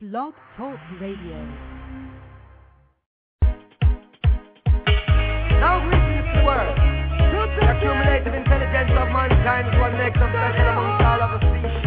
Blog Talk Radio. Now listen to the. The accumulative intelligence of mankind is what makes special amongst all of species.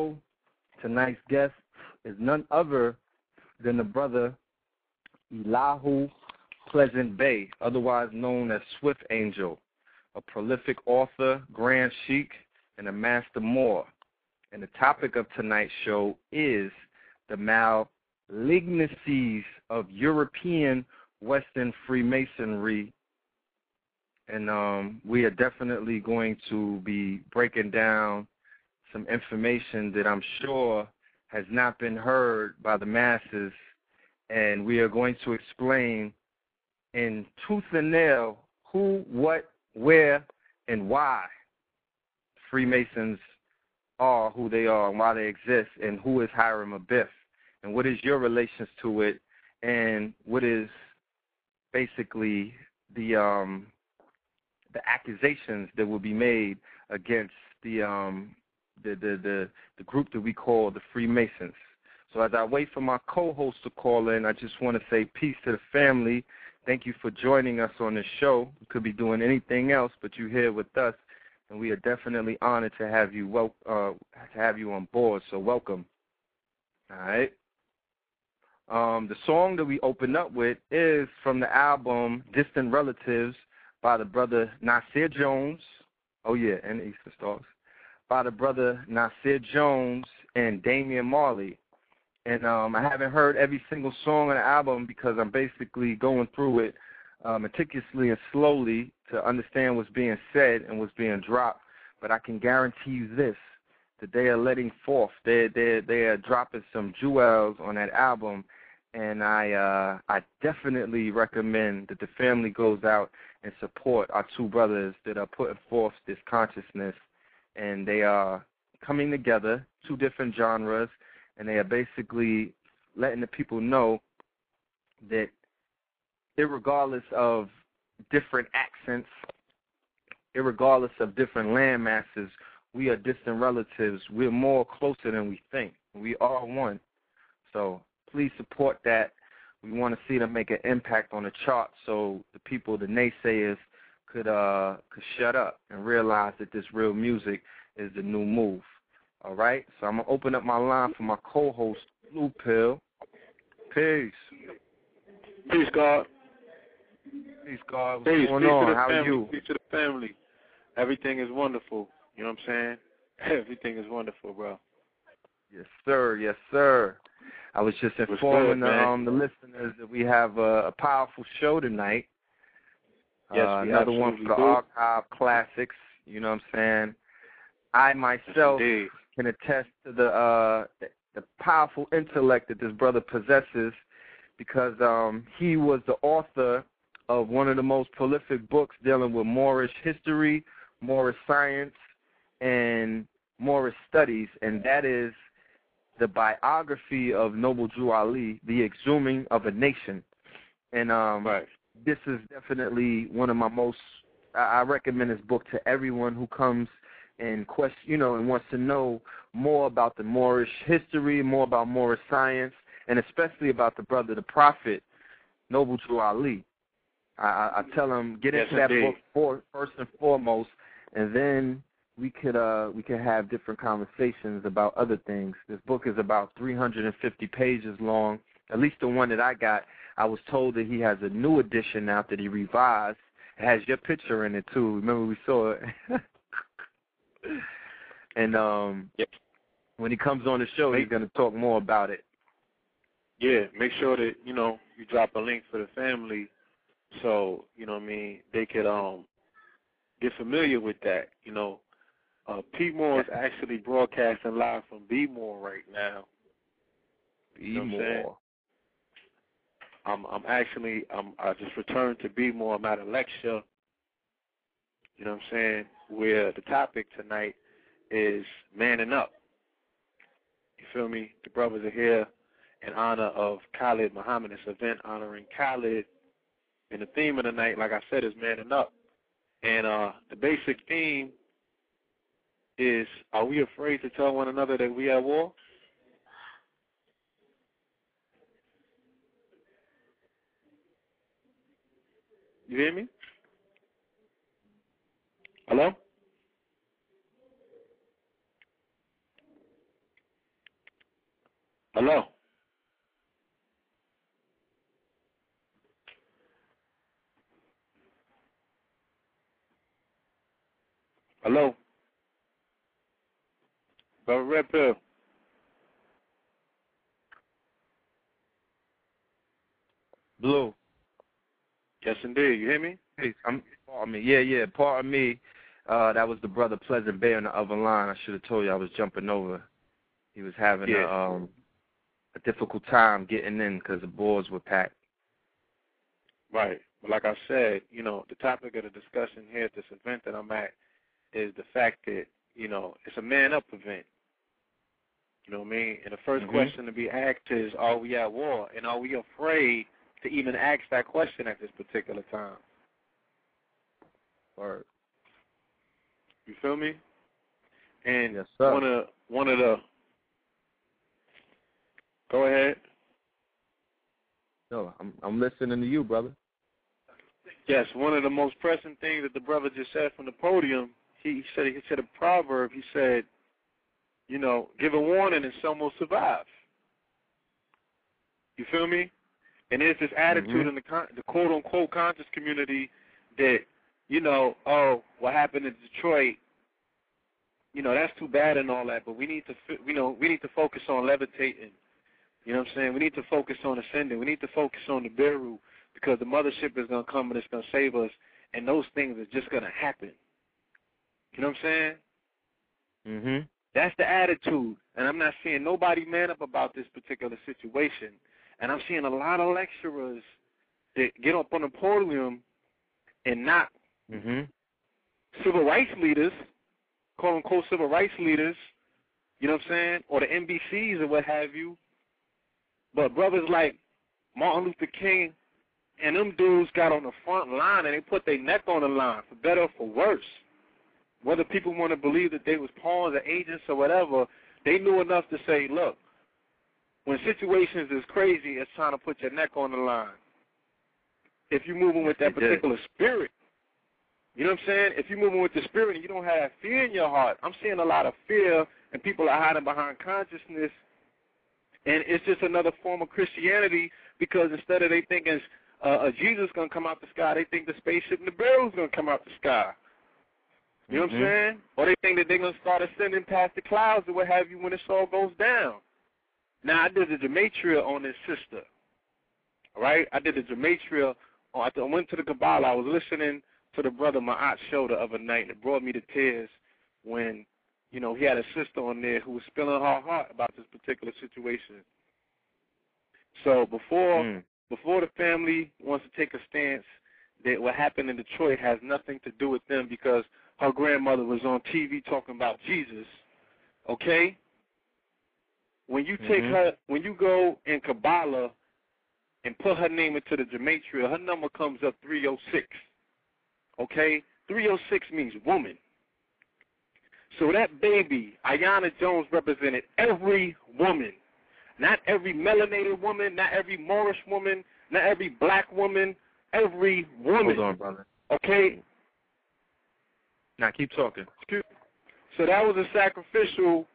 show. Tonight's guest is none other than the brother Elihu Pleasant Bey, otherwise known as Swift Angel, a prolific author, grand sheik, and a master more. And the topic of tonight's show is the malignancies of European Western Freemasonry. And um, we are definitely going to be breaking down some information that I'm sure has not been heard by the masses. And we are going to explain in tooth and nail who, what, where, and why Freemasons are who they are and why they exist, and who is Hiram Abiff, and what is your relations to it, and what is basically the um, the accusations that will be made against the um, the, the the the group that we call the Freemasons. So as I wait for my co-host to call in, I just want to say peace to the family. Thank you for joining us on this show. We could be doing anything else, but you're here with us, and we are definitely honored to have you wel- uh, to have you on board. So welcome. All right. Um, the song that we open up with is from the album Distant Relatives by the brother Nasir Jones. Oh yeah, and the Eastern Stars. By the brother Nasir Jones and Damian Marley. And um, I haven't heard every single song on the album because I'm basically going through it uh, meticulously and slowly to understand what's being said and what's being dropped. But I can guarantee you this: that they are letting forth, they they they are dropping some jewels on that album, and I uh, I definitely recommend that the family goes out and support our two brothers that are putting forth this consciousness, and they are coming together, two different genres and they are basically letting the people know that regardless of different accents, regardless of different land masses, we are distant relatives. We're more closer than we think. We are one. So please support that. We want to see them make an impact on the chart so the people, the naysayers, could uh could shut up and realize that this real music is the new move. All right, so I'm gonna open up my line for my co-host Blue Pill. Peace. Peace, God. Peace, God. What's Peace. going Peace on? To the How family. are you? Peace to the family. Everything is wonderful. You know what I'm saying? Everything is wonderful, bro. Yes, sir. Yes, sir. I was just informing good, the, um, the listeners that we have a, a powerful show tonight. Yes, uh, another one for the do. archive classics. You know what I'm saying? I myself Indeed. can attest to the uh the, the powerful intellect that this brother possesses because um he was the author of one of the most prolific books dealing with Moorish history, Moorish science, and Moorish studies, and that is the biography of Noble Drew Ali, The Exhuming of a Nation. And um Right. This is definitely one of my most I recommend this book to everyone who comes and question you know and wants to know more about the Moorish history, more about Moorish science, and especially about the brother, the prophet, Noble Drew Ali. I, I, tell them get Yes, into that indeed. book for, first and foremost, and then we could uh we could have different conversations about other things. This book is about 350 pages long. At least the one that I got. I was told that he has a new edition out that he revised. It has your picture in it too. Remember we saw it. and um Yep. when he comes on the show, he's going to talk more about it. Yeah, make sure that, you know, you drop a link for the family so, you know what I mean, they could um get familiar with that. You know. Uh P Moore is actually broadcasting live from B More right now. Be You know I'm I'm actually I'm I just returned to B-More. I'm at a lecture. You know what I'm saying? Where the topic tonight is manning up. You feel me? The brothers are here in honor of Khalid Muhammad. This event honoring Khalid. And the theme of the night, like I said, is manning up. And uh the basic theme is are we afraid to tell one another that we at war? You hear me? Hello? Hello? Hello? Brother Red Pill. Blue. Yes, indeed. You hear me? Hey, I'm pardon me. Yeah, yeah. Pardon me. Uh, that was the brother Pleasant Bey on the other line. I should have told you I was jumping over. He was having Yeah. a um a difficult time getting in because the boards were packed. Right. But like I said, you know, the topic of the discussion here at this event that I'm at is the fact that, you know, it's a man up event. You know what I mean? And the 1st Mhm. question to be asked is, are we at war? And are we afraid to even ask that question at this particular time? Or You feel me? And Yes, sir. one of one of the Go ahead. no, I'm I'm listening to you, brother. Yes, one of the most pressing things that the brother just said from the podium, he said he said a proverb. He said, you know, give a warning and some will survive. You feel me? And there's this attitude Mhm. in the con- the quote unquote conscious community that, you know, oh, what happened in Detroit, you know, that's too bad and all that, but we need to, you know, we need to focus on levitating. You know what I'm saying? We need to focus on ascending. We need to focus on the Beru because the mothership is going to come and it's going to save us, and those things are just going to happen. You know what I'm saying? Mhm. That's the attitude, and I'm not seeing nobody man up about this particular situation. And I'm seeing a lot of lecturers that get up on the podium and not Mhm. civil rights leaders, quote unquote civil rights leaders, you know what I'm saying, or the NBCs or what have you. But brothers like Martin Luther King and them dudes got on the front line and they put their neck on the line, for better or for worse. Whether people want to believe that they was pawns or agents or whatever, they knew enough to say, look, when situations is crazy, it's time to put your neck on the line. If you're moving with that particular spirit. You know what I'm saying? If you're moving with the spirit and you don't have fear in your heart, I'm seeing a lot of fear and people are hiding behind consciousness. And it's just another form of Christianity because instead of they thinking uh, a Jesus going to come out the sky, they think the spaceship and the barrel's going to come out the sky. You know what I'm Mhm. saying? Or they think that they're going to start ascending past the clouds or what have you when this all goes down. Now, I did the gematria on his sister. All right? I did the gematria. On, I went to the Kabbalah. I was listening to the brother Ma'at show the other night, and it brought me to tears when, you know, he had a sister on there who was spilling her heart about this particular situation. So before Mm. before the family wants to take a stance that what happened in Detroit has nothing to do with them because her grandmother was on TV talking about Jesus, okay? When you take Mhm. her, when you go in Kabbalah and put her name into the gematria, her number comes up 306, okay? 306 means woman. So that baby, Aiyana Jones, represented every woman. Not every melanated woman, not every Moorish woman, not every black woman, every woman. Hold on, brother. Okay? Now keep talking. So that was a sacrificial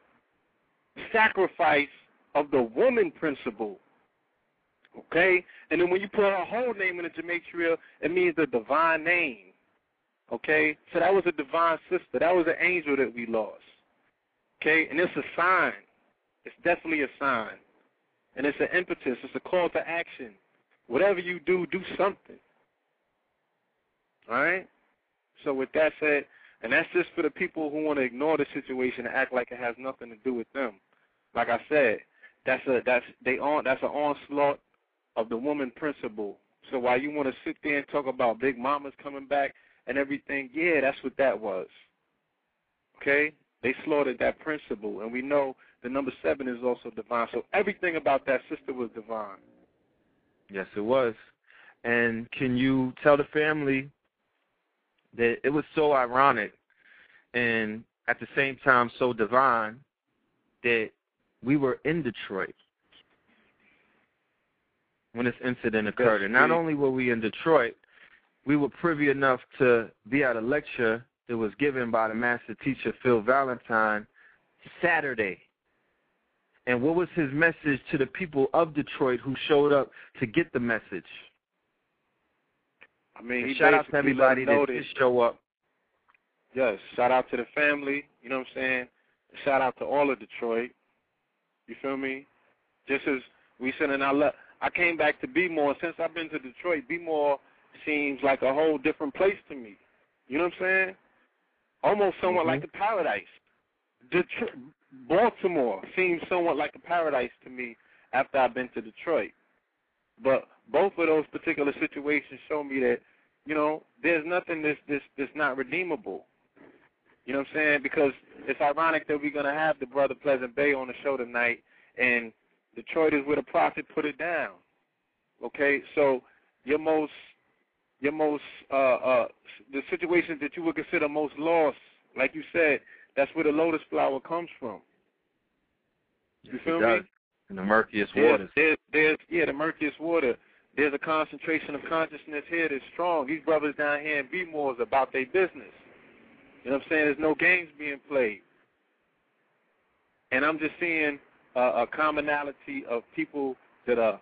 sacrifice of the woman principle. Okay? And then when you put her whole name in the gematria, it means the divine name. Okay? So that was a divine sister. That was an angel that we lost. Okay? And it's a sign. It's definitely a sign. And it's an impetus. It's a call to action. Whatever you do, do something. All right? So with that said, and that's just for the people who want to ignore the situation and act like it has nothing to do with them. Like I said, that's a that's they on that's an onslaught of the woman principle. So while you want to sit there and talk about big mamas coming back and everything, yeah, that's what that was. Okay? They slaughtered that principle and we know the number seven is also divine. So everything about that sister was divine. Yes, it was. And can you tell the family that it was so ironic and at the same time so divine that we were in Detroit when this incident occurred. and not only were we in Detroit, we were privy enough to be at a lecture that was given by the master teacher Phil Valentine Saturday. And what was his message to the people of Detroit who showed up to get the message? I mean, he shout out to everybody that did show up. Yes, shout out to the family. You know what I'm saying? Shout out to all of Detroit. You feel me? Just as we said sending our love. I came back to Bmore. Since I've been to Detroit, Bmore seems like a whole different place to me. You know what I'm saying? Almost somewhat Mhm. like a paradise. Detroit, Baltimore seems somewhat like a paradise to me after I've been to Detroit. But both of those particular situations show me that, you know, there's nothing that's that's, that's not redeemable. You know what I'm saying? Because it's ironic that we're gonna have the brother Pleasant Bey on the show tonight, and Detroit is where the prophet put it down. Okay, so your most your most uh uh the situations that you would consider most lost, like you said, that's where the lotus flower comes from. You Yes, feel me? In the murkiest There's, waters. there's, there's, yeah, the murkiest water. There's a concentration of consciousness here that's strong. These brothers down here in B-More is about their business. You know what I'm saying? There's no games being played. And I'm just seeing uh, a commonality of people that are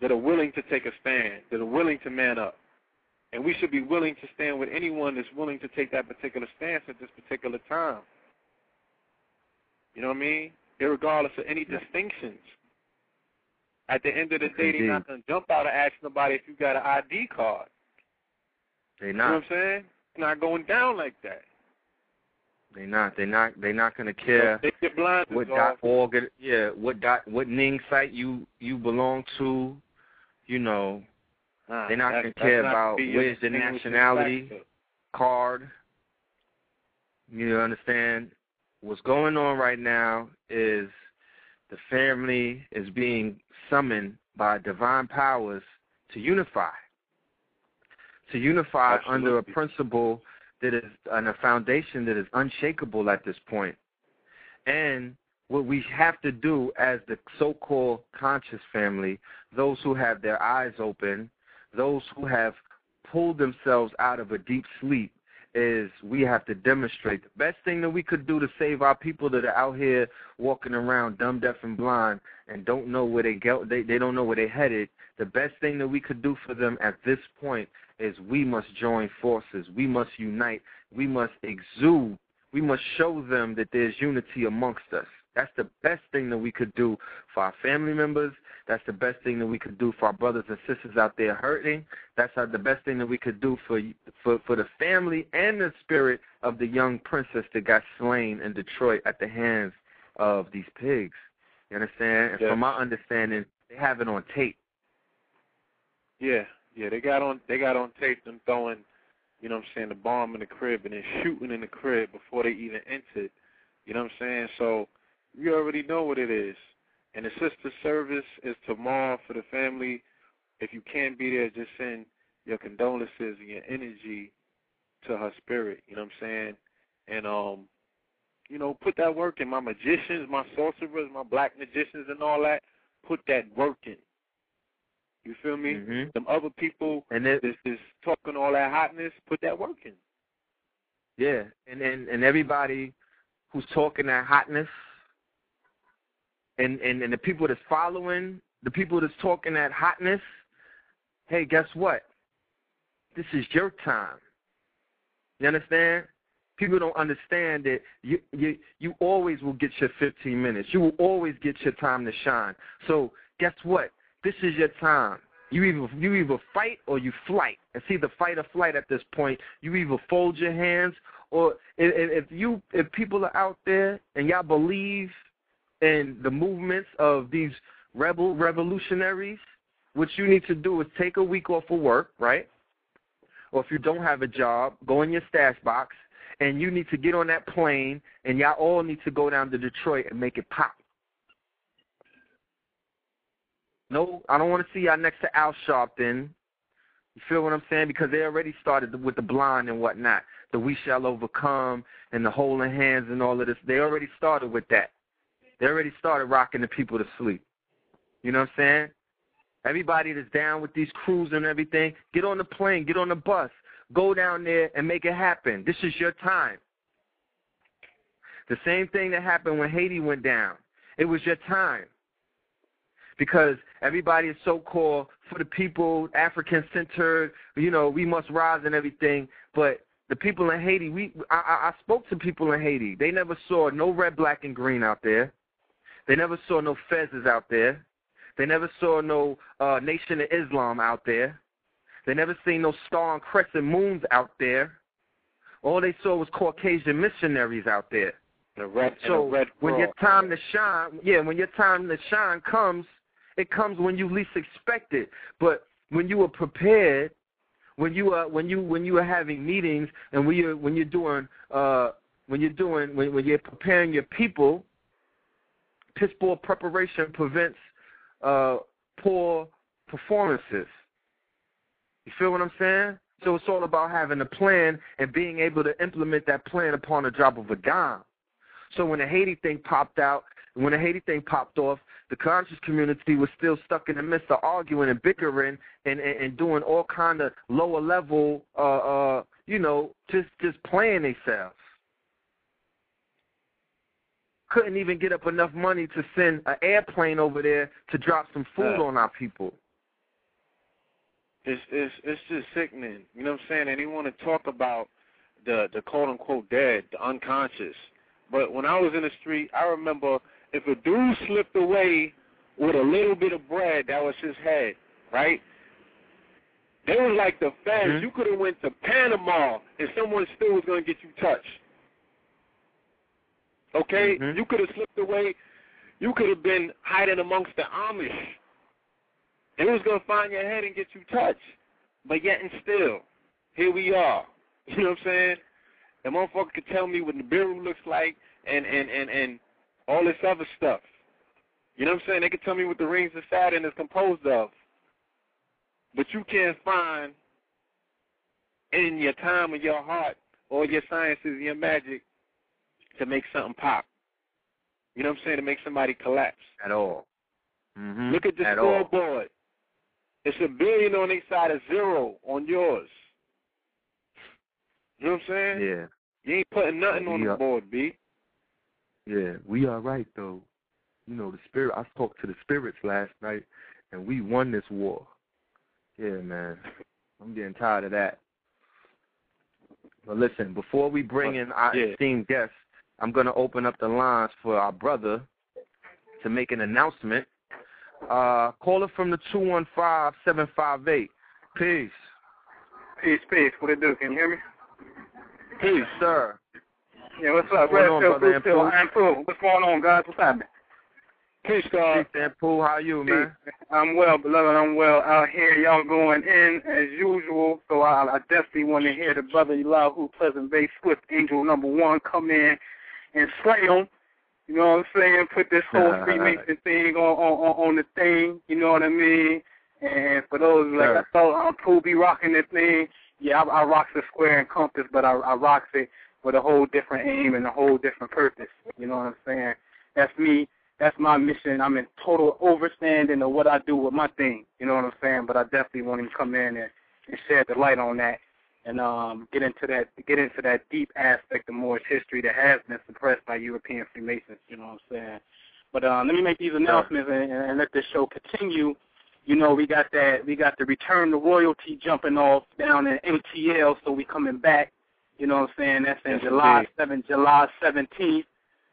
that are willing to take a stand, that are willing to man up. And we should be willing to stand with anyone that's willing to take that particular stance at this particular time. You know what I mean? Irregardless of any distinctions. At the end of the day, they're not going to jump out and ask nobody if you got an ID card. They not. You know what I'm saying? Not going down like that. They not. They not. They not gonna care. They get blinders what dot org yeah what dot what ning site you you belong to you know Nah, They're not that's- gonna care about where's the nationality. card you understand what's going on right now is the family is being summoned by divine powers to unify to unify under a principle that is and a foundation that is unshakable at this point. and what we have to do as the so-called conscious family, those who have their eyes open, those who have pulled themselves out of a deep sleep, is we have to demonstrate the best thing that we could do to save our people that are out here walking around dumb, deaf, and blind and don't know where they go. They they don't know where they're headed. The best thing that we could do for them at this point is we must join forces. We must unite. We must exude we must show them that there's unity amongst us. That's the best thing that we could do for our family members. That's the best thing that we could do for our brothers and sisters out there hurting. That's the best thing that we could do for for for the family and the spirit of the young princess that got slain in Detroit at the hands of these pigs. You understand? And Yes. from my understanding, they have it on tape. Yeah, yeah, they got on they got on tape them throwing, you know what I'm saying, the bomb in the crib and then shooting in the crib before they even entered. You know what I'm saying? So you already know what it is. And the sister service is tomorrow for the family. If you can't be there, just send your condolences and your energy to her spirit. You know what I'm saying? And um, you know, put that work in. My magicians, my sorcerers, my black magicians, and all that. Put that work in. You feel me? Mhm. Them other people And that's is talking all that hotness, put that work in. Yeah, and and and everybody who's talking that hotness, and and and the people that's following, the people that's talking that hotness, hey, guess what? This is your time. You understand? People don't understand that you you you always will get your 15 minutes. You will always get your time to shine. So guess what? This is your time. You either you either fight or you flight. It's either fight or flight at this point. You either fold your hands or if, if you if people are out there and y'all believe in the movements of these rebel revolutionaries, what you need to do is take a week off of work, right? Or if you don't have a job, go in your stash box and you need to get on that plane and y'all all need to go down to Detroit and make it pop. No, I don't want to see y'all next to Al Sharpton. You feel what I'm saying? Because they already started with the blind and whatnot, the we shall overcome and the holding hands and all of this. They already started with that. They already started rocking the people to sleep. You know what I'm saying? Everybody that's down with these crews and everything, get on the plane, get on the bus, go down there and make it happen. This is your time. The same thing that happened when Haiti went down. It was your time because everybody is so called for the people, African centered, you know, we must rise and everything. But the people in Haiti, we I, I spoke to people in Haiti. They never saw no red, black, and green out there. They never saw no fezzes out there. They never saw no uh, Nation of Islam out there. They never seen no star and crescent moons out there. All they saw was Caucasian missionaries out there. The red, so red when your time to shine, yeah, when your time to shine comes, it comes when you least expect it. But when you are prepared, when you are when you when you are having meetings and when you when you're doing uh when you're doing when, when you're preparing your people, piss poor preparation prevents uh poor performances. You feel what I'm saying? So it's all about having a plan and being able to implement that plan upon a drop of a dime. So when the Haiti thing popped out, when the Haiti thing popped off, the conscious community was still stuck in the midst of arguing and bickering and, and, and doing all kind of lower level, uh, uh, you know, just just playing themselves. Couldn't even get up enough money to send an airplane over there to drop some food Uh. on our people. it's it's it's just sickening. You know what I'm saying? And they want to talk about the the quote unquote dead, the unconscious. But when I was in the street, I remember if a dude slipped away with a little bit of bread, that was his head, right? They was like the feds. Mhm. You could have went to Panama and someone still was going to get you touched. Okay, Mhm. you could have slipped away. You could have been hiding amongst the Amish. They was gonna find your head and get you touched. But yet and still, here we are. You know what I'm saying? The motherfucker could tell me what the Nibiru looks like and, and, and, and all this other stuff. You know what I'm saying? They can tell me what the rings of Saturn is composed of. But you can't find in your time or your heart or your sciences, and your magic, to make something pop. You know what I'm saying? To make somebody collapse. At all. Mm-hmm. Look at the At all. scoreboard. It's a billion on their side, a zero on yours. You know what I'm saying? Yeah. You ain't putting nothing on Yeah. the board, B. Yeah, we are right though. You know, the spirit. I talked to the spirits last night, and we won this war. Yeah, man. I'm getting tired of that. But listen, before we bring in our Yeah. esteemed guests, I'm going to open up the lines for our brother to make an announcement. Uh, caller from the two one five seven five eight. Peace. Peace, peace. What it do? Can you hear me? Peace, sir. Yeah, what's up? What's going on, Red brother Blue I'm cool. What's going on, guys? What's happening? Peace, God. Peace, and Pooh. How you, man? I'm well, beloved. I'm well out here. Y'all going in as usual. So I, I definitely want to hear the brother Elihu Pleasant Bey Swift Angel number one come in and slay him. You know what I'm saying? Put this whole Freemason thing on, on on on the thing. You know what I mean? And for those like Sure. I thought, I'm cool be rocking this thing. Yeah, I, I rocks the square and compass, but I, I rocks it with a whole different aim and a whole different purpose. You know what I'm saying? That's me. That's my mission. I'm in total overstanding of what I do with my thing. You know what I'm saying? But I definitely want to come in and, and shed the light on that and um get into that get into that deep aspect of Moorish history that has been suppressed by European Freemasons. You know what I'm saying? But um, let me make these announcements and, and let this show continue. You know, we got that we got the return to royalty jumping off down in ATL, so we coming back. You know what I'm saying? That's in Yes, July seven July seventeenth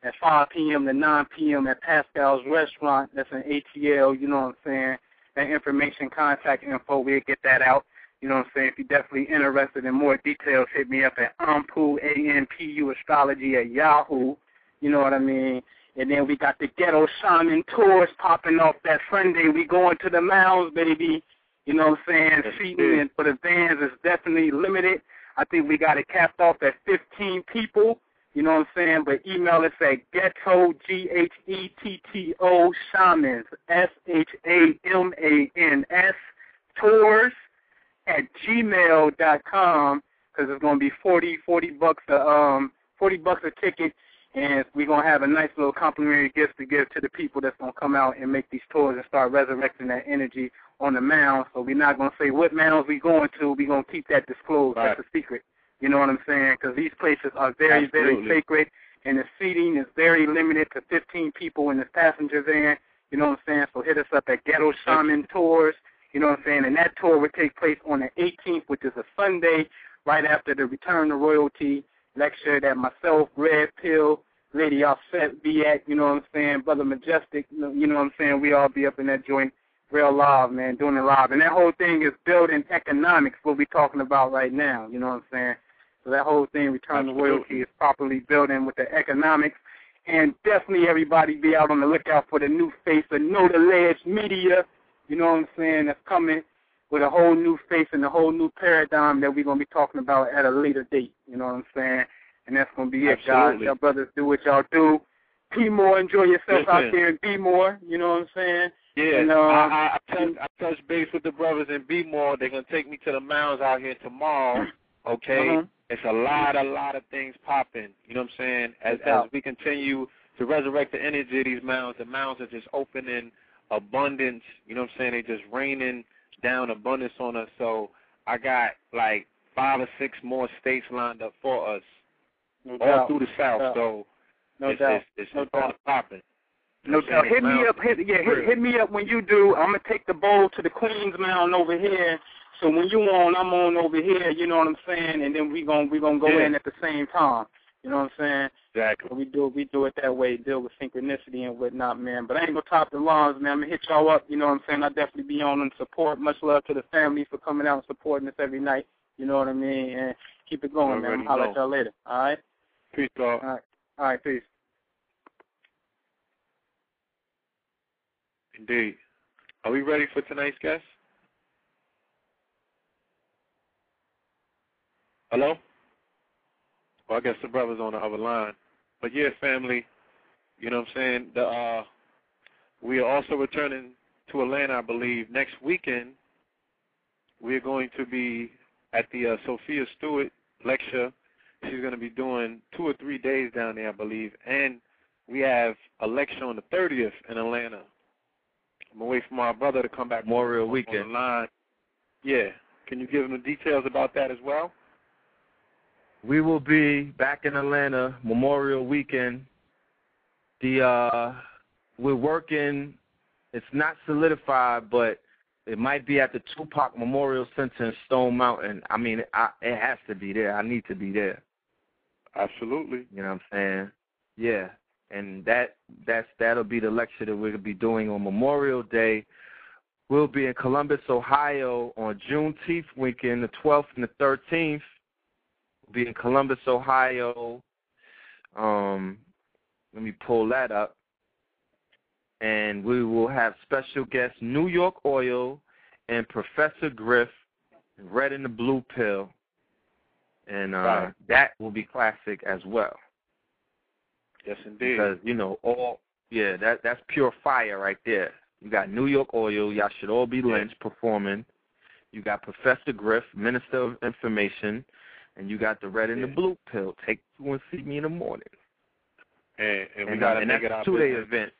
at five PM to nine PM at Pascal's restaurant. That's in ATL, you know what I'm saying? That information, contact info, we'll get that out. You know what I'm saying? If you're definitely interested in more details, hit me up at Anpu A N P U astrology at Yahoo. You know what I mean? And then we got the Ghetto Shaman tours popping off that Sunday. We going to the mounds, baby. You know what I'm saying? Seating and for the vans is definitely limited. I think we got it capped off at 15 people. You know what I'm saying? But email us at ghetto, G H E T T O, shamans, S H A M A N S, tours at gmail dot com because it's going to be 40, 40 bucks a, um, 40 bucks a ticket. And we're going to have a nice little complimentary gift to give to the people that's going to come out and make these tours and start resurrecting that energy on the mound. So we're not going to say what mounds we're going to. We're going to keep that disclosed. Right. That's a secret. You know what I'm saying? Because these places are very, Absolutely. very sacred, and the seating is very limited to 15 people in the passenger van. You know what I'm saying? So hit us up at Ghetto Shaman Tours. You know what I'm saying? And that tour would take place on the 18th, which is a Sunday, right after the Return to Royalty lecture that myself, Red Pill, Lady Offset be at, you know what I'm saying, Brother Majestic, you know what I'm saying, we all be up in that joint real live, man, doing it live. And that whole thing is building economics, what we're talking about right now, you know what I'm saying? So that whole thing, Return to Royalty, is properly building with the economics. And definitely everybody be out on the lookout for the new face of Know the Ledge Media, you know what I'm saying, that's coming with a whole new face and a whole new paradigm that we're going to be talking about at a later date, you know what I'm saying? And that's going to be it, guys. Absolutely. Y'all brothers do what y'all do. B-More, enjoy yourself out there and B-More, you know what I'm saying? Yeah, And, uh, I, I, I, touch, I touch base with the brothers in B more. They're gonna take me to the mounds out here tomorrow. Okay, Uh-huh. it's a lot, a lot of things popping. You know what I'm saying? As as we continue to resurrect the energy of these mounds, the mounds are just opening abundance. You know what I'm saying? They just raining down abundance on us. So I got like five or six more states lined up for us, No all doubt. through the South. doubt. So No it's, doubt. it's, it's, No doubt. popping. No know what I'm doubt. Hit me up. Hit, yeah, hit, hit me up when you do. I'm gonna take the bowl to the Queens Mound over here. So when you on, I'm on over here. You know what I'm saying? And then we gon' we gonna go Yeah. in at the same time. You know what I'm saying? Exactly. So we do we do it that way. Deal with synchronicity and whatnot, man. But I ain't gonna top the lawns, man. I'm gonna hit y'all up. You know what I'm saying? I'll definitely be on and support. Much love to the family for coming out and supporting us every night. You know what I mean? And keep it going, man. I'll holler at y'all later. All right. Peace, dog. All right. All right. Peace. Indeed. Are we ready for tonight's guest? Hello? Well, I guess the brother's on the other line. But yeah, family, you know what I'm saying? The uh we are also returning to Atlanta, I believe, next weekend. We're going to be at the uh, Sophia Stewart lecture. She's going to be doing two or three days down there, I believe. And we have a lecture on the 30th in Atlanta. I'm wait for my brother to come back Memorial on, on weekend. the line. Yeah. Can you give him the details about that as well? We will be back in Atlanta Memorial Weekend. The uh we're working it's not solidified but it might be at the Tupac Memorial Center in Stone Mountain. I mean, I, it has to be there. I need to be there. Absolutely. You know what I'm saying? Yeah. And that that's that'll be the lecture that we'll be doing on Memorial Day. We'll be in Columbus, Ohio on Juneteenth weekend, the 12th and the 13th. Be in Columbus, Ohio. Um, let me pull that up. And we will have special guests New York Oil and Professor Griff, Red and the Blue Pill. And uh, Right. that will be classic as well Yes, indeed. because you know all yeah that that's pure fire right there. You got New York Oil, y'all should all be lynched performing. You got Professor Griff, Minister of Information, and you got the Red and the Blue Pill. Take two and see me in the morning. and, and we uh, and make it our two day event.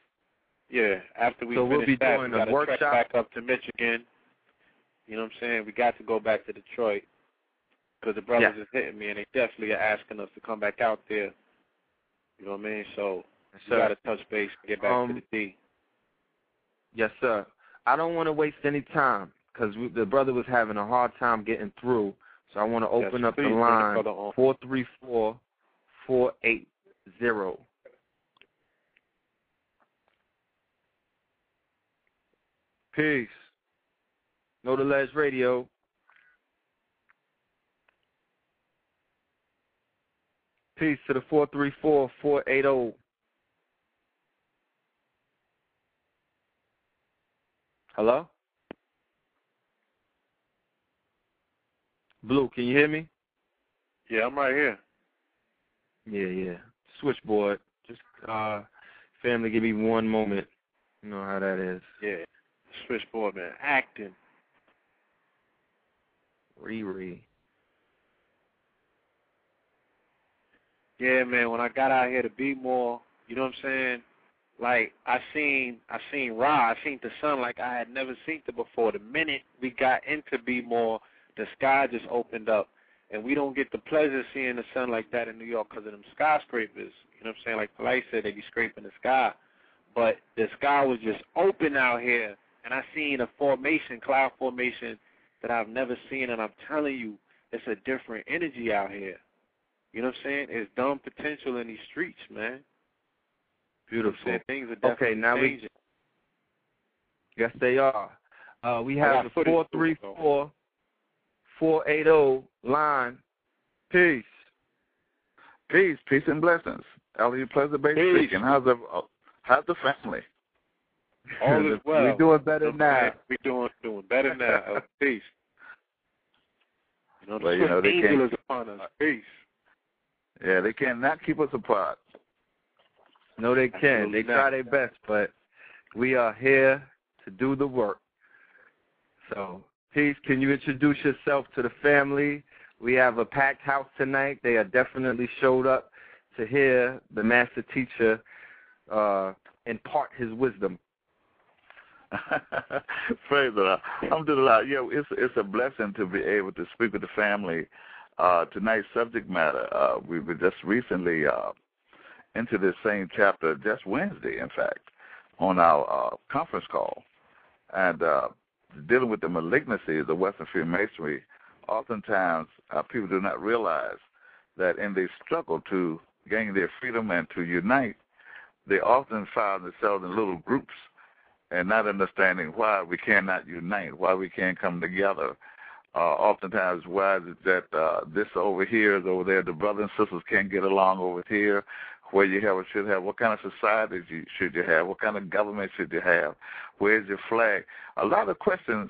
Yeah, after we So we'll be that, doing we a gotta workshop. trek back up to Michigan. You know what I'm saying? We got to go back to Detroit because the brothers Yeah. is hitting me, and they definitely are asking us to come back out there. You know what I mean? So Yes, we got to touch base and get back Um, to the D. Yes, sir. I don't want to waste any time because the brother was having a hard time getting through. So I want to open Yes, up the please bring the line four three four four eight zero. Peace. Know the Radio. Peace to the four three four four eight zero. Hello? Blue, can you hear me? Yeah, I'm right here. Yeah, yeah. Switchboard. Just uh family give me one moment. You know how that is. Yeah, switchboard man, acting. Riri. Yeah, man. When I got out here to B-More, you know what I'm saying? Like I seen, I seen Ra, I seen the sun like I had never seen it before. The minute we got into B-More, the sky just opened up, and we don't get the pleasure of seeing the sun like that in New York because of them skyscrapers. You know what I'm saying? Like Polite said, they be scraping the sky, but the sky was just open out here, and I seen a formation, cloud formation that I've never seen, and I'm telling you, it's a different energy out here. You know what I'm saying? It's dumb potential in these streets, man. Beautiful. You know Things are definitely okay, now changing. we yes they are. Uh, we have the four three four four eight zero line. Peace. Peace, peace and blessings. Elihu Pleasant Bey Peace. speaking. How's the how's the family? All is well. We're doing better You know now. saying? We doing doing better now. Uh, peace. You know, the Well, you know, they can't- is upon us. Peace. Yeah, they cannot keep us apart. No, they can. They Absolutely try not. their best, but we are here to do the work. So, Peace, can you introduce yourself to the family? We have a packed house tonight. They are definitely showed up to hear the master teacher uh, impart his wisdom. Praise the Lord. Alhamdulillah. Yeah, it's it's a blessing to be able to speak with the family. Uh, tonight's subject matter, uh, we were just recently uh, into this same chapter, just Wednesday, in fact, on our uh, conference call, and uh, dealing with the malignancies of Western Freemasonry. Oftentimes, uh, people do not realize that in their struggle to gain their freedom and to unite, they often find themselves in little groups and not understanding why we cannot unite, why we can't come together. Uh, oftentimes, why is it that uh, this over here is over there? The brothers and sisters can't get along over here. Where you have or should have? What kind of society you, should you have? What kind of government should you have? Where's your flag? A lot of questions.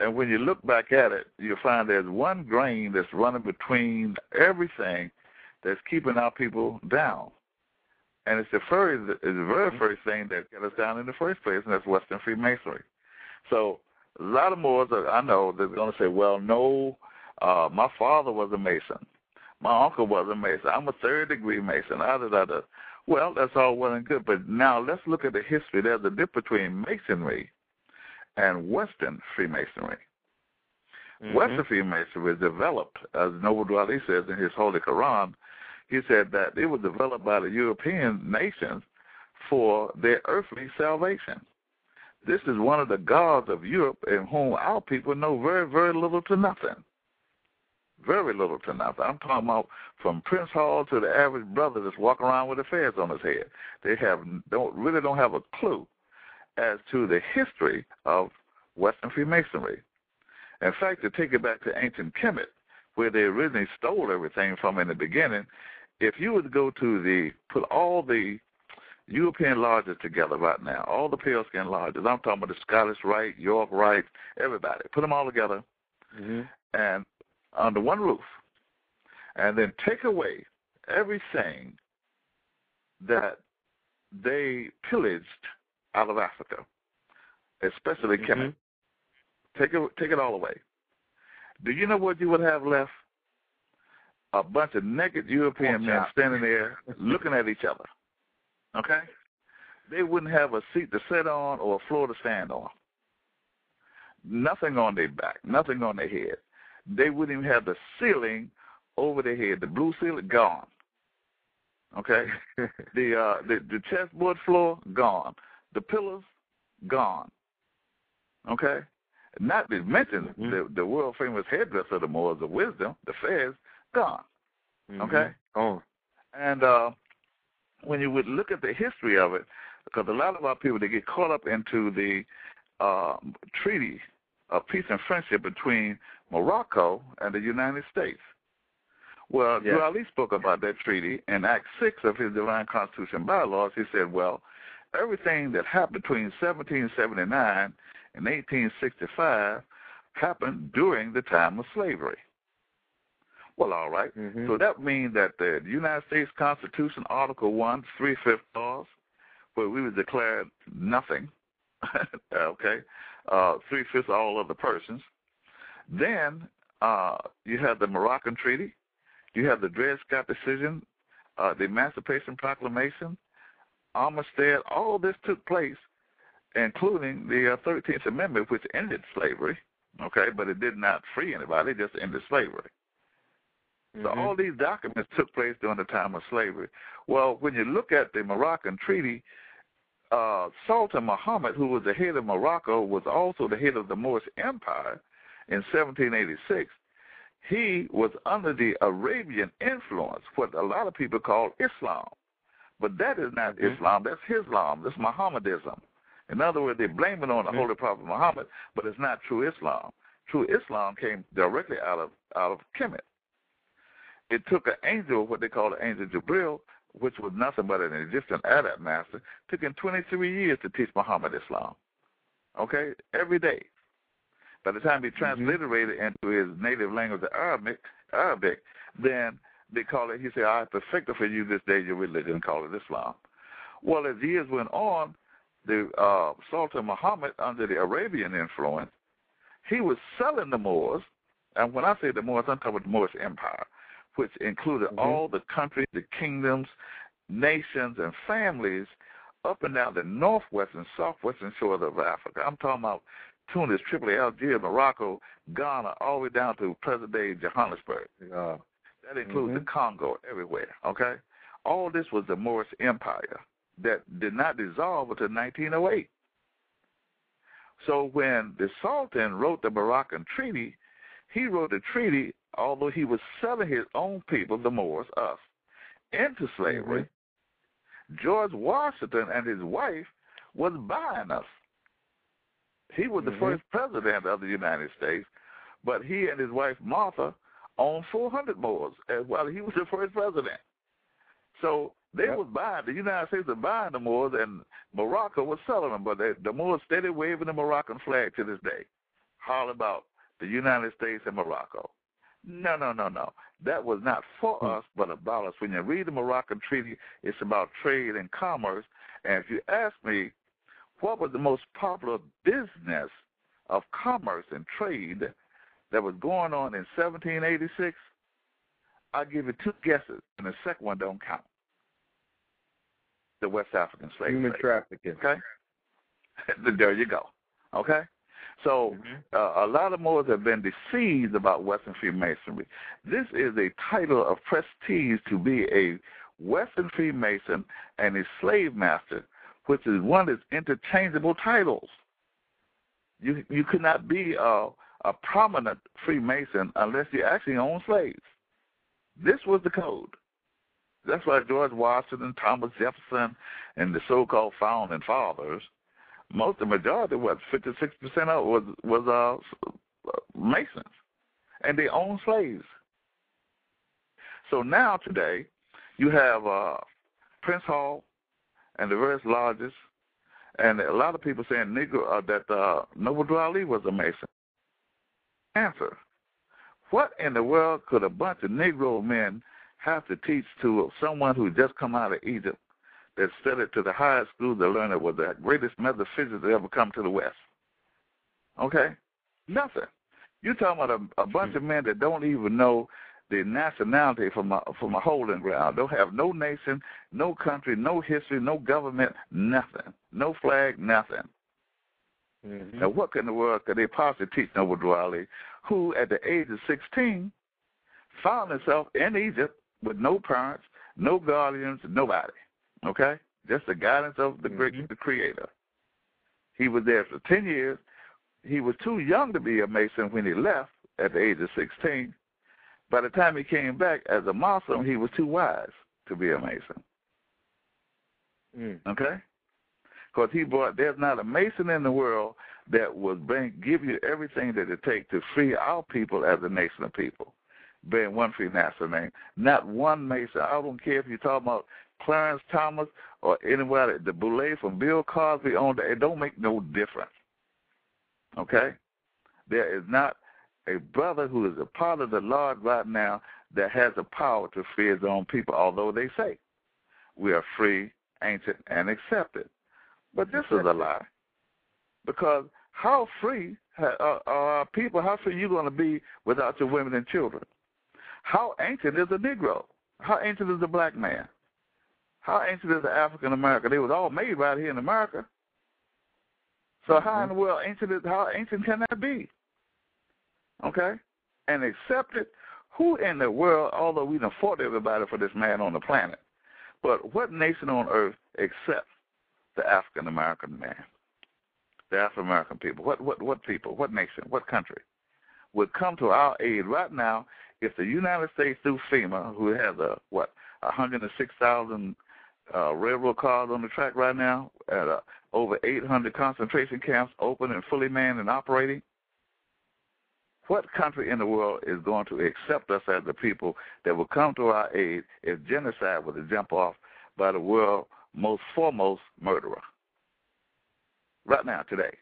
And when you look back at it, you'll find there's one grain that's running between everything that's keeping our people down. And it's the very, it's the very first thing that got us down in the first place, and that's Western Freemasonry. So a lot of Moors, I know, they're going to say, well, no, uh, my father was a Mason. My uncle was a Mason. I'm a third degree Mason. Da, da, da, da. Well, that's all well and good. But now let's look at the history. There's a difference between Masonry and Western Freemasonry. Mhm. Western Freemasonry was developed, as Noble Drew Ali says in his Holy Quran, he said that it was developed by the European nations for their earthly salvation. This is one of the gods of Europe in whom our people know very, very little to nothing. Very little to nothing. I'm talking about from Prince Hall to the average brother that's walking around with a fez on his head. They have don't really don't have a clue as to the history of Western Freemasonry. In fact, to take it back to ancient Kemet, where they originally stole everything from in the beginning, if you would go to the put all the European lodges together right now, all the pale skin lodges, I'm talking about the Scottish Rite, York Rite, everybody, put them all together Mhm. and under one roof, and then take away everything that they pillaged out of Africa, especially Mhm. Kemet. Take it, take it all away. Do you know what you would have left? A bunch of naked European men standing there looking at each other. Okay? They wouldn't have a seat to sit on or a floor to stand on. Nothing on their back, nothing on their head. They wouldn't even have the ceiling over their head. The blue ceiling gone. Okay? the uh the, the chessboard floor gone. The pillars gone. Okay? Not to mention Mhm. the the world famous headdress of the Moors of wisdom, the fez, gone. Mhm. Okay? Oh. And uh, when you would look at the history of it, because a lot of our people they get caught up into the uh, treaty of peace and friendship between Morocco and the United States. Well, Yes. Ali spoke about that treaty in Act 6 of his Divine Constitution bylaws. He said, well, everything that happened between 1779 and 1865 happened during the time of slavery. Well, all right. Mhm. So that means that the United States Constitution, Article 1, three fifth clause, where we were declared nothing, okay, uh, three fifths all other persons. Then uh, you have the Moroccan Treaty, you have the Dred Scott decision, uh, the Emancipation Proclamation, Amistad, all this took place, including the uh, 13th Amendment, which ended slavery, okay, but it did not free anybody, it just ended slavery. So Mhm. all these documents took place during the time of slavery. Well, when you look at the Moroccan treaty, uh, Sultan Muhammad, who was the head of Morocco, was also the head of the Moorish Empire in 1786. he was under the Arabian influence, what a lot of people call Islam. But that is not Mhm. Islam, that's Islam, that's Mohammedism. In other words, they blame it on the Mhm. Holy Prophet Muhammad, but it's not true Islam. True Islam came directly out of out of Kemet. It took an angel, what they call the angel Jibril, which was nothing but an Egyptian adept master, took him 23 years to teach Muhammad Islam. Okay, every day. By the time he transliterated into his native language, the Arabic, Arabic, then they call it. He said, "I have perfected for you this day your religion, call it Islam." Well, as years went on, the uh, Sultan Muhammad, under the Arabian influence, he was selling the Moors, and when I say the Moors, I'm talking about the Moorish Empire, which included Mhm. all the countries, the kingdoms, nations, and families up and down the northwest and southwestern shores of Africa. I'm talking about Tunis, Tripoli, Algeria, Morocco, Ghana, all the way down to present-day Johannesburg. Uh, that includes Mhm. the Congo, everywhere. Okay, all this was the Moorish Empire that did not dissolve until 1908. So when the Sultan wrote the Moroccan Treaty, he wrote the treaty, although he was selling his own people, the Moors, us, into slavery. George Washington and his wife was buying us. He was the Mhm. first president of the United States, but he and his wife Martha owned 400 Moors as well. He was the first president. So they Yep. was buying the United States was buying the Moors, and Morocco was selling them. But they, the Moors steady waving the Moroccan flag to this day, hollering about the United States and Morocco. No, no, no, no. That was not for Hmm. us, but about us. When you read the Moroccan Treaty, it's about trade and commerce. And if you ask me, what was the most popular business of commerce and trade that was going on in 1786? I'll give you two guesses, and the second one don't count. The West African slave Human trade. trafficking. Okay? there you go. Okay? So Mhm. uh, a lot of Moors have been deceived about Western Freemasonry. This is a title of prestige to be a Western Freemason and a slave master, which is one its interchangeable titles. You you could not be a, a prominent Freemason unless you actually own slaves. This was the code. That's why George Washington, Thomas Jefferson, and the so-called founding fathers most the majority fifty six percent of was was uh masons and they owned slaves so now today you have uh prince hall and the various lodges and a lot of people saying negro uh, that uh noble Drew ali was a mason answer what in the world could a bunch of negro men have to teach to someone who just come out of egypt that studied to the highest school to learn it was the greatest metaphysicians that ever come to the West. Okay? Nothing. You're talking about a, a bunch of men that don't even know the nationality from a from a holding ground. Don't have no nation, no country, no history, no government, nothing. No flag, nothing. Mhm. Now what in the world could they possibly teach Noble Drew Ali, who at the age of sixteen found himself in Egypt with no parents, no guardians, nobody. Okay? Just the guidance of the great Mhm. the creator. He was there for ten years. He was too young to be a Mason when he left at the age of sixteen. By the time he came back as a Muslim, he was too wise to be a Mason. Mm. Okay? Because he brought, there's not a Mason in the world that would bring, give you everything that it takes to free our people as a nation of people. Being one free national name. Not one Mason. I don't care if you're talking about Clarence Thomas or anybody, the Boulé from Bill Cosby on. It don't make no difference. Okay? There is not a brother who is a part of the Lord right now that has the power to free his own people, although they say we are free, ancient, and accepted. But this is a lie. Because how free uh, are are people, how free are you going to be without your women and children? How ancient is a Negro? How ancient is a black man? How ancient is the African American? They was all made right here in America. So how in the mm-hmm. world ancient is how ancient can that be? Okay? And accepted who in the world, although we done fought everybody for this man on the planet, but what nation on earth accepts the African American man? The African American people. What what what people? What nation? What country? would come to our aid right now if the United States through FEMA, who has a what 106,000 uh, railroad cars on the track right now, at uh, over 800 concentration camps open and fully manned and operating. What country in the world is going to accept us as the people that will come to our aid if genocide were to jump off by the world's most foremost murderer? Right now, today.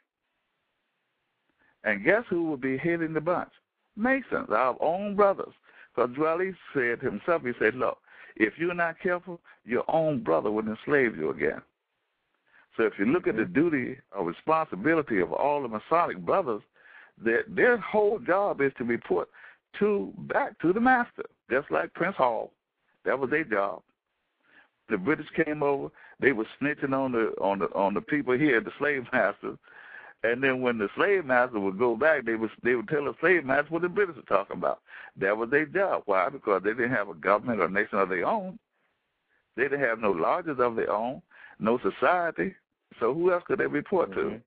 And guess who will be hitting the bunch? Masons, our own brothers. Because Drew Ali said himself, he said, look, if you're not careful, your own brother will enslave you again. So if you look at the duty or responsibility of all the Masonic brothers, their their whole job is to report to back to the master, just like Prince Hall. That was their job. The British came over, they were snitching on the on the on the people here, the slave masters, and then when the slave master would go back, they would they would tell the slave master what the British were talking about. That was their job. Why? Because they didn't have a government or nation of their own. They didn't have no lodges of their own, no society. So who else could they report mm-hmm. to?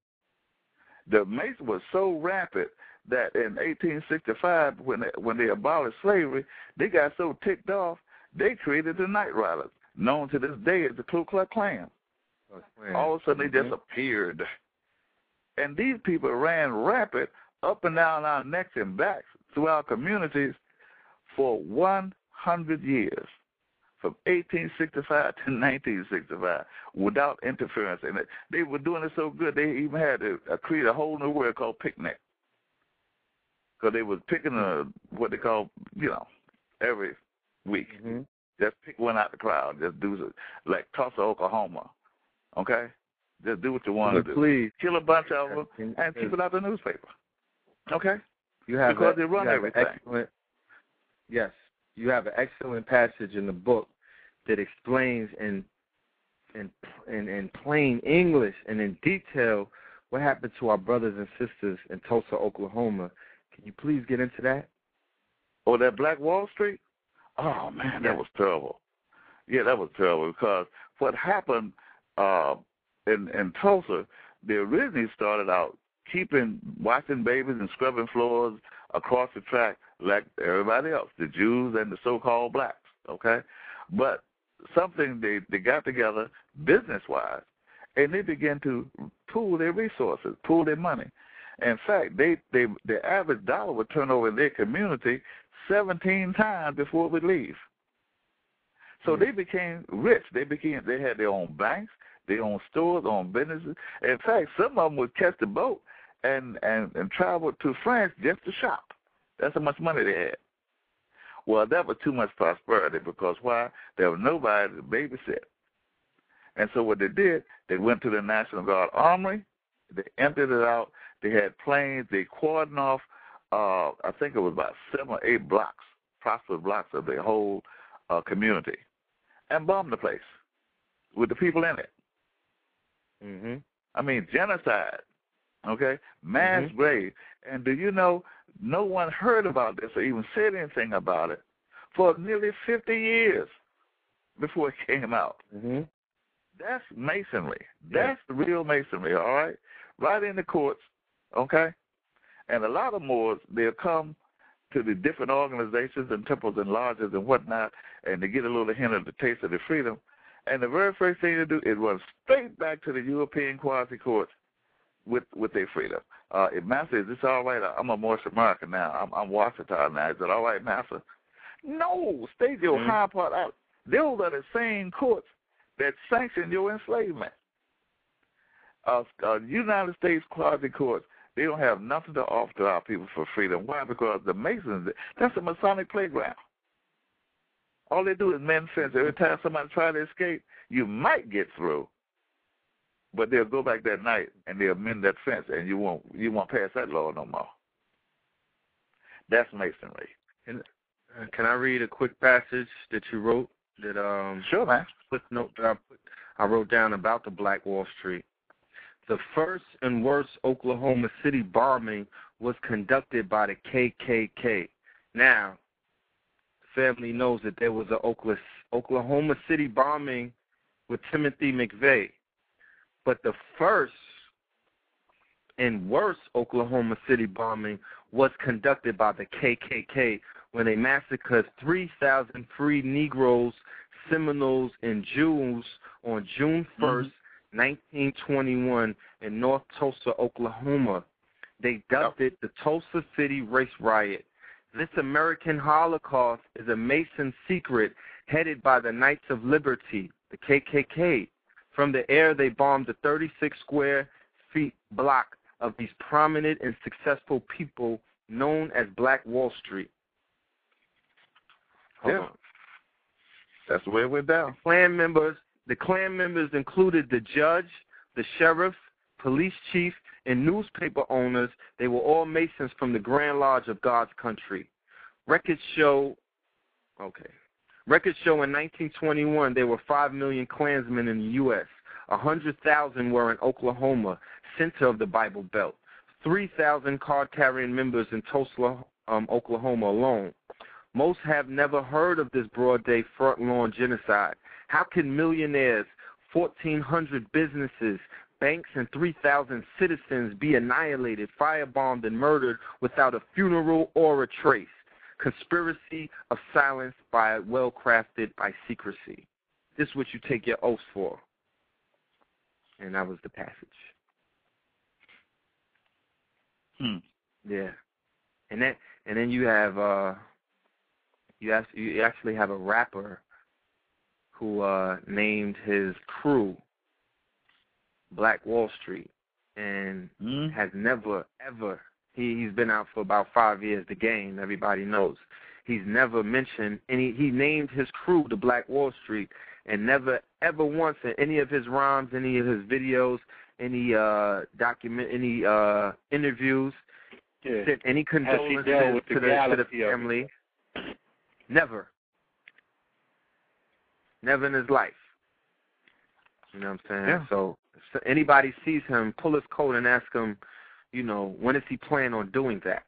The Mason was so rapid that in 1865, when they, when they abolished slavery, they got so ticked off they created the Night Riders, known to this day as the Ku Klux Klan. Oh, All of a sudden, they mm-hmm. just appeared and these people ran rapid up and down our necks and backs through our communities for 100 years, from 1865 to 1965, without interference. And they were doing it so good, they even had to uh, create a whole new word called picnic. Because they was picking a, what they call, you know, every week. Mm-hmm. Just pick one out of the crowd. Just do it, like Tulsa, Oklahoma. Okay? Just do what you want to do. Please kill a bunch of them and keep it out of the newspaper. Okay? You have because a, they run you have everything. Excellent, yes, you have an excellent passage in the book that explains in in in, in plain English and in detail what happened to our brothers and sisters in Tulsa, Oklahoma. Can you please get into that? Oh, that Black Wall Street? Oh man, that was terrible. Yeah, that was terrible because what happened uh in in Tulsa, they originally started out keeping washing babies and scrubbing floors across the track like everybody else, the Jews and the so-called blacks. Okay, but something they they got together business wise, and they began to pool their resources, pool their money. In fact, they they the average dollar would turn over in their community 17 times before it would leave. So they became rich. They became they had their own banks, their own stores, their own businesses. In fact, some of them would catch the boat and and and travel to France just to shop. That's how much money they had. Well, that was too much prosperity because why? There was nobody to babysit. And so what they did, they went to the National Guard Armory, they emptied it out, they had planes, they cordoned off uh I think it was about seven or eight blocks, prosperous blocks of the whole uh community. And bombed the place with the people in it. Mm-hmm. I mean, genocide. Okay, mass Mhm. grave. And do you know, no one heard about this or even said anything about it for nearly 50 years before it came out. Mm-hmm. That's masonry. That's the real masonry. All right, right in the courts. Okay, and a lot of Moors they'll come to the different organizations and temples and lodges and whatnot, and they get a little hint of the taste of the freedom. And the very first thing they do is run straight back to the European quasi courts with with their freedom. Uh, if Master, is this all right? I'm a Moorish American now. I'm, I'm Washington now. Is it all right, Master? No, state your Mhm. high part out. Those are the same courts that sanction your enslavement. Uh, uh, United States quasi courts, they don't have nothing to offer to our people for freedom. Why? Because the Masons, that's a Masonic playground. All they do is mend fence. Every time somebody try to escape, you might get through, but they'll go back that night and they'll mend that fence, and you won't you won't pass that law no more. That's masonry. Uh, Can I read a quick passage that you wrote that um Sure, man. footnote that I put I wrote down about the Black Wall Street. The first and worst Oklahoma City bombing was conducted by the KKK. Now, the family knows that there was a Okla- Oklahoma City bombing with Timothy McVeigh, but the first and worst Oklahoma City bombing was conducted by the KKK when they massacred 3,000 free Negroes, Seminoles, and Jews on June 1st, mm-hmm. 1921, in North Tulsa, Oklahoma. They dubbed it the Tulsa City Race Riot. This American Holocaust is a Mason secret headed by the Knights of Liberty, the KKK. From the air, they bombed the 36 square feet block of these prominent and successful people known as Black Wall Street. Hold yeah. On. That's the way it went down. Klan members, the Klan members included the judge, the sheriff, police chief, and newspaper owners. They were all Masons from the Grand Lodge of God's country. Records show, okay, records show in 1921 there were 5 million Klansmen in the U.S. 100,000 were in Oklahoma, center of the Bible Belt. 3,000 card-carrying members in Tulsa, um, Oklahoma alone. Most have never heard of this broad day front lawn genocide. How can millionaires, 1,400 businesses, banks, and 3,000 citizens be annihilated, firebombed, and murdered without a funeral or a trace? Conspiracy of silence by well crafted by secrecy. This is what you take your oaths for. And that was the passage. Hmm. Yeah. And then and then you have uh you actually, you actually have a rapper who uh named his crew Black Wall Street and mm. has never ever he he's been out for about five years the game everybody knows. He's never mentioned any he named his crew the Black Wall Street and never ever once in any of his rhymes any of his videos any uh document any uh interviews yeah. sent any condolences to the, to the family. Never. Never in his life. You know what I'm saying? Yeah. so so anybody sees him, pull his coat and ask him, you know, when is he planning on doing that?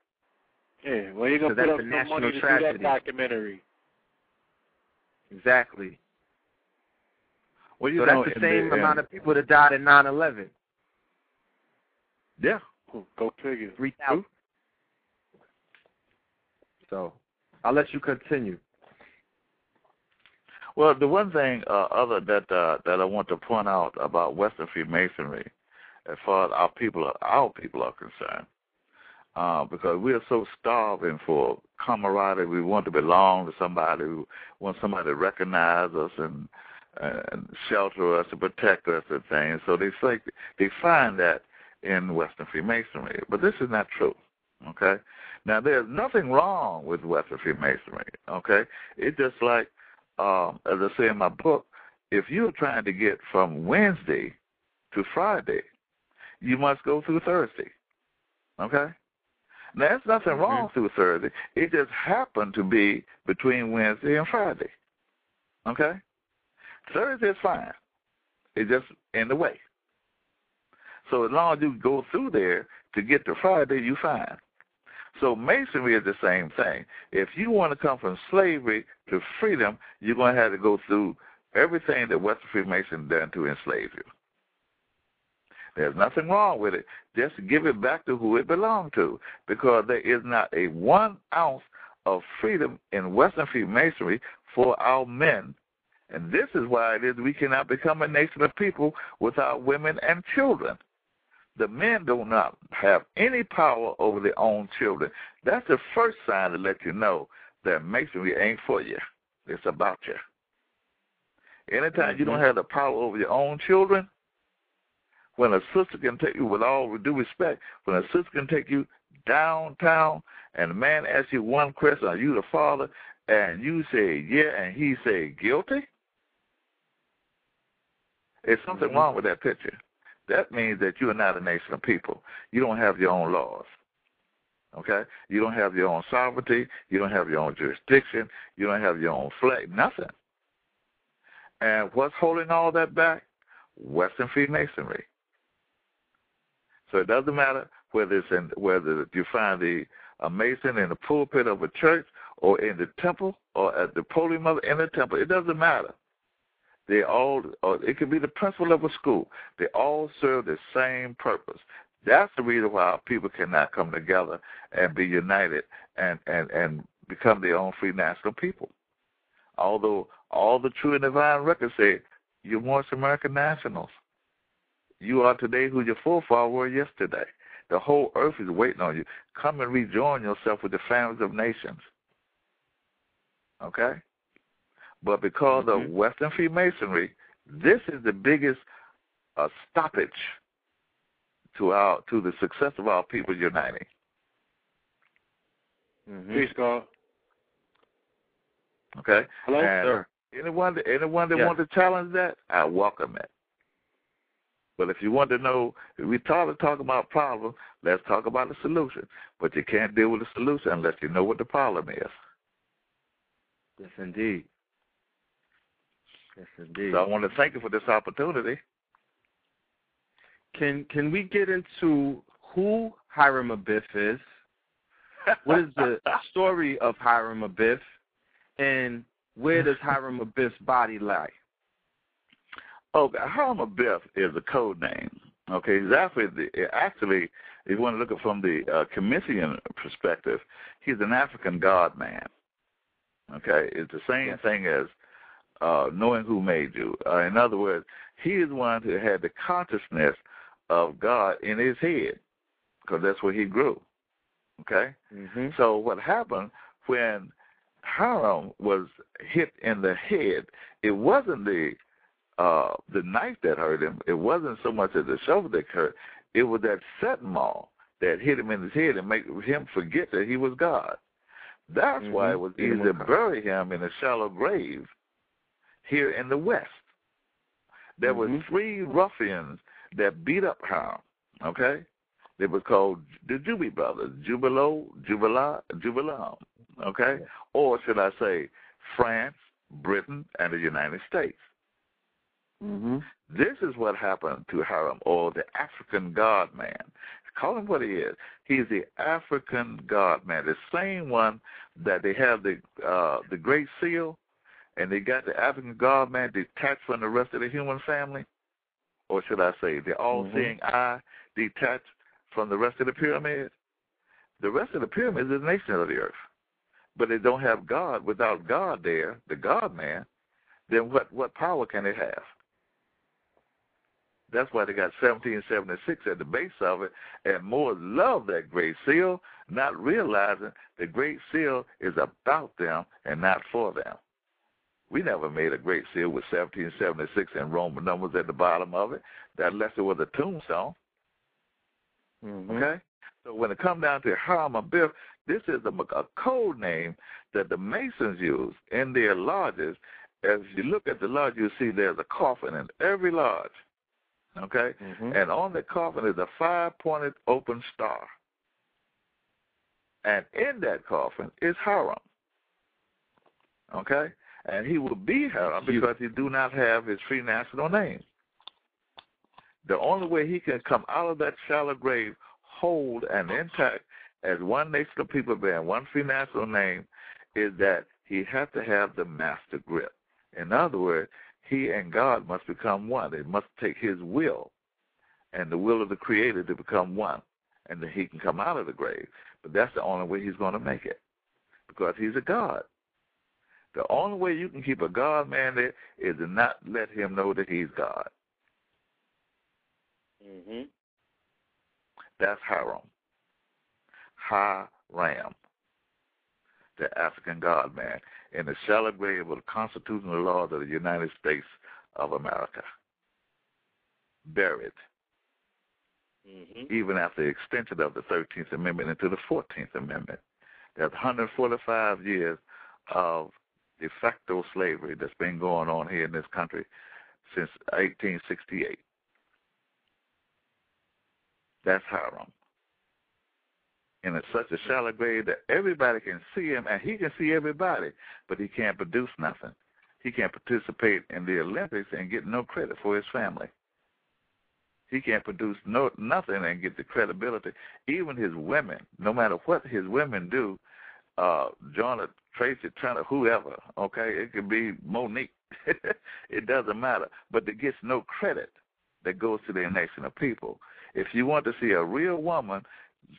Yeah, well, you're gonna put up some money to tragedy. do that documentary. Exactly. Well, you so know, that's the same the, amount of people that died in 9/11. Yeah. Go figure. Three thousand. So, I'll let you continue. Well, the one thing uh, other that uh, that I want to point out about Western Freemasonry, as far as our people are, our people are concerned, uh, because we are so starving for camaraderie. We want to belong to somebody. We want somebody to recognize us and and shelter us and protect us and things. So they say they find that in Western Freemasonry, but this is not true. Okay. Now there's nothing wrong with Western Freemasonry. Okay. It's just like um, as I say in my book, if you're trying to get from Wednesday to Friday, you must go through Thursday. Okay? Now, there's nothing mm-hmm. wrong through Thursday. It just happened to be between Wednesday and Friday. Okay? Thursday is fine. It's just in the way. So as long as you go through there to get to Friday, you're fine. So masonry is the same thing. If you want to come from slavery to freedom, you're going to have to go through everything that Western Freemason done to enslave you. There's nothing wrong with it. Just give it back to who it belonged to, because there is not a one ounce of freedom in Western Freemasonry for our men. And this is why it is we cannot become a nation of people without women and children the men do not have any power over their own children. That's the first sign to let you know that masonry ain't for you. It's about you. Anytime you don't mm-hmm. have the power over your own children, when a sister can take you, with all due respect, when a sister can take you downtown and the man asks you one question, are you the father? And you say, yeah, and he say, guilty? There's something mm-hmm. wrong with that picture that means that you are not a nation of people. You don't have your own laws. Okay? You don't have your own sovereignty. You don't have your own jurisdiction. You don't have your own flag. Nothing. And what's holding all that back? Western Freemasonry. So it doesn't matter whether it's in whether you find the a mason in the pulpit of a church or in the temple or at the podium of in the temple. It doesn't matter. They all, or it could be the principal of a school. They all serve the same purpose. That's the reason why people cannot come together and be united and, and, and become their own free national people. Although all the true and divine records say you're once American nationals. You are today who your forefathers were yesterday. The whole earth is waiting on you. Come and rejoin yourself with the families of nations. Okay? But because Mhm. of Western Freemasonry, this is the biggest uh, stoppage to our to the success of our people uniting. Mhm. Peace, God. Okay? Hello, And sir. Anyone that anyone that Yes. wants to challenge that, I welcome it. But if you want to know, if we talk to talk about problems, let's talk about the solution. But you can't deal with the solution unless you know what the problem is. Yes, indeed. Yes, indeed. So I want to thank you for this opportunity. Can can we get into who Hiram Abiff is? What is the story of Hiram Abiff, and where does Hiram Abiff's body lie? Okay, Hiram Abiff is a code name. Okay, he's actually, actually, if you want to look at it from the uh, Commission perspective, he's an African God man. Okay, it's the same thing as uh, knowing who made you. Uh, in other words, he is one who had the consciousness of God in his head, because that's where he grew. Okay, Mm-hmm. so what happened when Hiram was hit in the head? It wasn't the uh the knife that hurt him. It wasn't so much as the shovel that hurt. It was that setting maul that hit him in his head and make him forget that he was God. That's why it Mhm. was easy to bury him in a shallow grave here in the West. There Mhm. were three ruffians that beat up Hiram. Okay, they were called the Juby brothers, Jubelo, Jubela, Jubelum. Okay, or should I say, France, Britain, and the United States. Mm-hmm. This is what happened to Hiram, or the African God man. Call him what he is. He's the African God man, the same one that they have the uh, the Great Seal, and they got the African God man detached from the rest of the human family, or should I say, the all-seeing eye detached from the rest of the pyramid. The rest of the pyramid is the nation of the earth, but they don't have God. Without God there, the God man, then what what power can it have? That's why they got 1776 at the base of it, and Moors love that Great Seal, not realizing the Great Seal is about them and not for them. We never made a Great Seal with 1776 and Roman numbers at the bottom of it, that unless it was a tombstone. Mm-hmm. Okay? So when it comes down to Hiram Abiff, this is a, a code name that the Masons use in their lodges. As you look at the lodge, you see there's a coffin in every lodge. Okay? Mm-hmm. And on the coffin is a five pointed open star. And in that coffin is Hiram. Okay? And he will be Hiram You- because he do not have his free national name. The only way he can come out of that shallow grave whole and intact as one nation of people bearing one free national name is that he has to have the master grip. In other words, he and God must become one. They must take his will and the will of the Creator to become one, and then he can come out of the grave. But that's the only way he's going to make it because he's a God. The only way you can keep a God man there is to not let him know that he's God. Mm-hmm. That's Hiram. Hiram, the African God man, in the shallow grave of the constitutional laws of the United States of America. Buried, Mm-hmm. even after the extension of the 13th Amendment into the 14th Amendment. There's 145 years of de facto slavery that's been going on here in this country since 1868. That's Hiram. And it's such a shallow grave that everybody can see him, and he can see everybody, but he can't produce nothing. He can't participate in the Olympics and get no credit for his family. He can't produce no nothing and get the credibility. Even his women, no matter what his women do, uh, Jonah, Tracy, Turner, whoever, okay, it could be Monique. it doesn't matter. But it gets no credit that goes to their nation of people. If you want to see a real woman,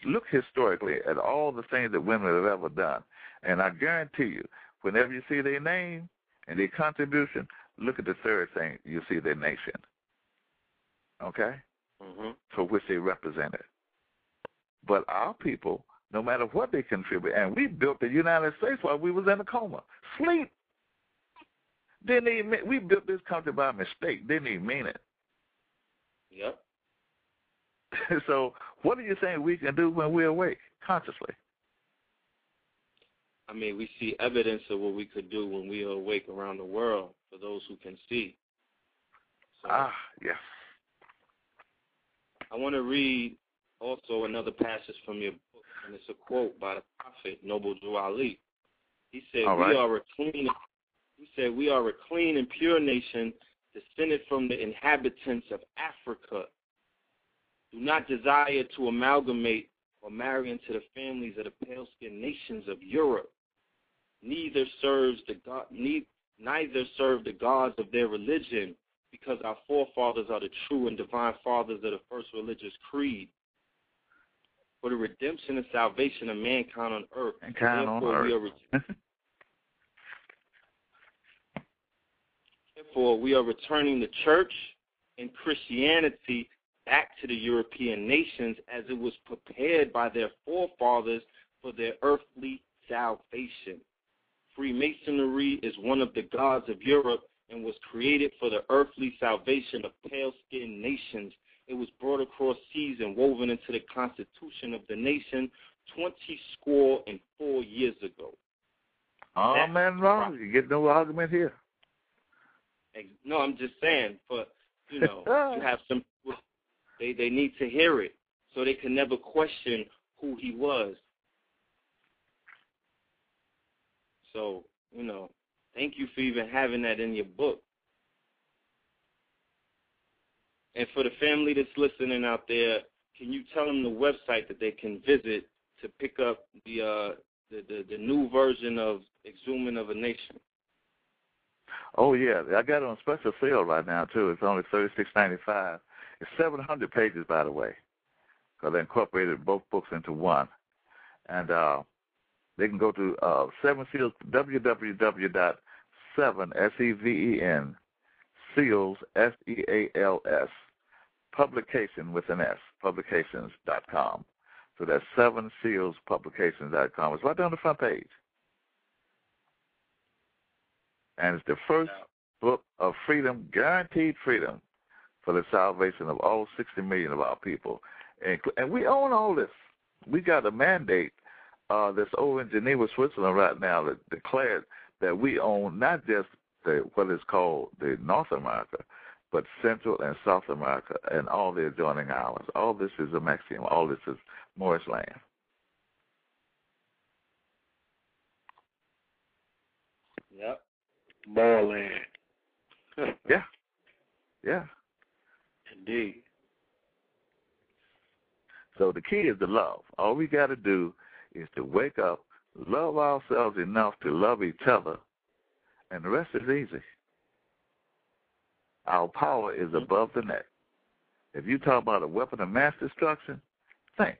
look historically at all the things that women have ever done. And I guarantee you, whenever you see their name and their contribution, look at the third thing, you see their nation. Okay? Mm-hmm. For which they represented. But our people, no matter what they contribute, and we built the United States while we was in a coma. Sleep. Didn't even we built this country by mistake. Didn't even mean it. Yep. so what are you saying we can do when we're awake consciously? I mean, we see evidence of what we could do when we are awake around the world for those who can see. So ah, yes. I want to read also another passage from your book, and it's a quote by the Prophet Noble Drew Ali. He said, All "We are a clean." He said, "We are a clean and pure nation, descended from the inhabitants of Africa. Do not desire to amalgamate or marry into the families of the pale-skinned nations of Europe. Neither serves the God, ne- neither serve the gods of their religion, because our forefathers are the true and divine fathers of the first religious creed. For the redemption and salvation of mankind on earth, Mankind on therefore we are earth. Therefore, we are returning the church and Christianity back to the European nations as it was prepared by their forefathers for their earthly salvation. Freemasonry is one of the gods of Europe and was created for the earthly salvation of pale skinned nations. It was brought across seas and woven into the constitution of the nation 20 score and four years ago. Oh That's man, wrong. You get no argument here. No, I'm just saying, but you know, you have some they they need to hear it so they can never question who he was. So, you know, thank you for even having that in your book. And for the family that's listening out there, can you tell them the website that they can visit to pick up the uh the, the, the new version of Exhuming of a Nation? Oh yeah, I got it on special sale right now too. It's only thirty six ninety five. It's seven hundred pages, by the way, because I incorporated both books into one. And uh, they can go to uh, Seven Seals www dot seven s e v e n seals s e a l s publication with an s publications dot com. So that's seven seals publications dot com. It's right down the front page. And it's the first book of freedom, guaranteed freedom for the salvation of all 60 million of our people. And, and we own all this. We got a mandate uh, that's over in Geneva, Switzerland right now that declared that we own not just the, what is called the North America, but Central and South America and all the adjoining islands. All this is a maximum. All this is Moorish land. Yep. Moreland. Yeah. Yeah. Indeed. So the key is the love. All we got to do is to wake up, love ourselves enough to love each other, and the rest is easy. Our power is mm-hmm. above the net. If you talk about a weapon of mass destruction, think.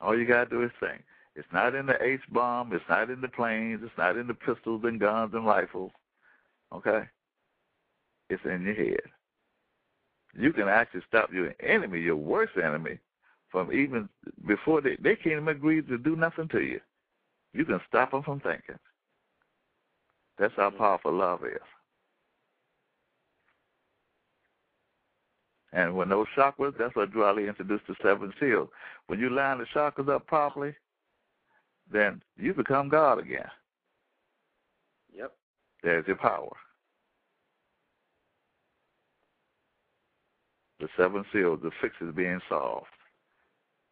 All you got to do is think. It's not in the H bomb. It's not in the planes. It's not in the pistols and guns and rifles. Okay? In your head. You can actually stop your enemy, your worst enemy, from even before they they can't even agree to do nothing to you. You can stop them from thinking. That's how powerful love is. And when those chakras, that's what Drew Ali introduced the seven seals. When you line the chakras up properly, then you become God again. Yep. There's your power. The seven seals, the fix is being solved.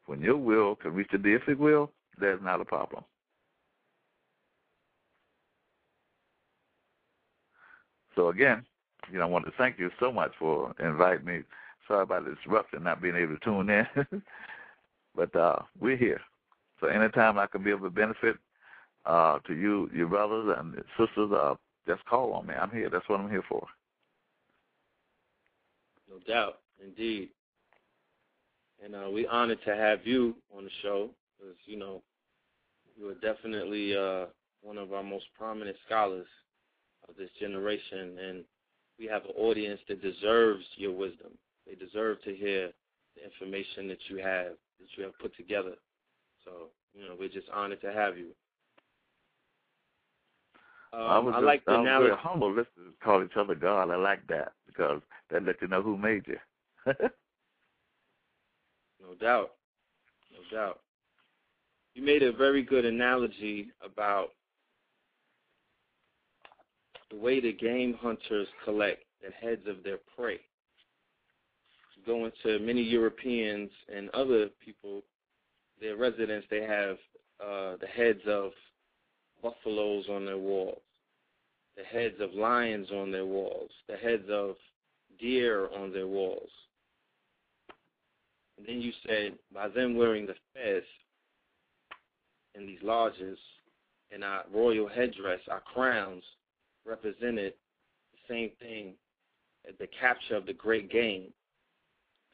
When your will can reach the deific will, there's not a problem. So again, you know, I want to thank you so much for inviting me. Sorry about the disruption, not being able to tune in. but uh, we're here. So anytime I can be of a benefit uh, to you, your brothers and sisters, uh, just call on me. I'm here. That's what I'm here for. No doubt, indeed. And uh, we honored to have you on the show because you know you are definitely uh, one of our most prominent scholars of this generation, and we have an audience that deserves your wisdom. They deserve to hear the information that you have that you have put together. So you know we're just honored to have you. Um, I was I just, like the I was very humble listening to call each other God. I like that because that lets you know who made you. No doubt. No doubt. You made a very good analogy about the way the game hunters collect the heads of their prey. Going to many Europeans and other people, their residents, they have uh, the heads of buffaloes on their walls, the heads of lions on their walls, the heads of deer on their walls. And then you said by them wearing the fez in these lodges and our royal headdress, our crowns, represented the same thing as the capture of the great game.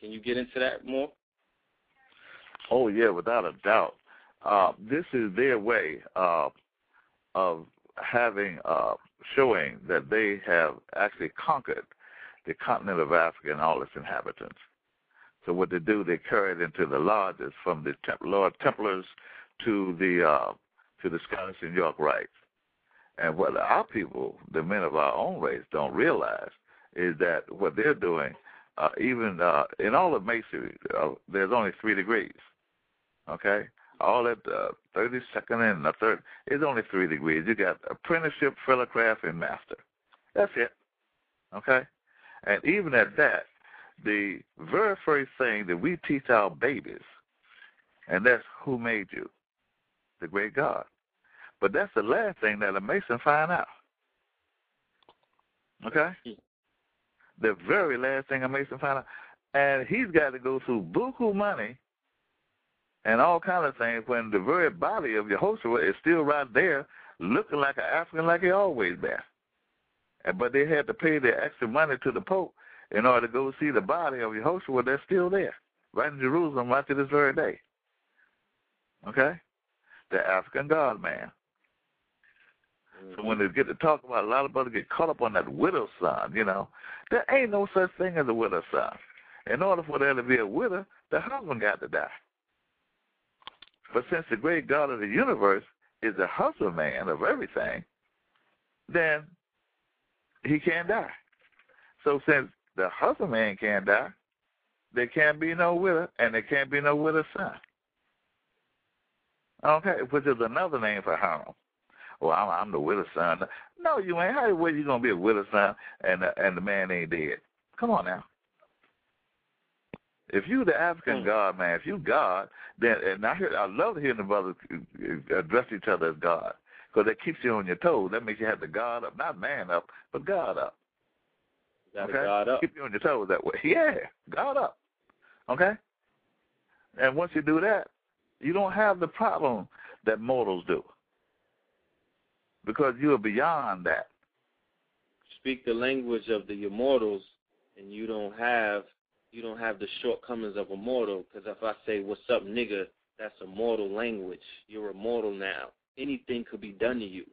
Can you get into that more? Oh yeah, without a doubt. Uh, this is their way uh, of having uh, showing that they have actually conquered the continent of Africa and all its inhabitants. So what they do, they carry it into the lodges from the Temp- Lord Templars to the uh, to the Scottish and York rites. And what our people, the men of our own race, don't realize is that what they're doing, uh, even uh, in all of masonry, uh, there's only three degrees. Okay, all that uh, 32nd and the third is only three degrees. You got apprenticeship, fellowcraft, and master. That's it. Okay, and even at that, the very first thing that we teach our babies, and that's who made you, the great God. But that's the last thing that a Mason find out. Okay? The very last thing a Mason find out. And he's got to go through buku money and all kind of things when the very body of Yehoshua is still right there looking like an African like he always been. But they had to pay the extra money to the Pope in order to go see the body of Yehoshua that's still there, right in Jerusalem right to this very day. Okay? The African God man. So when mm-hmm. they get to talk about a lot of brothers get caught up on that widow son, you know, there ain't no such thing as a widow son. In order for there to be a widow, the husband got to die. But since the great God of the universe is the husbandman of everything, then he can't die. So since the husband man can't die, there can't be no widow, and there can't be no widow son. Okay, which is another name for Hiram. Well, I'm, I'm the widow son. No, you ain't. How way you gonna be a widow son and the, and the man ain't dead? Come on now. If you the African Hmm. God, man, if you God, then and I hear I love hearing the brothers address each other as God because that keeps you on your toes. That makes you have the God up, not man up, but God up. Got okay, God up. keep you on your toes that way. Yeah, God up. Okay, and once you do that, you don't have the problem that mortals do because you are beyond that. Speak the language of the immortals, and you don't have you don't have the shortcomings of a mortal. Because if I say "What's up, nigga," that's a mortal language. You're a mortal now. Anything could be done to you.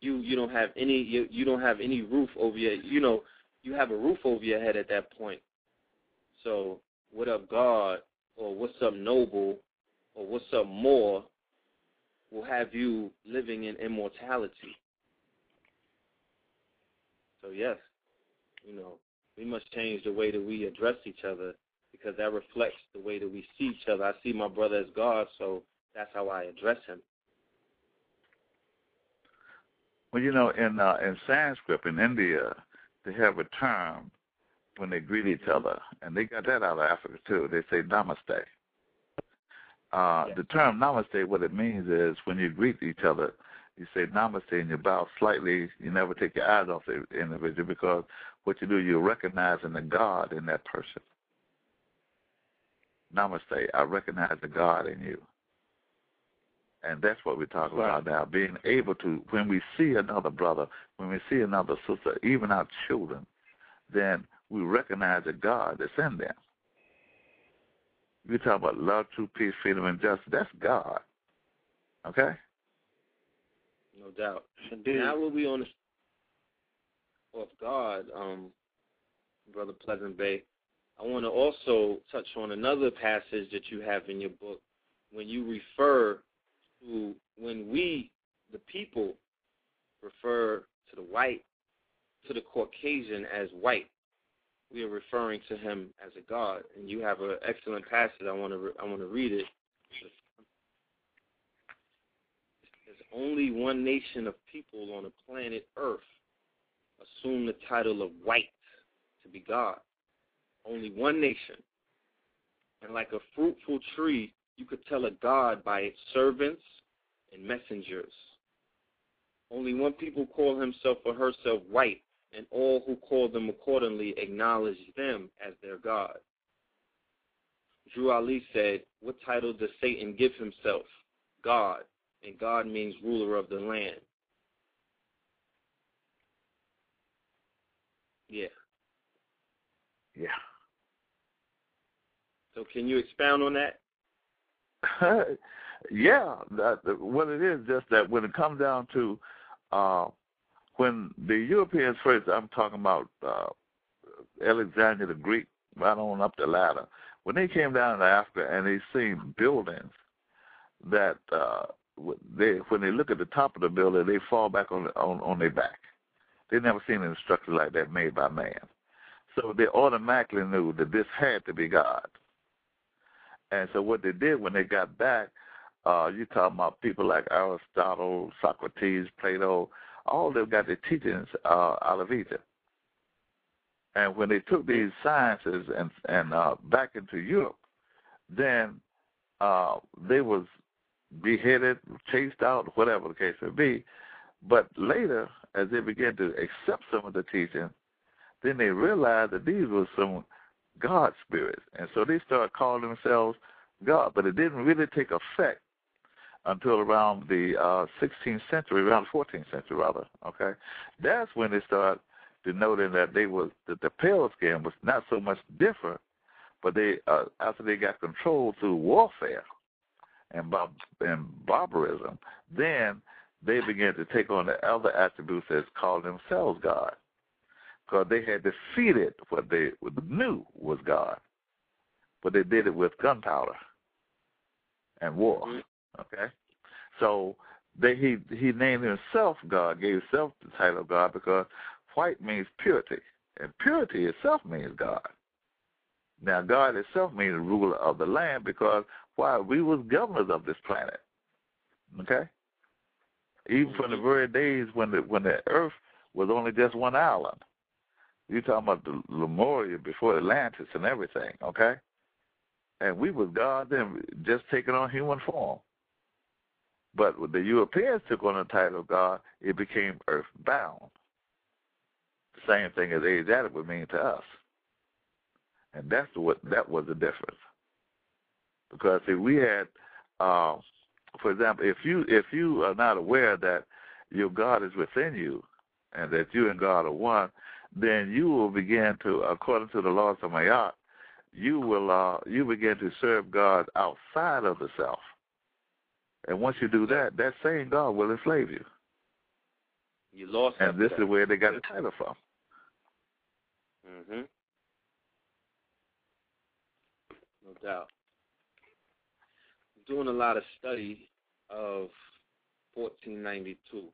You you don't have any you, you don't have any roof over your you know you have a roof over your head at that point. So what up, God, or what's up, noble, or what's up, more, will have you living in immortality. So yes, you know, we must change the way that we address each other because that reflects the way that we see each other. I see my brother as God, so that's how I address him. Well, you know, in uh, in Sanskrit in India, they have a term when they greet each other, and they got that out of Africa too. They say namaste. Uh, Yeah. The term namaste, what it means is when you greet each other, you say namaste and you bow slightly. You never take your eyes off the individual because what you do, you're recognizing the God in that person. Namaste. I recognize the God in you. And that's what we're talking Right. about now. Being able to, when we see another brother, when we see another sister, even our children, then we recognize the God that's in them. You talk about love, truth, peace, freedom, and justice. That's God. Okay? No doubt. Indeed. Now we'll be on the of God, um, Brother Pleasant Bey. I want to also touch on another passage that you have in your book when you refer to when we, the people, refer to the white, to the Caucasian as white. We are referring to him as a god, and you have an excellent passage. I want to I want to read it. There's only one nation of people on the planet Earth assume the title of white to be God. Only one nation. And like a fruitful tree, you could tell a God by its servants and messengers. Only one people call himself or herself white, and all who call them accordingly acknowledge them as their God. Drew Ali said, What title does Satan give himself? God. And God means ruler of the land. Yeah. Yeah. So can you expound on that? Yeah, that, what it is just that when it comes down to uh, when the Europeans first, I'm talking about uh, Alexander the Greek, right on up the ladder. When they came down to Africa and they seen buildings that uh, they, when they look at the top of the building, they fall back on on, on their back. They never seen any structure like that made by man, so they automatically knew that this had to be God. And so what they did when they got back, uh, you talking about people like Aristotle, Socrates, Plato, all of them got their teachings uh, out of Egypt. And when they took these sciences and and uh, back into Europe, then uh, they was beheaded, chased out, whatever the case may be. But later, as they began to accept some of the teachings, then they realized that these were some God spirits, and so they started calling themselves God. But it didn't really take effect until around the uh, 16th century, around the 14th century rather. Okay, that's when they started denoting that they was that the pale skin was not so much different, but they uh, after they got control through warfare and bar- and barbarism, then they began to take on the other attributes as calling themselves God because they had defeated what they knew was God, but they did it with gunpowder and war. Mm-hmm. Okay, so they, he he named himself God, gave himself the title of God because white means purity, and purity itself means God. Now, God itself means ruler of the land because why we was governors of this planet. Okay, even from the very days when the when the earth was only just one island. You talking about the Lemuria before Atlantis and everything, okay? And we was God then just taking on human form. But when the Europeans took on the title of God, it became earthbound. The same thing as Asiatic would mean to us. And that's what that was the difference. Because if we had uh, for example, if you if you are not aware that your God is within you and that you and God are one, then you will begin to, according to the laws of Mayat, you will uh, you begin to serve God outside of the self. And once you do that, that same God will enslave you. You lost. And this is where they got the title from. Mhm. No doubt. I'm doing a lot of study of 1492.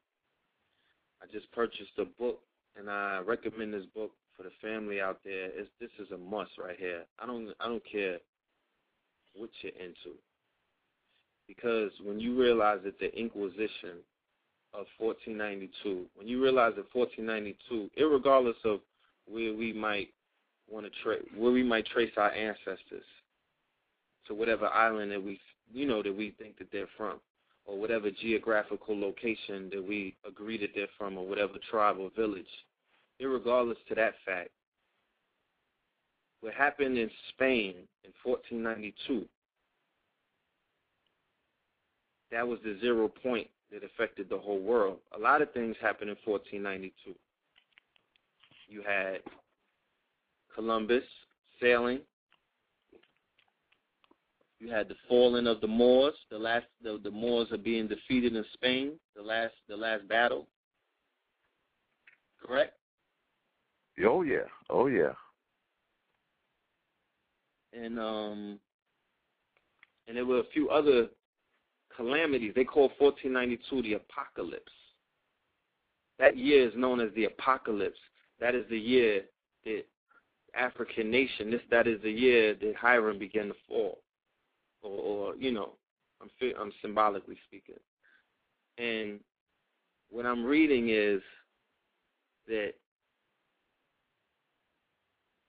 I just purchased a book, and I recommend this book for the family out there. It's, this is a must right here. I don't I don't care what you're into, because when you realize that the Inquisition of 1492, when you realize that 1492, regardless of where we might want to trace, where we might trace our ancestors to whatever island that we you know that we think that they're from, or whatever geographical location that we agree that they're from, or whatever tribe or village, irregardless to that fact, what happened in Spain in 1492, that was the zero point that affected the whole world. A lot of things happened in 1492. You had Columbus sailing. You had the falling of the Moors. The last the, the Moors are being defeated in Spain. The last the last battle. Correct. Oh yeah. Oh yeah. And um and there were a few other calamities. They call 1492 the apocalypse. That year is known as the apocalypse. That is the year that African nation. This that is the year that Hiram began to fall, or, or you know, I'm I'm symbolically speaking. And what I'm reading is that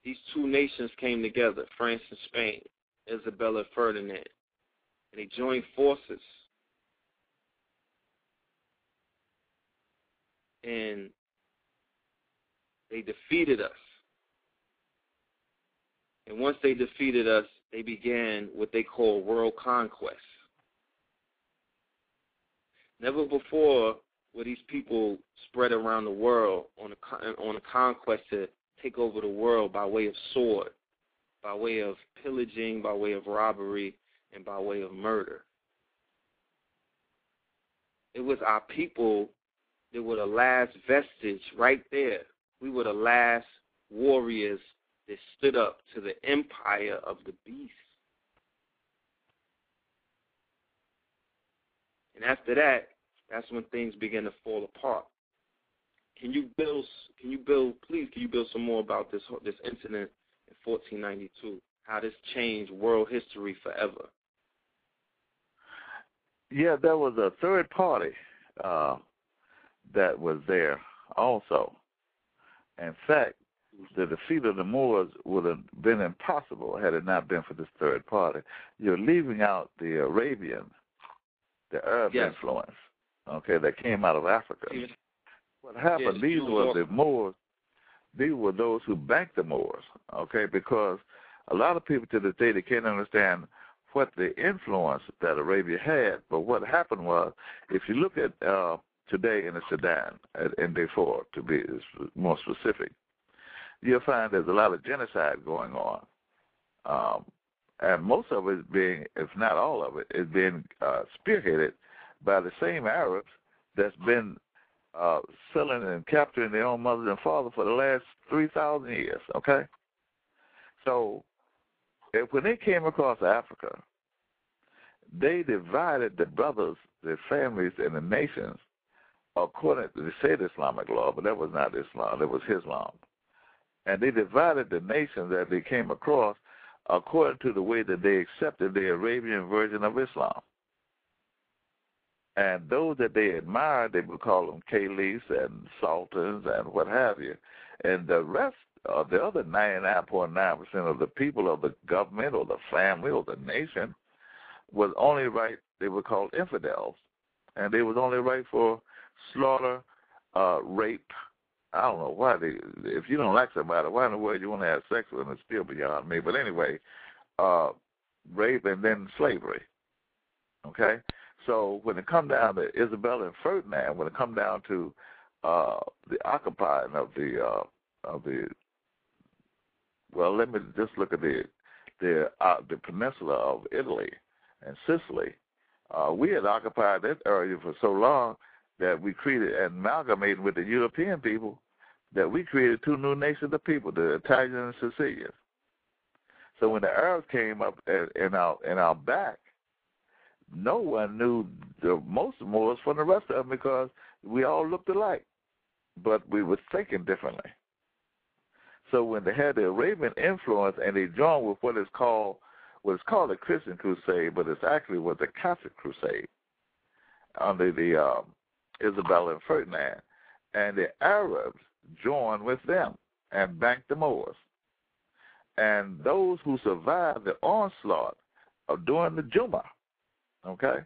these two nations came together, France and Spain, Isabella and Ferdinand, and they joined forces. And they defeated us. And once they defeated us, they began what they call world conquest. Never before were these people spread around the world on a, on a conquest to take over the world by way of sword, by way of pillaging, by way of robbery, and by way of murder. It was our people that were the last vestige right there. We were the last warriors that stood up to the empire of the beast. And after that, that's when things begin to fall apart. Can you build? Can you build? Please, can you build some more about this this incident in 1492? How this changed world history forever? Yeah, there was a third party uh, that was there also. In fact, the defeat of the Moors would have been impossible had it not been for this third party. You're leaving out the Arabian, the Arab yes. influence, okay, that came out of Africa. Yes. What happened? Yes, these were the Moors. These were those who backed the Moors, okay, because a lot of people to this day they can't understand what the influence that Arabia had. But what happened was, if you look at uh, today in the Sudan, in Darfur, to be more specific, you'll find there's a lot of genocide going on. Um, and most of it is being, if not all of it, is being uh, spearheaded by the same Arabs that's been uh, selling and capturing their own mothers and fathers for the last 3,000 years, okay? So if, when they came across Africa, they divided the brothers, the families, and the nations according to, they said Islamic law, but that was not Islam, that was Islam and they divided the nations that they came across according to the way that they accepted the Arabian version of Islam. And those that they admired, they would call them caliphs and sultans and what have you. And the rest, uh, the other 99.9% of the people of the government or the family or the nation was only right, they were called infidels. And they was only right for slaughter, uh, rape, I don't know why they. If you don't like somebody, why in the world you want to have sex with them? It's still beyond me. But anyway, uh, rape and then slavery. Okay, so when it come down to Isabella and Ferdinand, when it come down to uh, the occupying of the uh, of the, well, let me just look at the the uh, the peninsula of Italy and Sicily. Uh, we had occupied that area for so long that we created and amalgamated with the European people that we created two new nations of people, the Italians and the Sicilians. So when the Arabs came up in our in our back, no one knew the most Moors from the rest of them because we all looked alike, but we were thinking differently. So when they had the Arabian influence and they joined with what is called what is called the Christian Crusade, but it's actually was the Catholic Crusade under the um, Isabella and Ferdinand, and the Arabs joined with them and backed the Moors. And those who survived the onslaught of during the Juma, okay,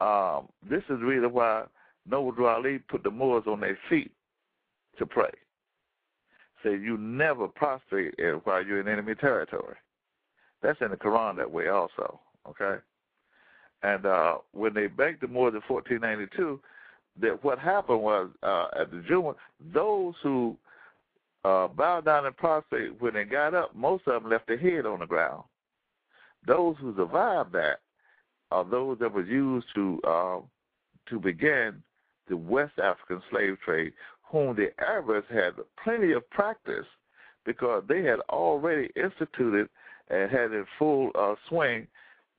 um, this is the reason why Noble Ali put the Moors on their feet to pray. Say you never prostrate while you're in enemy territory. That's in the Quran that way also, okay? And uh, when they begged the Moors in 1492, that what happened was uh, at the Juma, those who uh, bowed down and prostrate. When they got up, most of them left their head on the ground. Those who survived that are those that were used to uh, to begin the West African slave trade, whom the Arabs had plenty of practice because they had already instituted and had in full uh, swing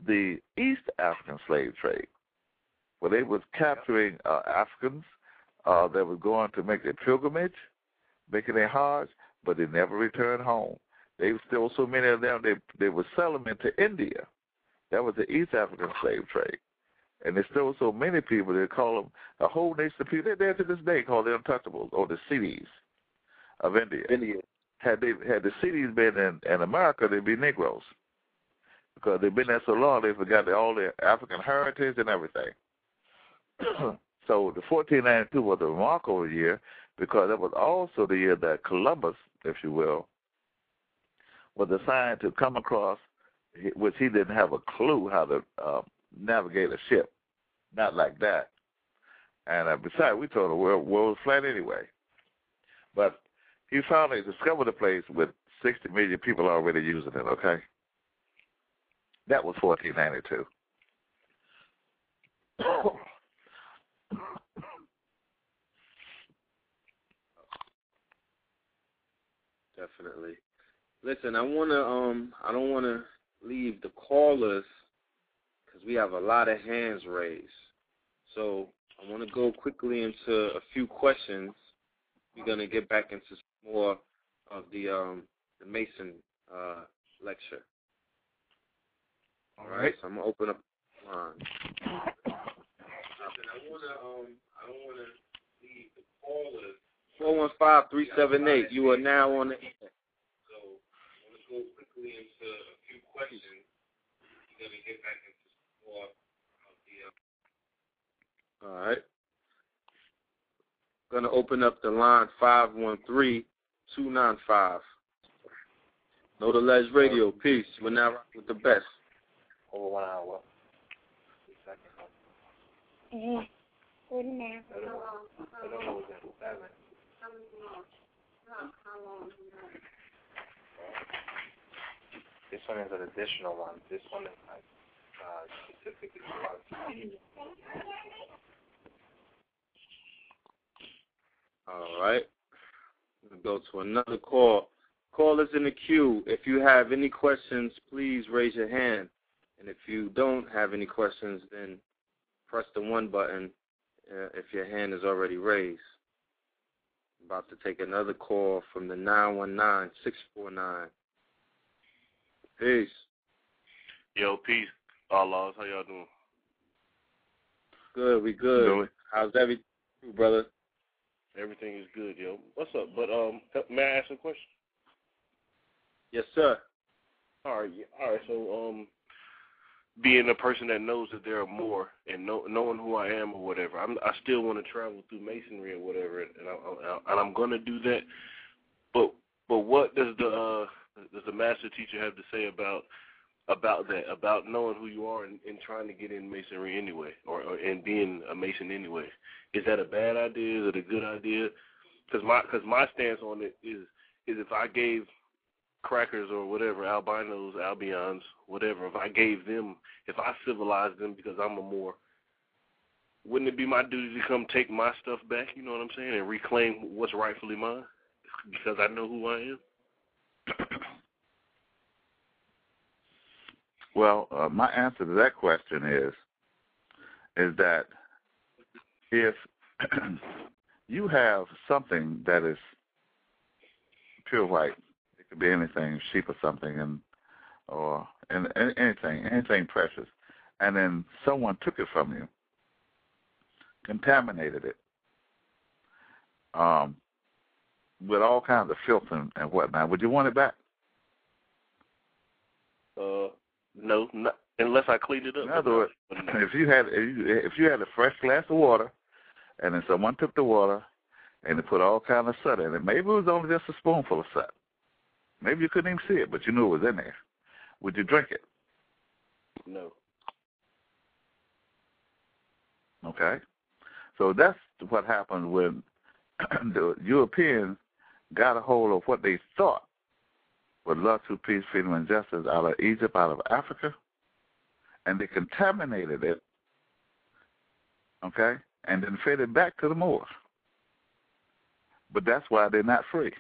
the East African slave trade, where they was capturing uh, Africans uh, that were going to make their pilgrimage, making their Hajj, but they never returned home. They still so many of them they they would sell them into India. That was the East African slave trade. And there's still so many people they call them a whole nation of people. They're there to this day called the Untouchables or the Siddis of India. India. Had they had the Siddis been in, in America, they'd be Negroes because they've been there so long they forgot all their African heritage and everything. so the 1492 was a remarkable year because it was also the year that Columbus, if you will, was assigned to come across, which he didn't have a clue how to uh, navigate a ship, not like that. And uh, besides, we told the world, world was flat anyway. But he finally discovered a place with 60 million people already using it, okay? That was 1492. Definitely. Listen, I wanna um I don't wanna leave the callers because we have a lot of hands raised. So I want to go quickly into a few questions. We're gonna get back into more of the um the Mason uh lecture. All right. So I'm gonna open up line. I wanna um I don't wanna leave the callers. Four one five three seven eight. You are now on the air. So I'm gonna into a few questions. We're gonna get back into more of the. Uh, all right. Gonna open up the line five one three two nine five. Know the Ledge Radio. Peace. We're now with the best. Over one hour. Eh, good now. This one is an additional one. This one is like uh, specifically All right. Go to another call. Callers in the queue. If you have any questions, please raise your hand. And if you don't have any questions, then press the one button uh, if your hand is already raised. About to take another call from the 919 649. Peace. Yo, peace. Outlaws, how y'all doing? Good, we good. Really? How's everything, brother? Everything is good, yo. What's up? But um, may I ask a question? Yes, sir. All right, all right. So um, being a person that knows that there are more and know, knowing who I am or whatever, I'm, I still want to travel through masonry or whatever, and, I, I, and I'm going to do that. But but what does the uh, does the master teacher have to say about about that, about knowing who you are and, and trying to get in masonry anyway, or, or and being a mason anyway? Is that a bad idea? Is it a good idea? Because my because my stance on it is is if I gave crackers or whatever, albinos, albions, whatever, if I gave them, if I civilized them because I'm a more, wouldn't it be my duty to come take my stuff back, you know what I'm saying, and reclaim what's rightfully mine because I know who I am? Well, uh, my answer to that question is is that if you have something that is pure white, it could be anything, sheep or something, and or and, and anything, anything precious, and then someone took it from you, contaminated it, um, with all kinds of filth and, and whatnot. Would you want it back? Uh, no, not, unless I clean it up. In other words, if you had if you, if you had a fresh glass of water, and then someone took the water and they put all kind of soot in it, maybe it was only just a spoonful of soot. Maybe you couldn't even see it, but you knew it was in there. Would you drink it? No. Okay. So that's what happened when the Europeans got a hold of what they thought was love, to peace, freedom, and justice out of Egypt, out of Africa, and they contaminated it, okay, and then fed it back to the Moors. But that's why they're not free.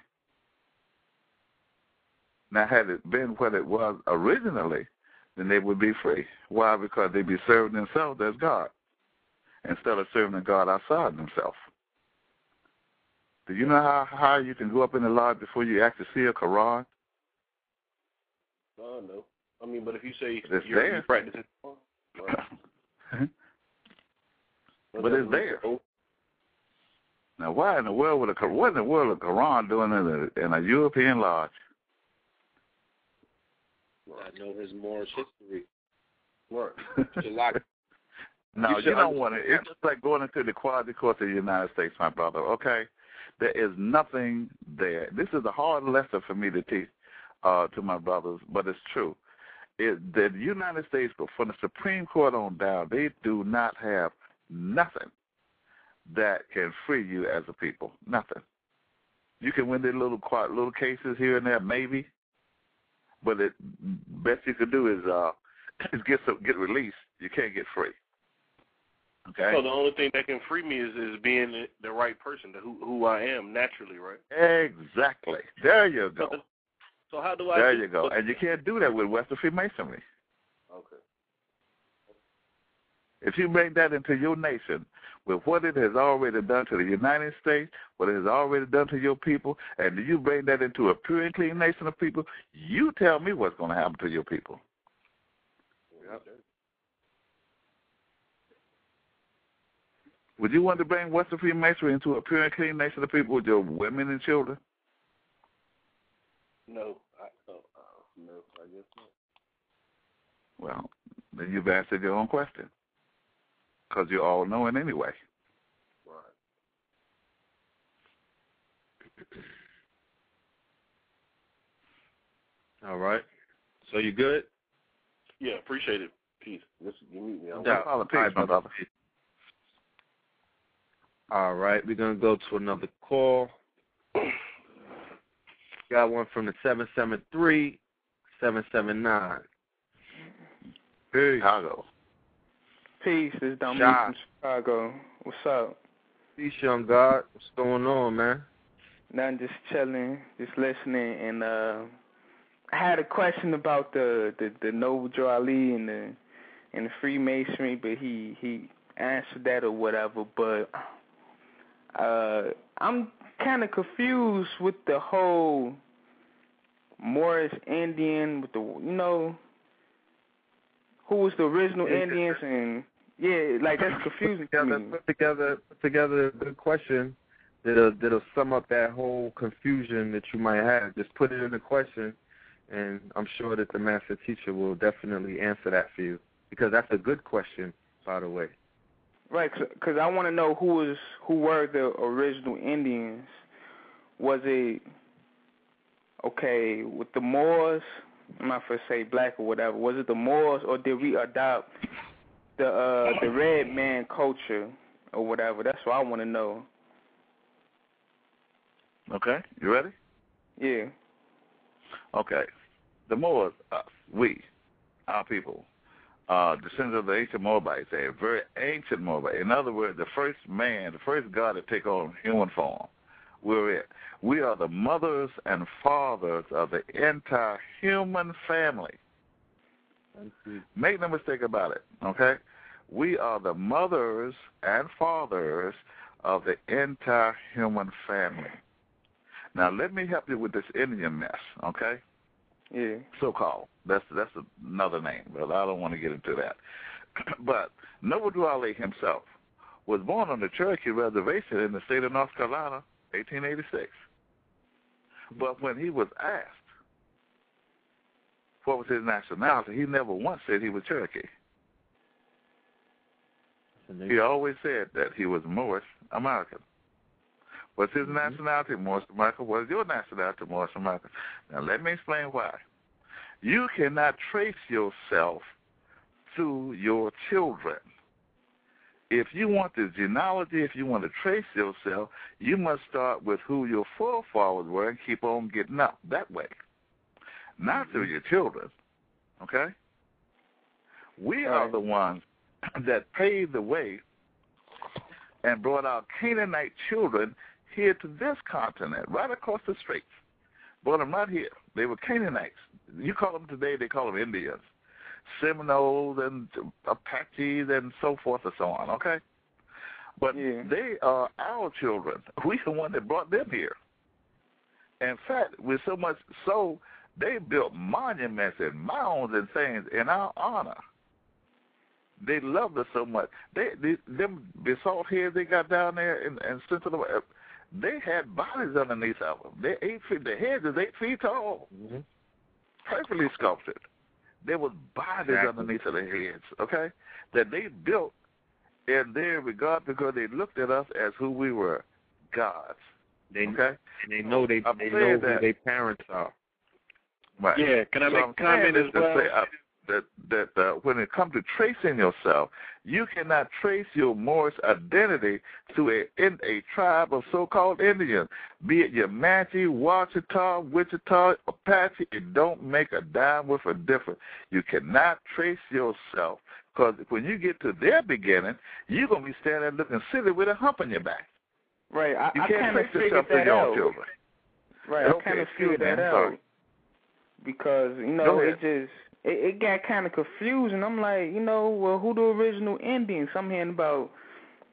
Now, had it been what it was originally, then they would be free. Why? Because they'd be serving themselves as God instead of serving the God outside themselves. Do you know how high you can go up in the lodge before you actually see a Quran? No, no. I mean, but if you say It's you're, there. you practice mm-hmm. it, right. But it's there. Now, why in the world would a what in the world a Quran doing in a, in a European lodge? I know his Moorish history. Right. Shalak. No, You you, don't want to. It's just like going into the quasi courts of the United States, my brother. Okay, there is nothing there. This is a hard lesson for me to teach uh, to my brothers, but it's true. It, the United States, from the Supreme Court on down, they do not have nothing that can free you as a people. Nothing. You can win their little quiet little cases here and there, maybe, but the best you can do is uh, is get some, get released. You can't get free. Okay. So the only thing that can free me is is being the, right person, the, who who I am naturally, right? Exactly. There you go. So, so how do I? There you go. And you can't do that with Western Freemasonry. Okay. If you bring that into your nation with what it has already done to the United States, what it has already done to your people, and you bring that into a pure and clean nation of people, you tell me what's going to happen to your people. Would you want to bring Western Freemasonry into a pure and clean nation of people with your women and children? No, I, oh, uh, no, I guess not. Well, then you've answered your own question. Because you're all knowing anyway. Right. All right. So you good? Yeah, appreciate it. Peace. Listen, you meet me. I'm Yeah. All the All right, peace, my brother. brother. All right, we're gonna go to another call. Got one from the seven seven three seven seven nine. Chicago. Peace, this is Dominique Shy. from Chicago. What's up? Peace, young God. What's going on, man? Nothing, just chilling, just listening, and uh I had a question about the the, the Noble Drew Ali and the and the Freemasonry, but he he answered that or whatever. But uh I'm kind of confused with the whole Moorish Indian with the you know who was the original. Indians and yeah, like that's confusing to together, me. put together, put together a good question that'll that'll sum up that whole confusion that you might have. Just put it in the question, and I'm sure that the master teacher will definitely answer that for you because that's a good question, by the way. Right, because I want to know who was who were the original Indians. Was it okay with the Moors? I'm not for say black or whatever. Was it the Moors, or did we adopt the uh the red man culture or whatever? That's what I want to know. Okay, you ready? Yeah. Okay. The Moors, us, we, our people, uh, descendants of the ancient Moabites, a very ancient Moabite. In other words, the first man, the first God to take on human form. We're it. We are the mothers and fathers of the entire human family. Make no mistake about it, okay? We are the mothers and fathers of the entire human family. Now, let me help you with this Indian mess, okay? Yeah. So-called. That's that's another name, but I don't want to get into that. but Noble Drew Ali himself was born on the Cherokee Reservation in the state of North Carolina, 1886. But when he was asked what was his nationality, he never once said he was Cherokee. He always said that he was Moorish American. What's his nationality? Moorish American. What is your nationality? Moorish American. Now let me explain why. You cannot trace yourself to your children. If you want the genealogy, if you want to trace yourself, you must start with who your forefathers were and keep on getting up that way. Not through mm-hmm. your children. Okay? We are the ones that paved the way and brought our Canaanite children here to this continent, right across the straits. Brought them right here. They were Canaanites. You call them today, they call them Indians. Seminoles and Apaches and so forth and so on, okay? But Yeah. they are our children. We the one that brought them here. In fact, with so much so, they built monuments and mounds and things in our honor. They loved us so much. They, they them basalt heads they got down there in, in Central. uh, They had bodies underneath of them. They eight feet. The heads is eight feet tall, perfectly sculpted. There was bodies Exactly. underneath of the heads. Okay, that they built in their regard because they looked at us as who we were, gods. They Okay, and they know they I'm they know who that- their parents are. right. Yeah, can I So make a comment as well? say, uh, that that uh, when it comes to tracing yourself, you cannot trace your Moorish identity to a in a tribe of so-called Indians, be it Yamanchi, Wachita, Wichita, Apache. It don't make a dime worth a difference. You cannot trace yourself because when you get to their beginning, you're gonna be standing there looking silly with a hump on your back. Right. I, You I can't trace yourself to your own children. Right. I Okay, kind of figured that out sorry. because you know it just it, it got kind of confusing. I'm like, you know, well, who the original Indians? I'm hearing about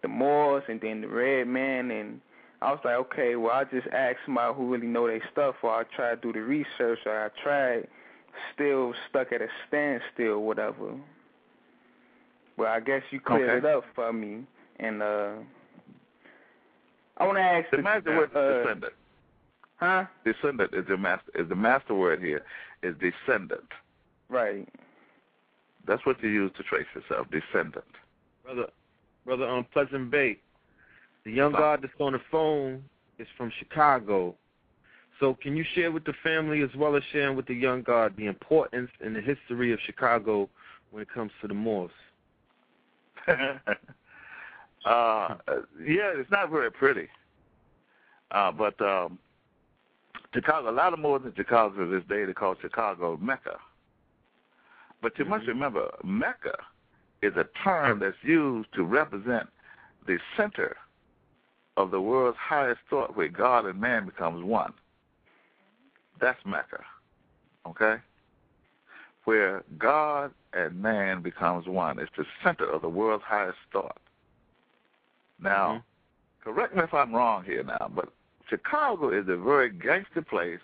the Moors and then the Red Man, and I was like, okay, well, I just ask somebody who really know their stuff, or I try to do the research, or I tried, still stuck at a standstill, whatever. Well, I guess you cleared Okay. it up for me, and uh, I want to ask The the- master word uh, descendant. huh? Descendant is the master is the master word here is descendant. Right. That's what you use to trace yourself, descendant. Brother brother on Pleasant Bey. The young Fine. god that's on the phone is from Chicago. So can you share with the family as well as sharing with the young god the importance and the history of Chicago when it comes to the Moors? uh, yeah, it's not very pretty. Uh, but um, Chicago, a lot of more than Chicago to this day, they call Chicago Mecca. But you must mm-hmm. remember, Mecca is a term that's used to represent the center of the world's highest thought where God and man becomes one. That's Mecca. Okay? Where God and man becomes one. It's the center of the world's highest thought. Now, mm-hmm. correct me if I'm wrong here now, but Chicago is a very gangster place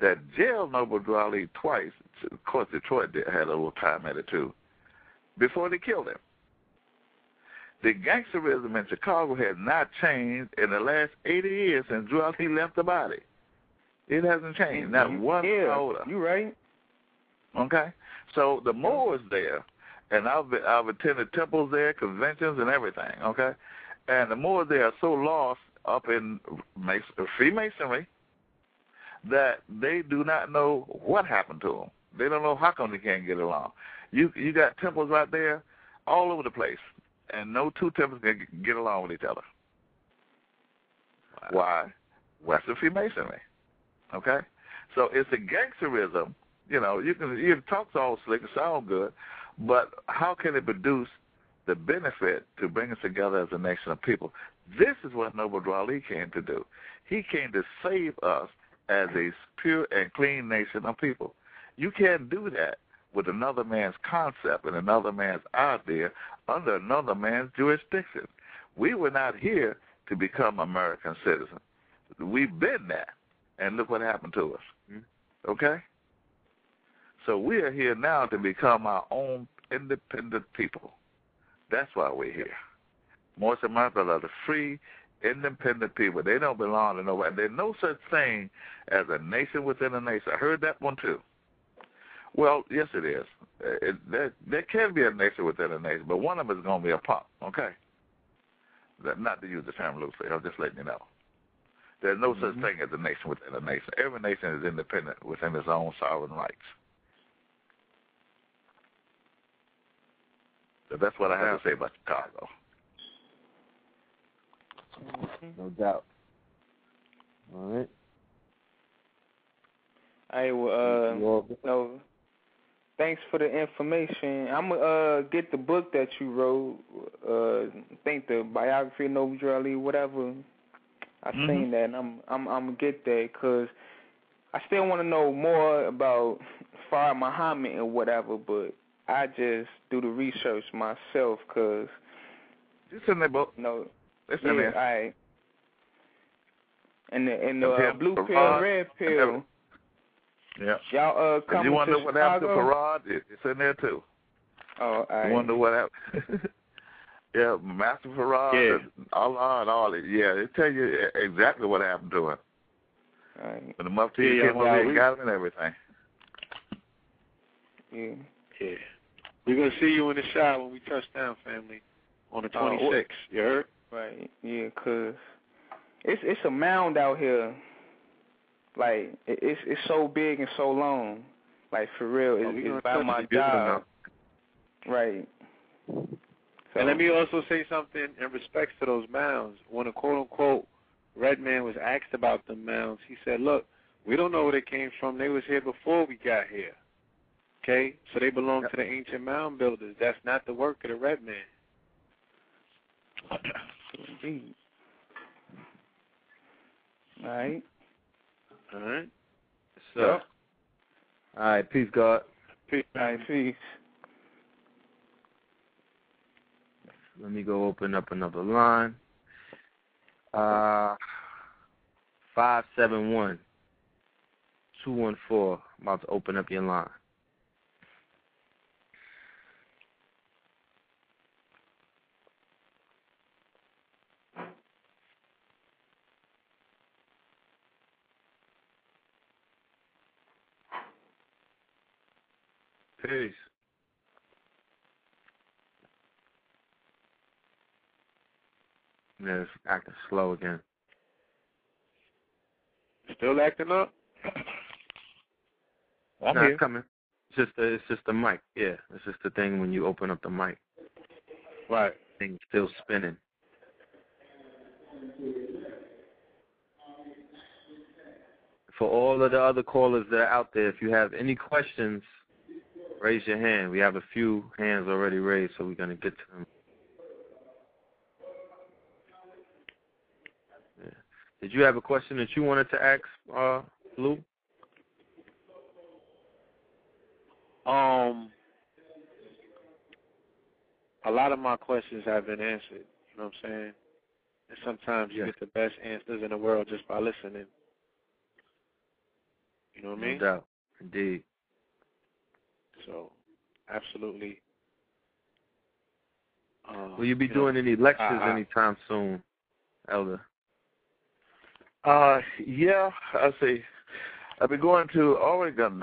that jailed Noble Drew Ali twice. Of course, Detroit did, had a little time at it too, before they killed him. The gangsterism in Chicago has not changed in the last 80 years since Drew left the body. It hasn't changed, not Mhm. one yeah, iota. You right. Okay, so the Moors there, and I've I've attended temples there, conventions, and everything. Okay, and the Moors there are so lost up in Freemasonry that they do not know what happened to them. They don't know how come they can't get along. You you got temples right there, all over the place, and no two temples can get along with each other. Why? Western Freemasonry. Okay, so it's a gangsterism you know, you can you can talk all slick and sound good, but how can it produce the benefit to bring us together as a nation of people? This is what Noble Drew Ali came to do. He came to save us as a pure and clean nation of people. You can't do that with another man's concept and another man's idea under another man's jurisdiction. We were not here to become American citizens. We've been that, and look what happened to us. Mm-hmm. Okay? So we are here now to become our own independent people. That's why we're here. Most of my brothers are the free, independent people. They don't belong to nobody. There's no such thing as a nation within a nation. I heard that one too. Well, yes, it is. Uh, it, there, there can be a nation within a nation, but one of them is going to be a punk. Okay. That, not to use the term loosely. I'm just letting you know. There's no such mm-hmm. thing as a nation within a nation. Every nation is independent within its own sovereign rights. So that's what I have to say about Chicago. Mm-hmm. No doubt. All right. I will. Uh, no. Thanks for the information. I'm gonna uh, get the book that you wrote. Uh, I think the biography of Noble Drew whatever. I Mhm. seen that, and I'm I'm I'm gonna get that because I still want to know more about Fard Muhammad and whatever. But I just do the research myself because It's in the book. no. It's yeah, in there. I. And the and the uh, blue pill, red pill. Everything. Yeah. Y'all uh coming you want to to know what happened to Chicago? Fard, it, it's in there too. Oh, I You right. want what happened? yeah, Master Fard, Yeah. and Allah, and all it. Yeah, it tell you e- exactly what happened to him. All right. When the Mufti Yeah, yeah, came well, over we- got him and everything. Yeah. Yeah. We're gonna see you in the shot when we touch down, family, on the Oh, twenty sixth. you heard? Right. Yeah, 'cause it's it's a mound out here. Like it, it's it's so big and so long. Like for real, Oh, it's, we it's by my job. Right. So, And let me also say something in respects to those mounds. When a quote unquote red man was asked about the mounds, he said, Look, we don't know where they came from. They was here before we got here. Okay? So they belong to the ancient mound builders. That's not the work of the red man. Indeed. All right. All right? So, all right, peace, God. Peace. All right. Peace. Let me go open up another line. Uh, five seven one two one four. About to open up your line. Peace. Yeah, it's acting slow again. Still acting up? I'm no, here. it's coming. It's just the, it's just the mic. Yeah, it's just the thing when you open up the mic. Right. Thing's still spinning. For all of the other callers that are out there, if you have any questions, raise your hand. We have a few hands already raised, so we're gonna get to them. Yeah. Did you have a question that you wanted to ask, uh, Lou? Um, a lot of my questions have been answered. You know what I'm saying? And sometimes you Yeah. get the best answers in the world just by listening. You know what I mean? No doubt. Indeed. So, absolutely. Uh, Will you be know, doing any lectures I- I- anytime soon, Elder? Uh, yeah, I see. I'll be going to Oregon.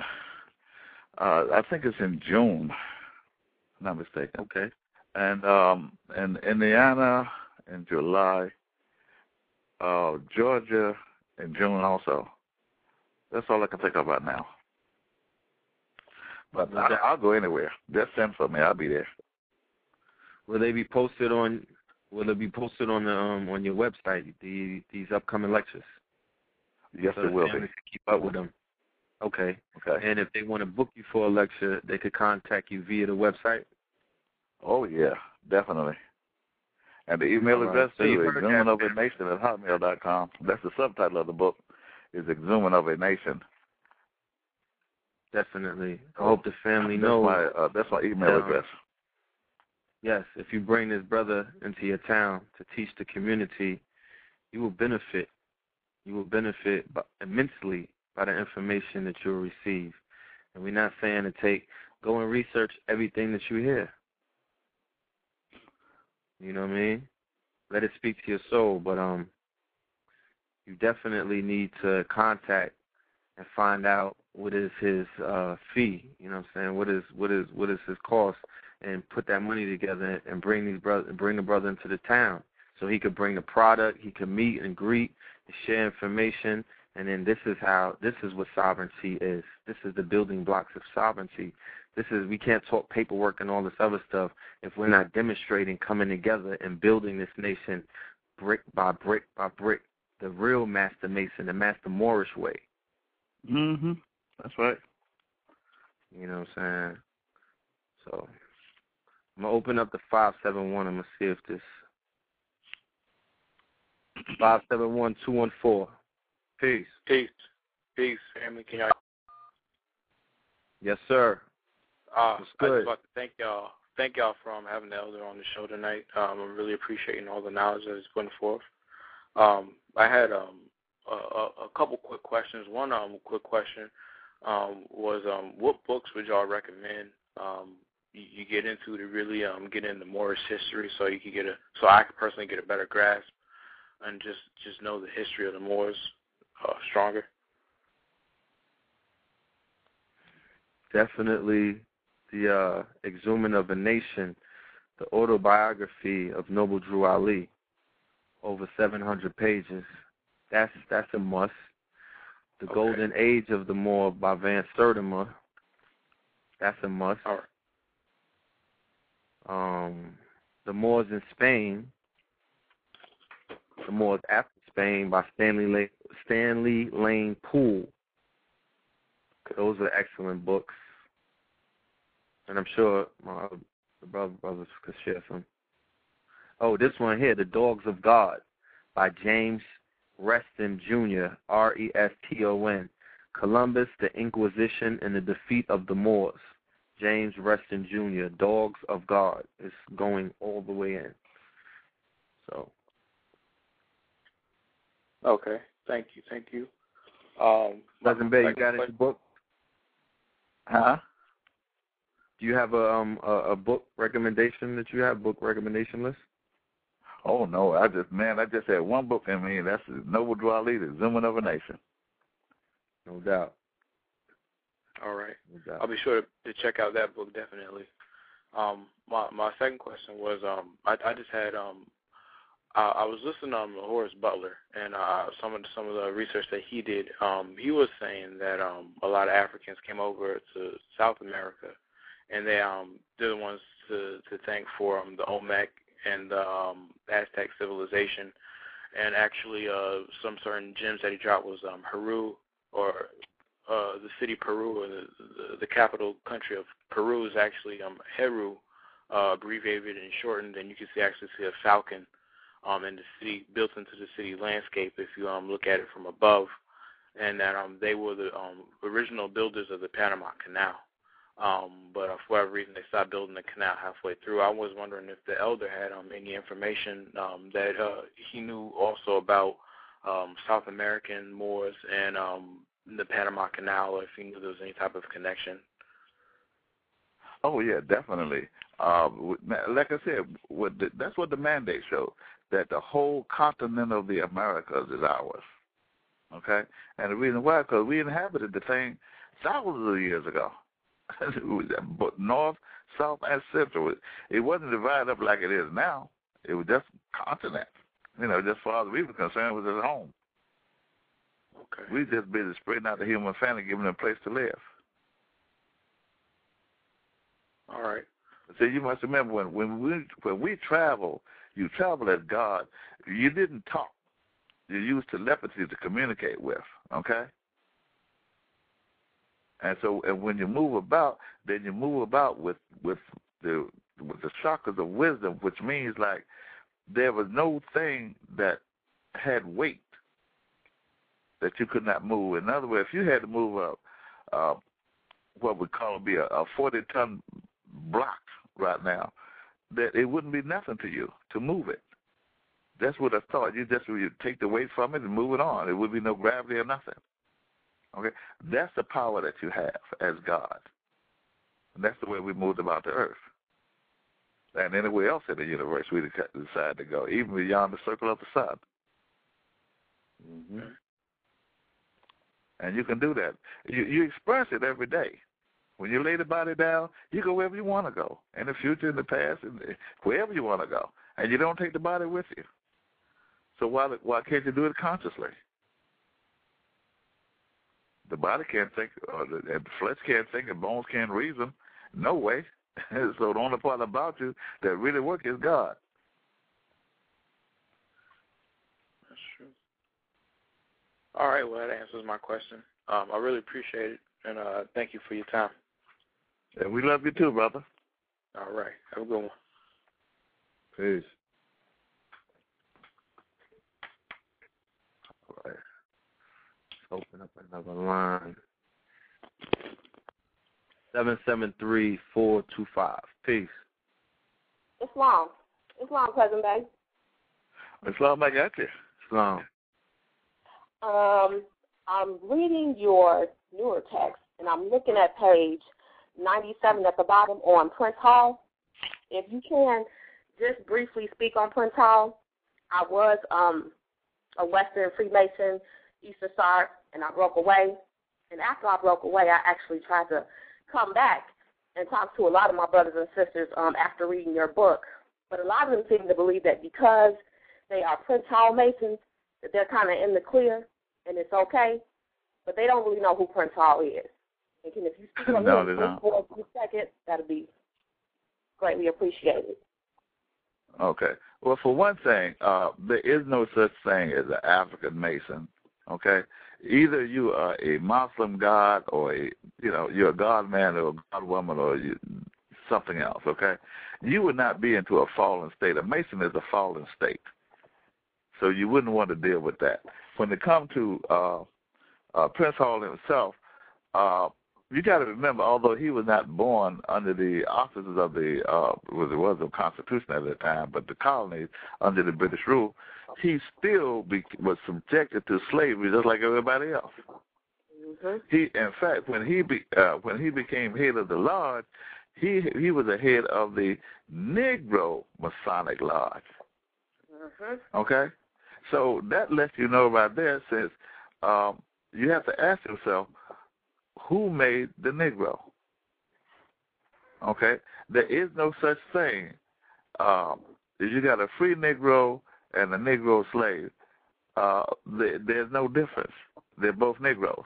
Uh, I think it's in June. if I'm not mistaken. Okay. And um, in Indiana in July. Uh, Georgia in June also. That's all I can think about now. But I, I'll go anywhere. Just send for me. I'll be there. Will they be posted on? Will it be posted on the um on your website? The these upcoming lectures. Yes, so it will be. Keep up with them. Okay. Okay. And if they want to book you for a lecture, they could contact you via the website. Oh yeah, definitely. And the email All right. address So you too, heard exhuming of a nation at hotmail dot com. That's the subtitle of the book. Is exhuming of a nation. Definitely. I hope the family That's knows. my uh, that's my email address. Yes, if you bring this brother into your town to teach the community, you will benefit. You will benefit immensely by the information that you'll receive. And we're not saying to take go and research everything that you hear. You know what I mean? Let it speak to your soul, but um you definitely need to contact and find out what is his uh fee, you know what I'm saying? What is what is what is his cost and put that money together and bring these brother bring the brother into the town so he could bring the product, he could meet and greet, and share information, and then this is how this is what sovereignty is. This is the building blocks of sovereignty. This is we can't talk paperwork and all this other stuff if we're not demonstrating coming together and building this nation brick by brick by brick, the real Master Mason, the Master Moorish way. Mhm. That's right. You know what I'm saying? So I'm gonna open up the five seven one. I'm gonna see if this five seven one two one four. Peace. Peace. Peace, family. Can y'all? Yes, sir. Uh, I good? just want to thank y'all. Thank y'all for um, having the elder on the show tonight. Um, I'm really appreciating all the knowledge that is putting forth. Um, I had um, a, a, a couple quick questions. One um, quick question um, was um, what books would y'all recommend um, you, you get into to really um, get into Moorish history, so you can get a so I could personally get a better grasp and just just know the history of the Moors uh, stronger. Definitely the uh, Exhuming of a Nation, the autobiography of Noble Drew Ali, over 700 pages. That's that's a must. The Okay. Golden Age of the Moor by Van Sertima. That's a must. All right. Um, the Moors in Spain. The Moors after Spain by Stanley Lane, Stanley Lane Poole. Those are excellent books, and I'm sure my other the brother brothers could share some. Oh, this one here, The Dogs of God by James Reston Jr. R E S T O N. Columbus, the Inquisition, and the Defeat of the Moors. James Reston Jr. Dogs of God is going all the way in. So Okay. Thank you. Thank you. Um, Cousin Bay, you got any question- book? Huh? Do you have a um a, a book recommendation that you have book recommendation list? Oh no, I just man, I just had one book in me, and that's Noble Drew Ali, The Exhuming of a Nation. No doubt. All right. No doubt. I'll be sure to, to check out that book definitely. Um, my my second question was um, I I just had um, I, I was listening um, to Horace Butler and uh, some of the, some of the research that he did. Um, he was saying that um, a lot of Africans came over to South America, and they um, they're the ones to to thank for um, the Olmec and um, Aztec civilization. And actually, uh, some certain gems that he dropped was um, Heru or uh, the city Peru, or the, the the capital country of Peru is actually um, Heru, uh, abbreviated and shortened, and you can see actually see a falcon um, in the city built into the city landscape if you um, look at it from above, and that um, they were the um, original builders of the Panama Canal. Um, but uh, for whatever reason, they stopped building the canal halfway through. I was wondering if the elder had um, any information um, that uh, he knew also about um, South American Moors and um, the Panama Canal, or if he knew there was any type of connection. Oh yeah, definitely. Um, like I said, what the, that's what the mandate showed that the whole continent of the Americas is ours. Okay, and the reason why, because we inhabited the thing thousands of years ago, but north, south, and central. It wasn't divided up like it is now. It was just continent. You know, just far as we were concerned, it was at home. Okay. We just busy spreading out the human family, giving them a place to live. All right. So you must remember when when we when we travel, you travel as God. You didn't talk. You used telepathy to communicate with. Okay. And so, and when you move about, then you move about with with the with the chakras of wisdom, which means like there was no thing that had weight that you could not move. In other words, if you had to move a, uh, what we call be a, a forty ton block right now, that it wouldn't be nothing to you to move it. That's what I thought. You just you take the weight from it and move it on. It would be no gravity or nothing. Okay, that's the power that you have as God. And that's the way we moved about the earth. And anywhere else in the universe, we decide to go, even beyond the circle of the sun. Mm-hmm. And you can do that. You, you express it every day. When you lay the body down, you go wherever you want to go, in the future, in the past, and wherever you want to go, and you don't take the body with you. So why why can't you do it consciously? The body can't think, or the, the flesh can't think, and bones can't reason. No way. so the only part about you that really works is God. That's true. All right, well, that answers my question. Um, I really appreciate it, and uh, thank you for your time. And we love you too, brother. All right. Have a good one. Peace. Open up another line. Seven seven three four two five. Peace. Islam. Islam, cousin babe. Islam, I got you. Islam. Um, I'm reading your newer text, and I'm looking at page 97 at the bottom on Prince Hall. If you can, just briefly speak on Prince Hall. I was um, a Western Freemason, Eastern Star, and I broke away. And after I broke away, I actually tried to come back and talk to a lot of my brothers and sisters um, after reading your book. But a lot of them seem to believe that because they are Prince Hall Masons, that they're kind of in the clear and it's okay. But they don't really know who Prince Hall is. And can if you speak on No, him for a few seconds, that'd be greatly appreciated. Okay. Well, for one thing, uh, there is no such thing as an African Mason. Okay. Either you are a Muslim god or a, you know, you're a god man or a god woman or you, something else. Okay. You would not be into a fallen state. A Mason is a fallen state. So you wouldn't want to deal with that. When it comes to uh, uh, Prince Hall himself, uh, you got to remember, although he was not born under the auspices of the uh, was it was a constitution at that time, but the colonies under the British rule, he still be, was subjected to slavery just like everybody else. Mm-hmm. He, in fact, when he be, uh, when he became head of the lodge, he he was the head of the Negro Masonic Lodge. Mm-hmm. Okay, so that lets you know right there. Since um, you have to ask yourself, who made the Negro? Okay, there is no such thing. Um, if you got a free Negro and a Negro slave, uh, there, there's no difference. They're both Negroes,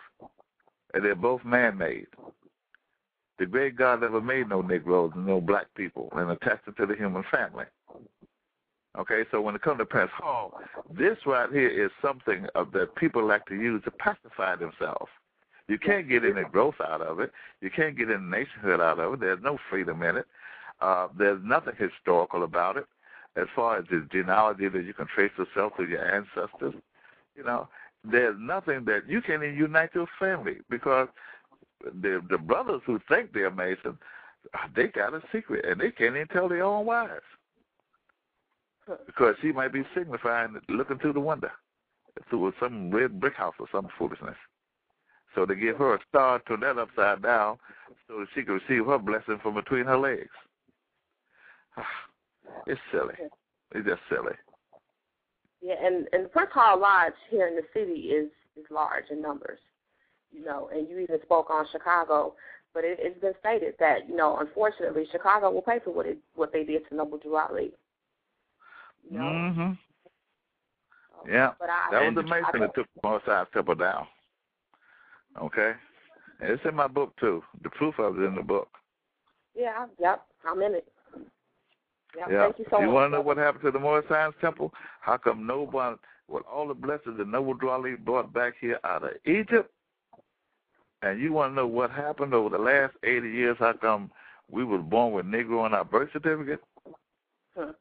and they're both man-made. The great God never made no Negroes and no black people and attached them to the human family. Okay, so when it comes to Prince Hall, this right here is something that people like to use to pacify themselves. You can't get any growth out of it. You can't get any nationhood out of it. There's no freedom in it. Uh, there's nothing historical about it as far as the genealogy that you can trace yourself to your ancestors. You know, there's nothing that you even unite your family because the the brothers who think they're Mason, uh, they got a secret and they can't even tell their own wives because she might be signifying looking through the window through some red brick house or some foolishness. So they give her a star, turn that upside down, so that she can receive her blessing from between her legs. Ah, It's silly. It's just silly. Yeah, and and the Prince Hall Lodge here in the city is is large in numbers, you know. And you even spoke on Chicago, but it, it's been stated that you know, unfortunately, Chicago will pay for what it what they did to Noble Drew Ali. You know? hmm Yeah, But I, that was amazing. Mason I that took North Side Temple down. Okay, and it's in my book too. The proof of it in the book. Yeah, yep, I'm in it. Yep, Yeah. Thank you so you much. want to know what happened to the Moore Science Temple? How come nobody, with all the blessings that Noble Drew Ali brought back here out of Egypt, and you want to know what happened over the last 80 years? How come we was born with Negro on our birth certificate? As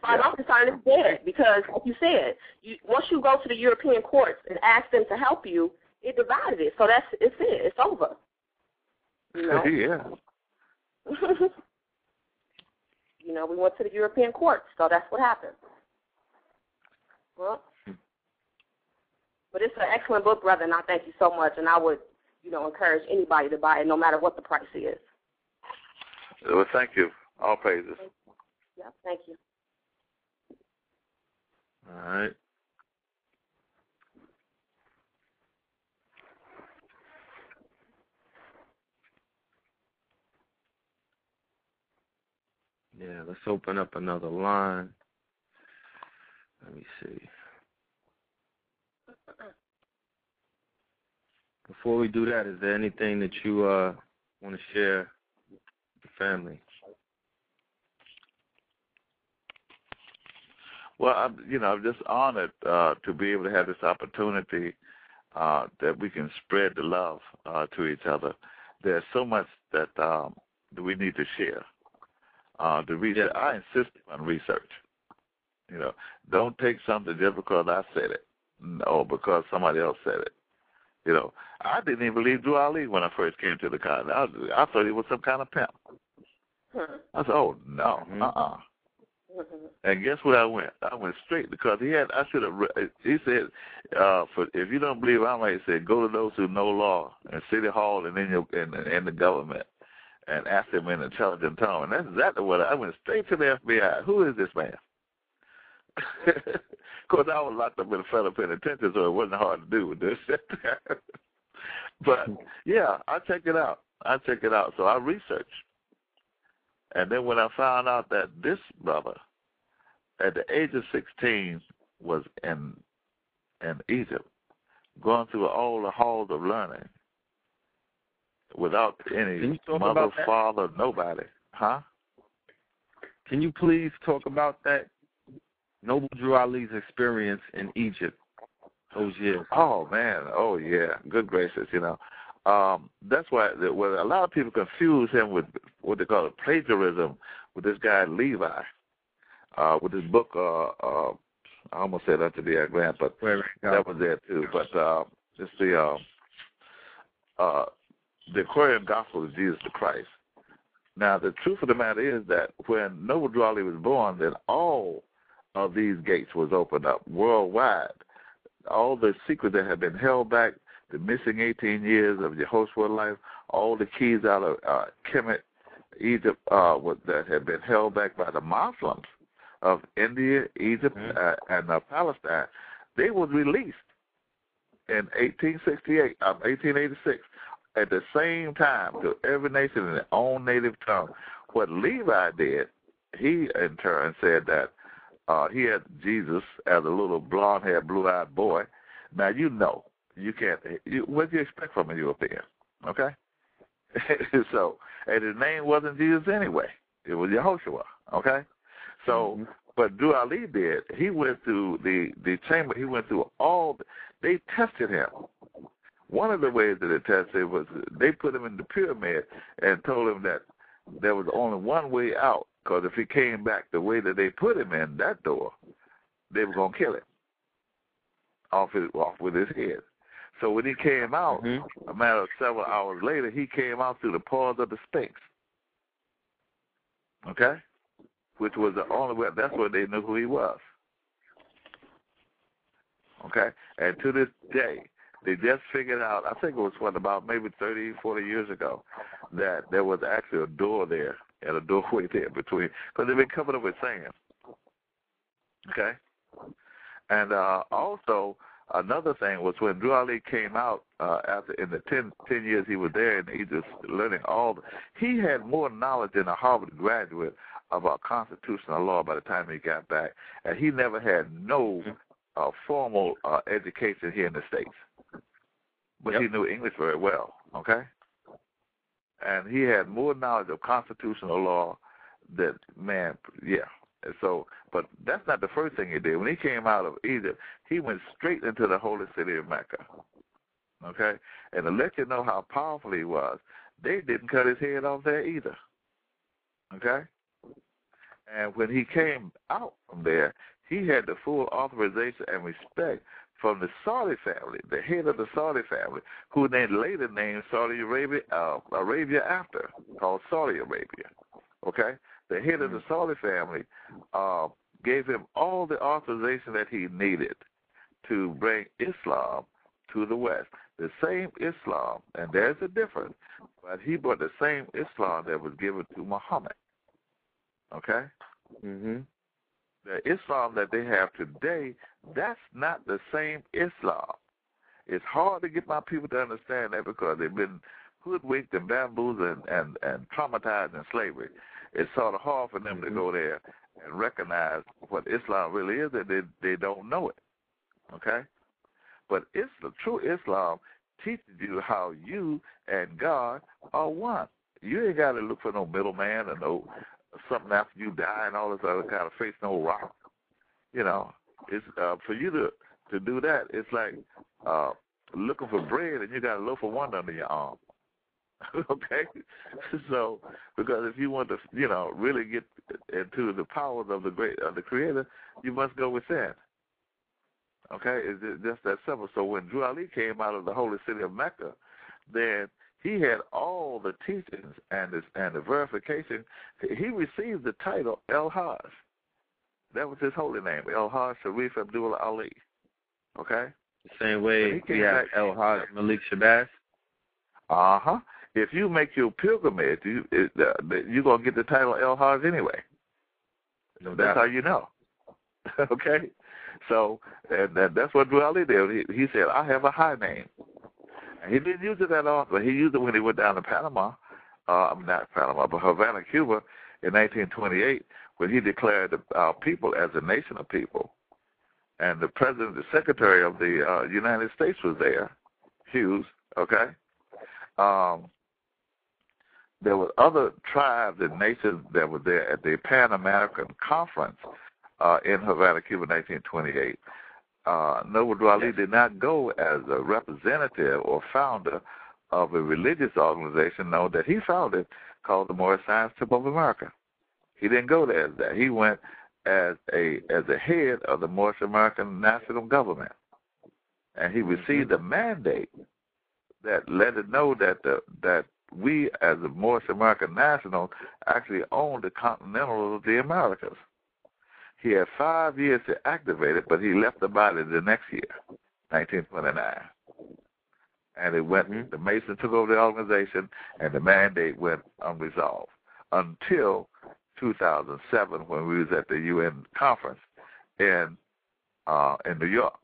far as I'm concerned, it's dead because, like you said, you, once you go to the European courts and ask them to help you, it divided it. So that's it's it. It's over. You know. yeah. you know, we went to the European courts, so that's what happened. Well, but it's an excellent book, brother, and I thank you so much. And I would, you know, encourage anybody to buy it, no matter what the price is. Well, thank you. All praises. Yeah, thank you. All right. Yeah, let's open up another line. Let me see. Before we do that, is there anything that you uh want to share with the family? Well, I'm, you know, I'm just honored uh, to be able to have this opportunity uh, that we can spread the love uh, to each other. There's so much that um, that we need to share. Uh, the research, I insist on research. You know, don't take something just because I said it, or because somebody else said it. You know, I didn't even believe Drew Ali when I first came to the continent. I, I thought he was some kind of pimp. I said, "Oh no, uh, uh-uh. And guess where I went? I went straight because he had. I should have. He said, uh, "For if you don't believe, I'm like he said, go to those who know law in City Hall and in your in, in the government, and ask them in an intelligent tone." And that's exactly what I, I went straight to the FBI. Who is this man? of course, I was locked up in a federal penitentiary, so it wasn't hard to do with this. but yeah, I check it out. I check it out. So I researched. And then when I found out that this brother, at the age of 16, was in in Egypt, going through all the halls of learning without any mother, father, nobody, huh? Can you please talk about that? Noble Drew Ali's experience in Egypt those years. Oh man, oh yeah, good gracious, you know. Um, that's why well, a lot of people confuse him with what they call plagiarism with this guy Levi, uh, with his book. Uh, uh, I almost said that to be a grant, but that was there too. But uh, it's the uh, uh, the Aquarian Gospel of Jesus the Christ. Now, the truth of the matter is that when Noble Ali was born, then all of these gates was opened up worldwide. All the secrets that had been held back the missing 18 years of Jehoshua life, all the keys out of uh, Kemet, Egypt, uh, that had been held back by the Muslims of India, Egypt, mm-hmm. uh, and uh, Palestine, they was released in 1868, um, 1886, at the same time to every nation in their own native tongue. What Levi did, he in turn said that uh, he had Jesus as a little blonde-haired, blue-eyed boy. Now you know you can't. You, what do you expect from a European? Okay. so, and his name wasn't Jesus anyway. It was Yehoshua. Okay. So, mm-hmm. but Drew Ali did. He went through the the chamber. He went through all. The, they tested him. One of the ways that they tested was they put him in the pyramid and told him that there was only one way out. Because if he came back the way that they put him in that door, they were gonna kill him off his off with his head. So when he came out, mm-hmm. a matter of several hours later, he came out through the pores of the Sphinx. Okay? Which was the only way, that's where they knew who he was. Okay? And to this day, they just figured out, I think it was what, about maybe 30, 40 years ago, that there was actually a door there and a doorway there between, because they've been coming up with saying. Okay? And uh, also, Another thing was when Drew Ali came out uh, after in the ten, ten years he was there and he Egypt learning all. The, he had more knowledge than a Harvard graduate about constitutional law by the time he got back, and he never had no uh, formal uh, education here in the states, but yep. he knew English very well. Okay, and he had more knowledge of constitutional law than man. Yeah, and so, but that's not the first thing he did. When he came out of Egypt, he went straight into the holy city of Mecca. Okay? And to let you know how powerful he was, they didn't cut his head off there either. Okay? And when he came out from there, he had the full authorization and respect from the Saudi family, the head of the Saudi family, who then later named Saudi Arabia, uh, Arabia after, called Saudi Arabia. Okay? the head of the mm-hmm. Saudi family, uh, gave him all the authorization that he needed to bring Islam to the West. The same Islam, and there's a difference, but he brought the same Islam that was given to Muhammad. Okay? Mhm. The Islam that they have today, that's not the same Islam. It's hard to get my people to understand that because they've been hoodwinked and bamboozled and, and, and traumatized in slavery it's sort of hard for them mm-hmm. to go there and recognize what Islam really is, that they they don't know it. Okay, but the true Islam teaches you how you and God are one. You ain't got to look for no middleman or no something after you die and all this other kind of face no rock. You know, it's uh, for you to to do that. It's like uh, looking for bread and you got a loaf of wonder under your arm. okay, so because if you want to, you know, really get into the powers of the great of the Creator, you must go within. Okay, it's just that simple. So when Drew Ali came out of the holy city of Mecca, then he had all the teachings and the, and the verification. He received the title El Haj. That was his holy name, El Haj Sharif Abdul Ali. Okay. The same way we have El Haj Malik Shabazz. Uh huh. If you make your pilgrimage, you it, uh, you're gonna get the title El Haj anyway. No that's how you know. okay. So and, and that's what Ali did. He, he said, "I have a high name." He didn't use it that often. He used it when he went down to Panama, uh, not Panama, but Havana, Cuba, in 1928, when he declared our people as a nation of people. And the president, the secretary of the uh, United States was there, Hughes. Okay. Um, there were other tribes and nations that were there at the Pan American Conference uh, in Havana, Cuba, 1928. Uh, Noble Ali did not go as a representative or founder of a religious organization known that he founded called the Moorish Science Temple of America. He didn't go there as that. He went as a as a head of the Moorish American national government, and he received a mandate that let it know that the, that we as the Moorish American national actually own the continental of the Americas. He had five years to activate it, but he left the body the next year, 1929. And it went. Mm-hmm. The Mason took over the organization, and the mandate went unresolved until 2007, when we was at the UN conference in uh, in New York,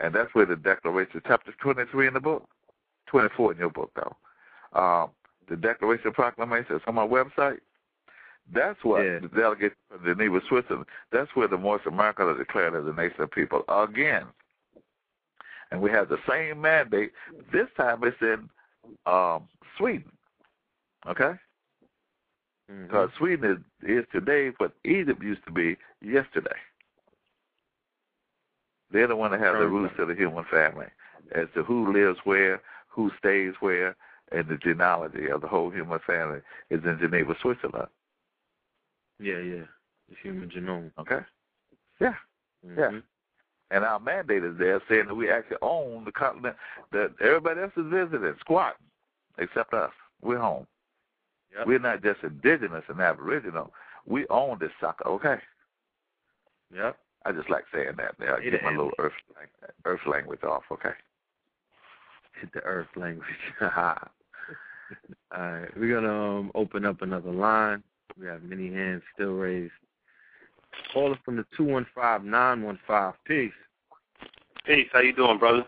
and that's where the Declaration, chapter 23 in the book, 24 in your book, though. Um, the Declaration Proclamation is on my website. That's what yeah. the delegate from Geneva, Switzerland, that's where the Moorish America are declared as a nation of people again. And we have the same mandate. This time it's in um, Sweden. Okay? Mm-hmm. Because mm-hmm. Sweden is, is today what Egypt used to be yesterday. They're the one that have the roots of the human family as to who lives where, who stays where, and the genealogy of the whole human family is in Geneva, Switzerland. Yeah, yeah. The human genome. Okay. Yeah. Mm-hmm. Yeah. And our mandate is there saying that we actually own the continent that everybody else is visiting, squatting, except us. We're home. Yep. We're not just indigenous and aboriginal. We own this sucker, okay? Yep. I just like saying that. There. I get my little earth earth language off, okay? Hit the earth language. All right, we're gonna um, open up another line. We have many hands still raised. Caller from the two one five nine one five. Peace. Peace. How you doing, brother?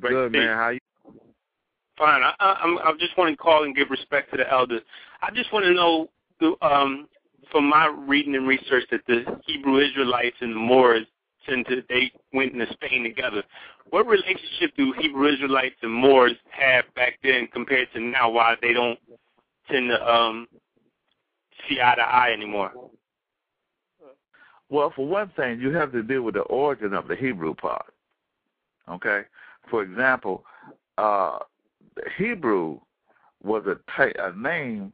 Good, man. How you? Fine. I, I, I'm. Just want to call and give respect to the elders. I just want to know, um, from my reading and research, that the Hebrew Israelites and the Moors tend to they went into Spain together. What relationship do Hebrew Israelites and Moors have back then compared to now? Why they don't tend to um see eye to eye anymore? Well, for one thing, you have to deal with the origin of the Hebrew part. Okay? For example, uh, Hebrew was a, t- a name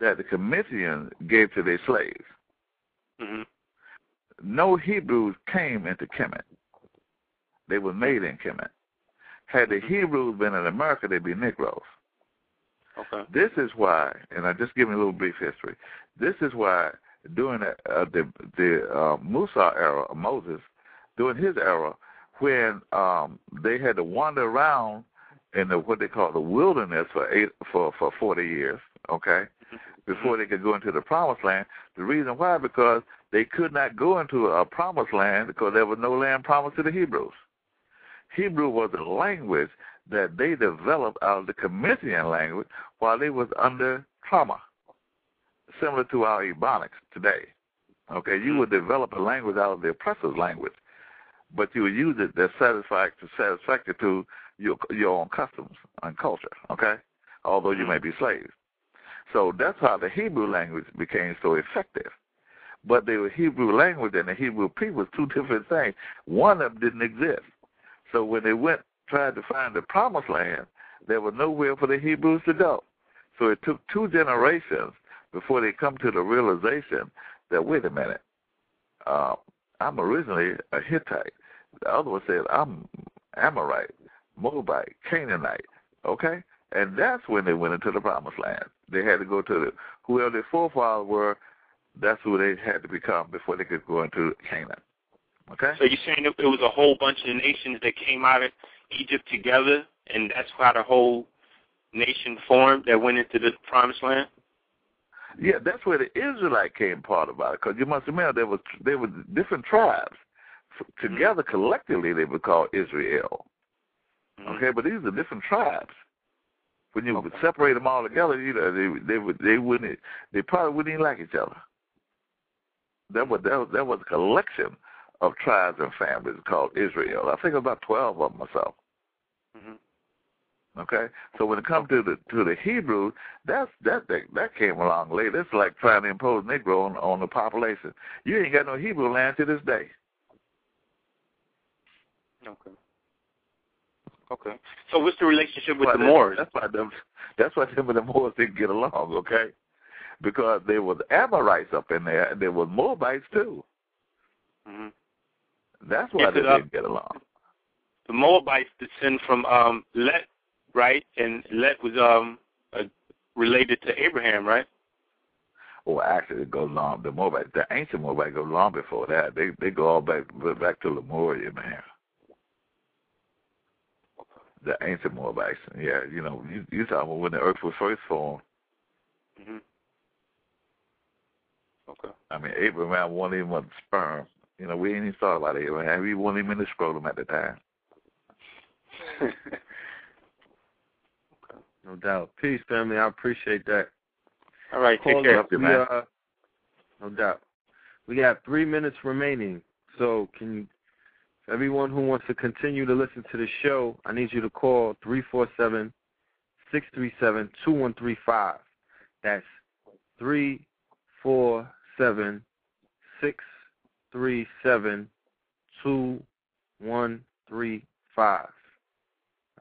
that the Kemetians gave to their slaves. Mm-hmm. No Hebrews came into Kemet. They were made in Kemet. Had the mm-hmm. Hebrews been in America, they'd be Negroes. Okay. This is why, and I just give you a little brief history. This is why during the uh, the, the uh, Musa era Moses, during his era, when um, they had to wander around in the what they call the wilderness for eight for for forty years, okay, mm-hmm. before they could go into the promised land. The reason why because they could not go into a promised land because there was no land promised to the Hebrews. Hebrew was a language that they developed out of the Kemetian language while they was under trauma, similar to our Ebonics today. Okay, you hmm. would develop a language out of the oppressor's language, but you would use it that's satisfactory, satisfactory to your your own customs and culture. Okay, although you hmm. may be slaves. So that's how the Hebrew language became so effective. But the Hebrew language and the Hebrew people was two different things. One of them didn't exist. So when they went tried to find the promised land, there was nowhere for the Hebrews to go. So it took two generations before they come to the realization that wait a minute, uh, I'm originally a Hittite. The other one said I'm Amorite, Moabite, Canaanite. Okay, and that's when they went into the promised land. They had to go to the whoever their forefathers were. That's who they had to become before they could go into Canaan. Okay. So you're saying it, it was a whole bunch of nations that came out of Egypt together, and that's how the whole nation formed that went into the promised land. Yeah, that's where the Israelite came part about it. Because you must remember there was there were different tribes together collectively they were called Israel. Mm-hmm. Okay, but these are different tribes. When you would separate them all together, you know they they would they wouldn't they probably wouldn't even like each other. That was that was, that was a collection of tribes and families called Israel. I think about twelve of them so. Mm-hmm. Okay, so when it comes to the to the Hebrews, that's that that that came along later. It's like trying to impose Negro on on the population. You ain't got no Hebrew land to this day. Okay. Okay. So what's the relationship with the why Moors? That's why them. That's why them and the Moors didn't get along. Okay, because there was Amorites up in there, and there was Moabites too. Mm-hmm. That's why Yeah, they uh, didn't get along. The Moabites descend from um Lot, right? And Lot was um uh, related to Abraham, right? Well, actually, it goes long. The Moabites, the ancient Moabites, go long before that. They they go all back back to Lemuria, man. The ancient Moabites, yeah. You know, you you talking about when the earth was first formed. Mm-hmm. Okay. I mean, Abraham wanted him a sperm. You know, we ain't even thought about Abraham. We wanted him in the scrotum at the time. No doubt. Peace, family. I appreciate that. All right, take care. We, uh, no doubt. We got three minutes remaining. So can you, everyone who wants to continue to listen to the show, I need you to call three four seven six three seven two one three five. That's three four seven six three seven two one three five.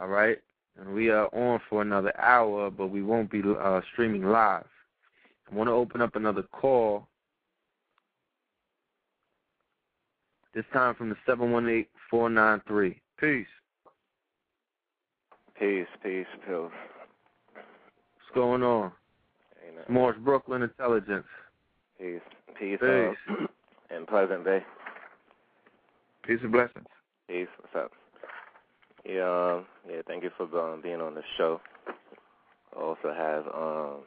All right, and we are on for another hour, but we won't be uh, streaming live. I want to open up another call. This time from the seven one eight four nine three. Peace. Peace, peace, pills. What's going on? Nothing. Morris Brooklyn Intelligence. Peace, peace, Peace. and Pleasant day. Peace and blessings. Peace. What's up? Yeah, um, yeah. Thank you for um, being on the show. I also have um,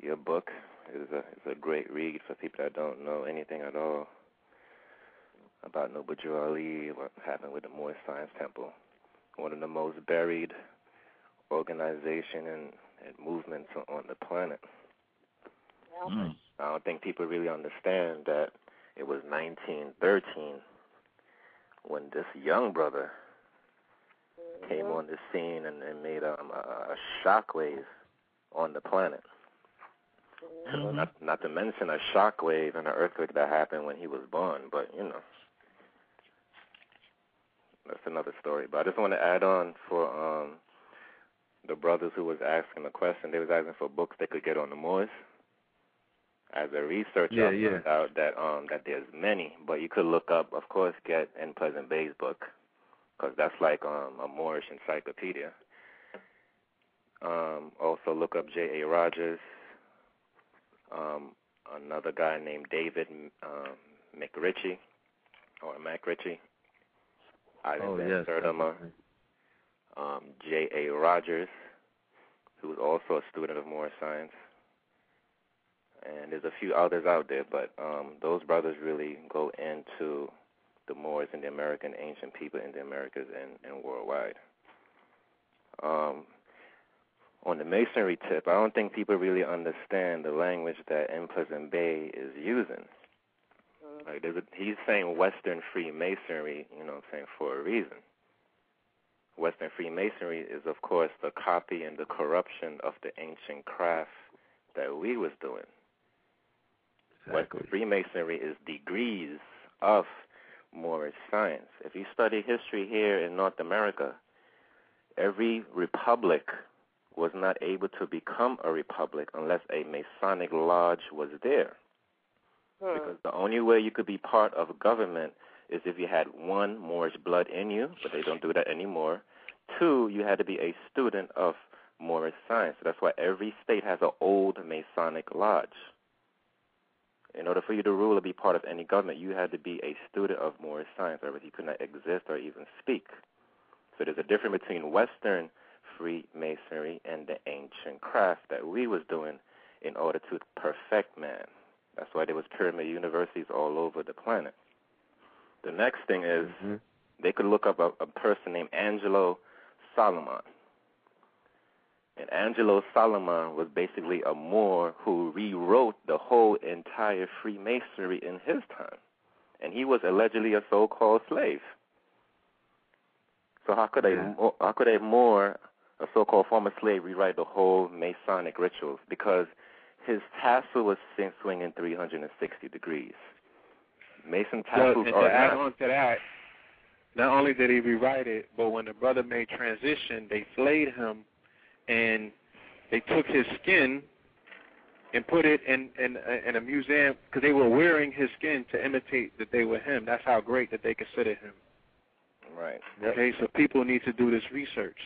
your book. It's a it's a great read for people that don't know anything at all about Noble Drew Ali, what happened with the Moorish Science Temple, one of the most buried organization and, and movements on the planet. Mm. I don't think people really understand that it was 1913 when this young brother came on the scene and, and made um, a, a shockwave on the planet. So not not to mention a shockwave and an earthquake that happened when he was born, but you know that's another story. But I just want to add on for um the brothers who was asking the question. They was asking for books they could get on the Moors. As a researcher, Yeah, I yeah. found out that um that there's many, but you could look up, of course, get in Pleasant Bey's book, because that's like um a Moorish encyclopedia. Um, also look up J. A. Rogers. Um, another guy named David um, McRitchie or MacRitchie. Ivan Oh Van yes. Sertima, um, J. A. Rogers, who was also a student of Moorish science. And there's a few others out there, but um, those brothers really go into the Moors and the American ancient people in the Americas and, and worldwide. Um, on the masonry tip, I don't think people really understand the language that M. Pleasant Bey is using. Like there's a, he's saying Western Freemasonry, you know what I'm saying, for a reason. Western Freemasonry is, of course, the copy and the corruption of the ancient craft that we was doing. Exactly. Western Freemasonry is degrees of Moorish science. If you study history here in North America, every republic was not able to become a republic unless a Masonic lodge was there. Hmm. Because the only way you could be part of government is if you had one Moorish blood in you, but they don't do that anymore. Two, you had to be a student of Moorish science. That's why every state has an old Masonic lodge. In order for you to rule or be part of any government, you had to be a student of Moorish science, or else you could not exist or even speak. So there's a difference between Western Freemasonry and the ancient craft that we was doing in order to perfect man. That's why there was pyramid universities all over the planet. The next thing is Mm-hmm. they could look up a, a person named Angelo Solomon. And Angelo Solomon was basically a Moor who rewrote the whole entire Freemasonry in his time. And he was allegedly a so-called slave. So how could a how could a Moor, a so-called former slave, rewrite the whole Masonic rituals? Because his tassel was swinging 360 degrees. Mason So, tassels and are to add on to that, not only did he rewrite it, but when the brother made transition, they flayed him, and they took his skin and put it in in, in a museum because they were wearing his skin to imitate that they were him. That's how great that they considered him. Right. Okay, so people need to do this research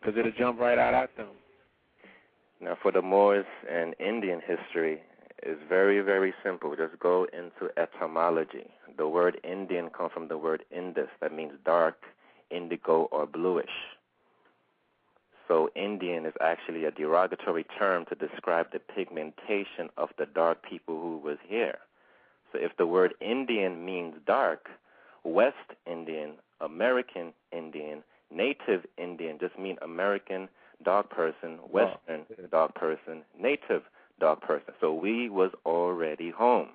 because it'll jump right out at them. Now, for the Moors and Indian history, is very, very simple. Just go into etymology. The word Indian comes from the word Indus, that means dark, indigo, or bluish. So, Indian is actually a derogatory term to describe the pigmentation of the dark people who was here. So, if the word Indian means dark, West Indian, American Indian, Native Indian just mean American dog person, Western dog person, Native dog person. So we was already home.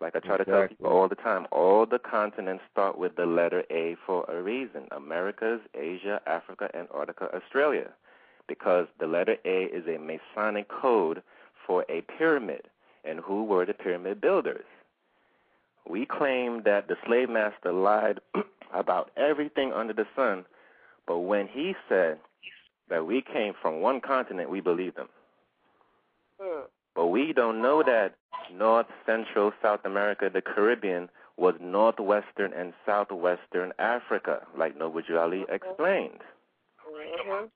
Like I try to tell people all the time, all the continents start with the letter A for a reason. Americas, Asia, Africa, Antarctica, Australia. Because the letter A is a Masonic code for a pyramid. And who were the pyramid builders? We claim that the slave master lied about everything under the sun, but when he said that we came from one continent, we believed him. But we don't know that North, Central, South America, the Caribbean, was northwestern and southwestern Africa, like Noble Ali explained. Mhm.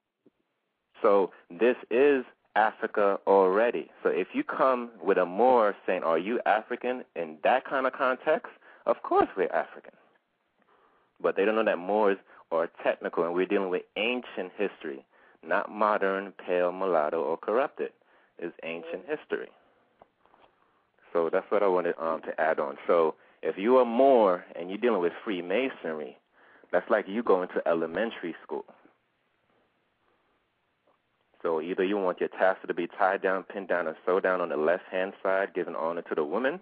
So this is Africa already. So if you come with a Moor saying, Are you African in that kind of context? Of course we're African. But they don't know that Moors are technical and we're dealing with ancient history, not modern, pale, mulatto, or corrupted. It's ancient history. So that's what I wanted um, to add on. So if you are Moor and you're dealing with Freemasonry, that's like you going to elementary school. So either you want your tassel to be tied down, pinned down, and sewed down on the left hand side, giving honor to the woman,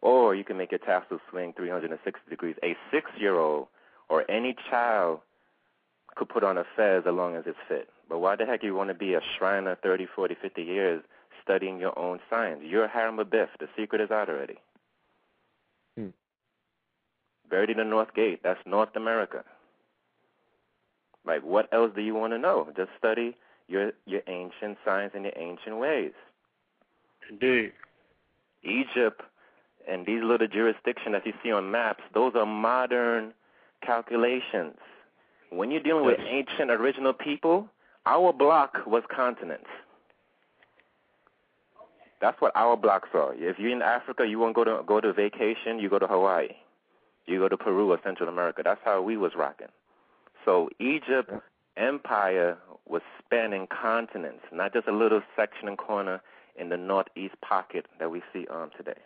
or you can make your tassel swing 360 degrees. A six year old or any child could put on a fez as long as it's fit. But why the heck do you want to be a Shriner 30, 40, 50 years studying your own science? You're Hiram Abiff. The secret is out already. Hmm. Buried in the North Gate. That's North America. Like, what else do you want to know? Just study your your ancient science and your ancient ways. Indeed. Egypt and these little jurisdictions that you see on maps, those are modern calculations. When you're dealing with ancient original people, our block was continents. That's what our blocks are. If you're in Africa, you want to go to go to vacation, you go to Hawaii. You go to Peru or Central America. That's how we was rocking. So Egypt empire was spanning continents, not just a little section and corner in the northeast pocket that we see um today.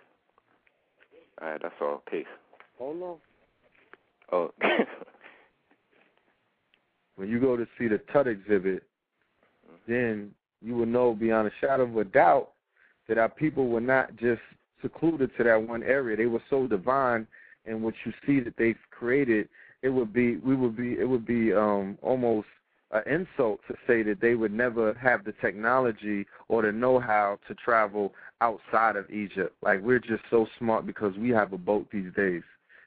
All right, that's all. Peace. Hold on. Oh, when you go to see the Tut exhibit, then you will know beyond a shadow of a doubt that our people were not just secluded to that one area. They were so divine in what you see that they've created. It would be we would be it would be um almost an insult to say that they would never have the technology or the know-how to travel outside of Egypt. Like we're just so smart because we have a boat these days.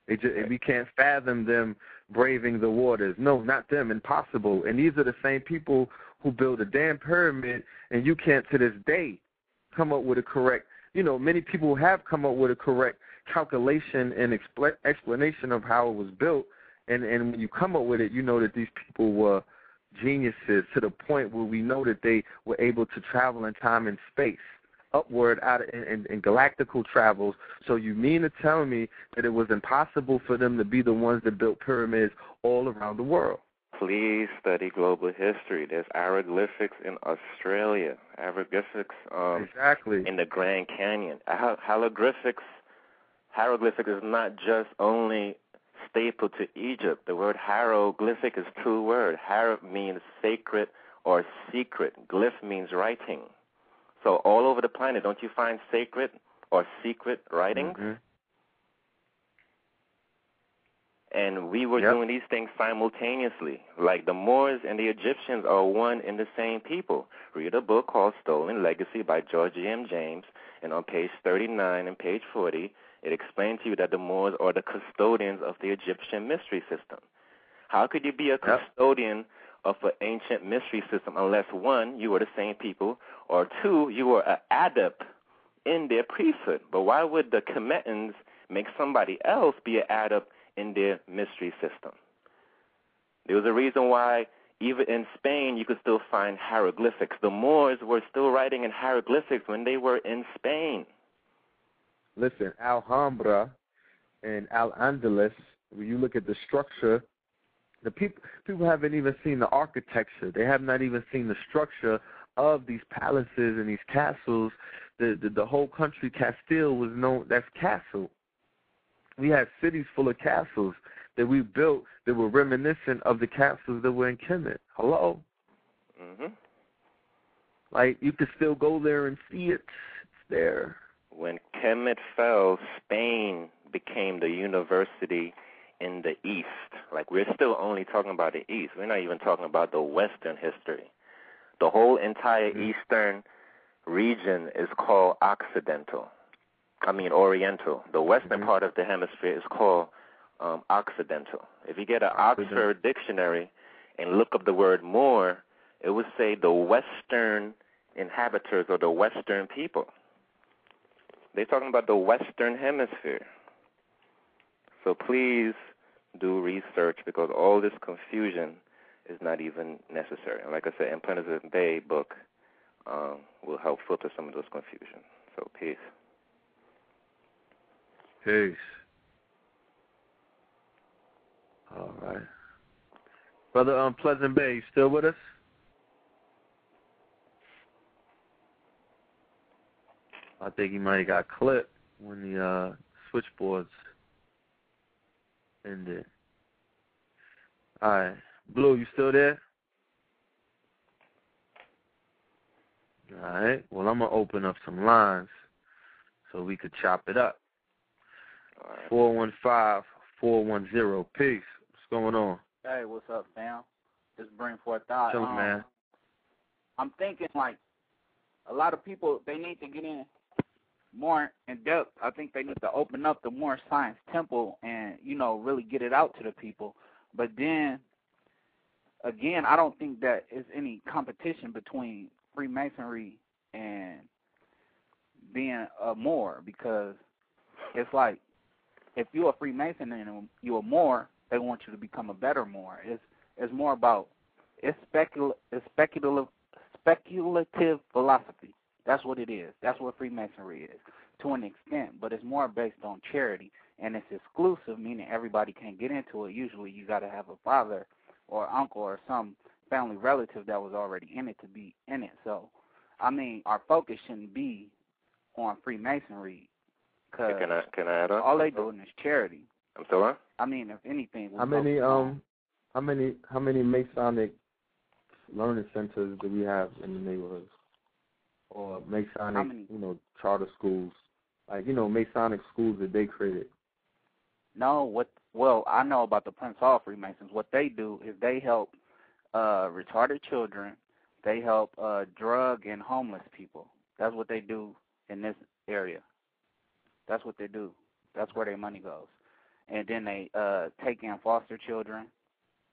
It just, we can't fathom them braving the waters. No, not them. Impossible. And these are the same people who build a damn pyramid, and you can't to this day come up with a correct. You know, many people have come up with a correct calculation and expl- explanation of how it was built. And and when you come up with it, you know that these people were geniuses to the point where we know that they were able to travel in time and space upward out in, in, in galactical travels. So you mean to tell me that it was impossible for them to be the ones that built pyramids all around the world? Please study global history. There's hieroglyphics in Australia, hieroglyphics um, exactly in the Grand Canyon. Hieroglyphics, hieroglyphic is not just only staple to Egypt. The word hieroglyphic is two words. Hier means sacred or secret. Glyph means writing. So all over the planet, don't you find sacred or secret writings? Mm-hmm. And we were Yep. doing these things simultaneously. Like the Moors and the Egyptians are one and the same people. Read a book called Stolen Legacy by George M. James, and on page 39 and page 40, it explains to you that the Moors are the custodians of the Egyptian mystery system. How could you be a custodian of an ancient mystery system unless one, you were the same people, or two, you were an adept in their priesthood? But why would the Kemetians make somebody else be an adept in their mystery system? There was a reason why even in Spain you could still find hieroglyphics. The Moors were still writing in hieroglyphics when they were in Spain. Listen, Alhambra and Al Andalus, when you look at the structure, the people people haven't even seen the architecture. They have not even seen the structure of these palaces and these castles. The the, the whole country Castile was known that's castle. We had cities full of castles that we built that were reminiscent of the castles that were in Kemet. Hello? hmm Like you could still go there and see it. It's there. When Kemet fell, Spain became the university in the East. Like we're still only talking about the East. We're not even talking about the Western history. The whole entire Eastern region is called Occidental. I mean Oriental. The western part of the hemisphere is called um, Occidental. If you get an Oxford dictionary and look up the word Moor, it would say the Western inhabitants or the Western people. They're talking about the Western Hemisphere. So please do research because all this confusion is not even necessary. And like I said, Implanted Bay book um, will help filter some of those confusion. So peace. Peace. All right. Brother um, Pleasant Bey, you still with us? I think he might have got clipped when the uh, switchboards ended. All right. Blue, you still there? All right. Well, I'm going to open up some lines so we could chop it up. Four one five four one zero. Peace. What's going on? Hey, what's up, fam? Just bring forth thought. Um, man. I'm thinking like a lot of people they need to get in more in depth. I think they need to open up the Moor Science Temple and you know really get it out to the people. But then again, I don't think that is any competition between Freemasonry and being a Moor because it's like if you're a Freemason and you're a Moor, they want you to become a better Moor. It's it's more about it's specul it's speculative speculative philosophy. That's what it is. That's what Freemasonry is to an extent, but it's more based on charity and it's exclusive, meaning everybody can't get into it. Usually, you got to have a father or uncle or some family relative that was already in it to be in it. So, I mean, our focus shouldn't be on Freemasonry because Can I can I add on? all they doing is charity. I'm still on. I mean, if anything, How many um how many how many Masonic learning centers do we have in the neighborhoods? Or Masonic, you know, charter schools. Like, you know, Masonic schools that they created. No, what? Well, I know about the Prince Hall Freemasons. What they do is they help uh retarded children. They help uh drug and homeless people. That's what they do in this area. That's what they do. That's where their money goes. and then they uh take in foster children.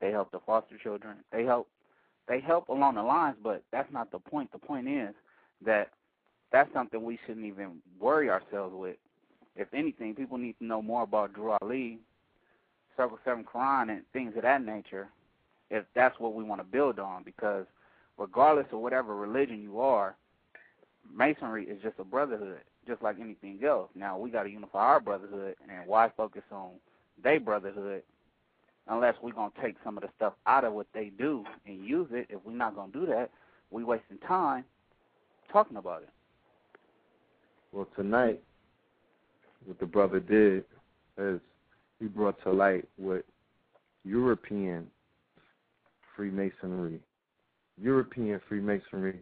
They help the foster children. They help they help along the lines, but that's not the point. The point is that that's something we shouldn't even worry ourselves with. If anything, people need to know more about Drew Ali, Circle Seven Quran, and things of that nature. If that's what we want to build on, because regardless of whatever religion you are, Masonry is just a brotherhood, just like anything else. Now we got to unify our brotherhood, and why focus on their brotherhood unless we're gonna take some of the stuff out of what they do and use it. If we're not gonna do that, we wasting time talking about it. Well, tonight, what the brother did is he brought to light what European Freemasonry, European Freemasonry,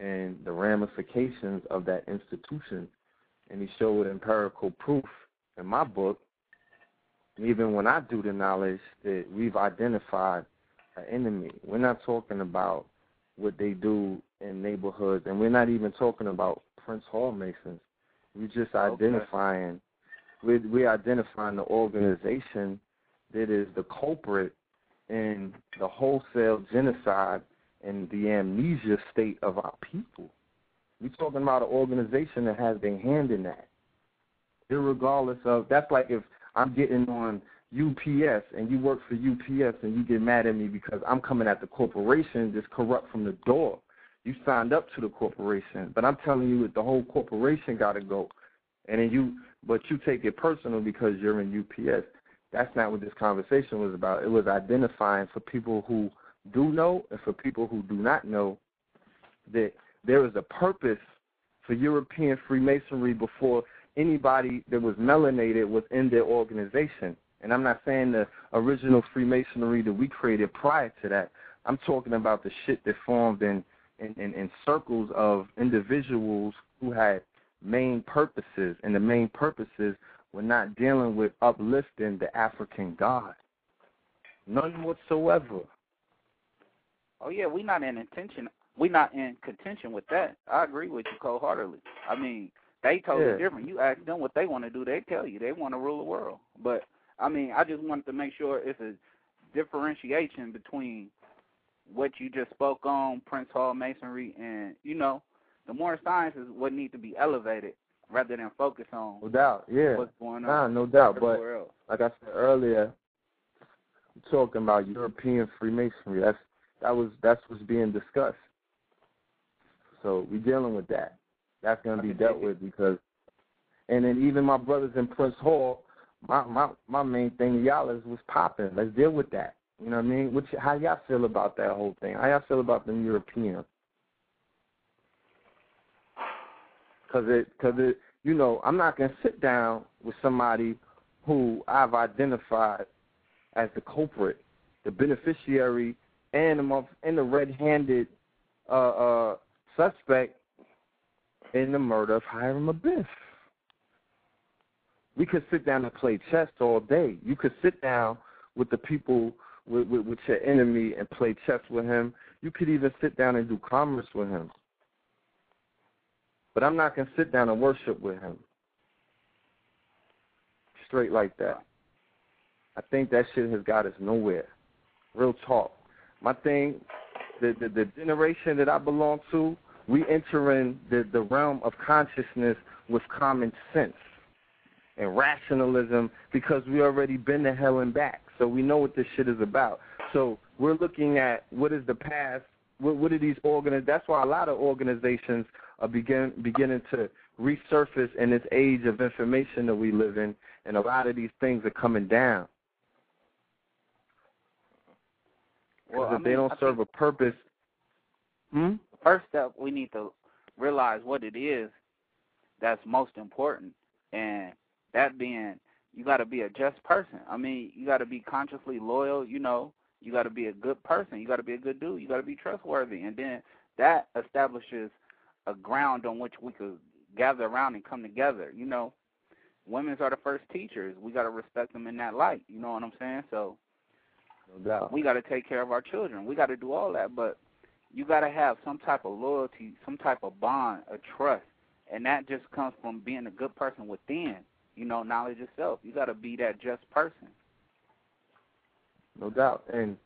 and the ramifications of that institution. And he showed empirical proof in my book even when I do the knowledge that we've identified an enemy. We're not talking about what they do in neighborhoods, and we're not even talking about Prince Hall Masons. We're just identifying. We're, we're identifying the organization that is the culprit in the wholesale genocide and the amnesia state of our people. We're talking about an organization that has their hand in that. Irregardless of that's like if I'm getting on UPS and you work for UPS and you get mad at me because I'm coming at the corporation that's corrupt from the door. You signed up to the corporation, but I'm telling you that the whole corporation got to go. And then you, but you take it personal because you're in UPS. That's not what this conversation was about. It was identifying for people who do know and for people who do not know that there is a purpose for European Freemasonry before anybody that was melanated was in their organization. And I'm not saying the original Freemasonry that we created prior to that. I'm talking about the shit that formed in, in, in, in circles of individuals who had main purposes, and the main purposes were not dealing with uplifting the African God. None whatsoever. Oh yeah, we're not in intention. We're not in contention with that. I agree with you cold heartedly. I mean, they totally Yeah. different. You ask them what they want to do, they tell you they want to rule the world. But I mean, I just wanted to make sure it's a differentiation between what you just spoke on, Prince Hall Masonry, and you know, the Moor science is what needs to be elevated rather than focus on No doubt, yeah. what's going Nah, on. no doubt. But else. like I said earlier, we're talking about European Freemasonry. That's that was that's what's being discussed. So we're dealing with that. That's going to be dealt with because, and then even my brothers in Prince Hall, my my my main thing y'all is was popping. Let's deal with that. You know what I mean? Which how y'all feel about that whole thing? How y'all feel about them Europeans? Cause it, cause it, you know, I'm not gonna sit down with somebody who I've identified as the culprit, the beneficiary, and the and the red-handed uh, uh, suspect in the murder of Hiram Abiff. We could sit down and play chess all day. You could sit down with the people with, with, with your enemy and play chess with him. You could even sit down and do commerce with him. But I'm not gonna sit down and worship with him. Straight like that. I think that shit has got us nowhere. Real talk. My thing, the the, the generation that I belong to, we entering the, the realm of consciousness with common sense and rationalism because we already been to hell and back. So we know what this shit is about. So we're looking at what is the past, what, what are these organiz that's why a lot of organizations are begin beginning to resurface in this age of information that we live in and a lot of these things are coming down. Because Well, I if they don't I serve a purpose hmm? first step we need to realize what it is that's most important and that being you got to be a just person. I mean you got to be consciously loyal you know. You got to be a good person. You got to be a good dude. You got to be trustworthy. And then that establishes a ground on which we could gather around and come together you know. Women's are the first teachers. We got to respect them in that light. You know what i'm saying? So No doubt. we got to take care of our children. We got to do all that, but you got to have some type of loyalty, some type of bond, a trust, and that just comes from being a good person within. You know, knowledge itself. You got to be that just person. No doubt. And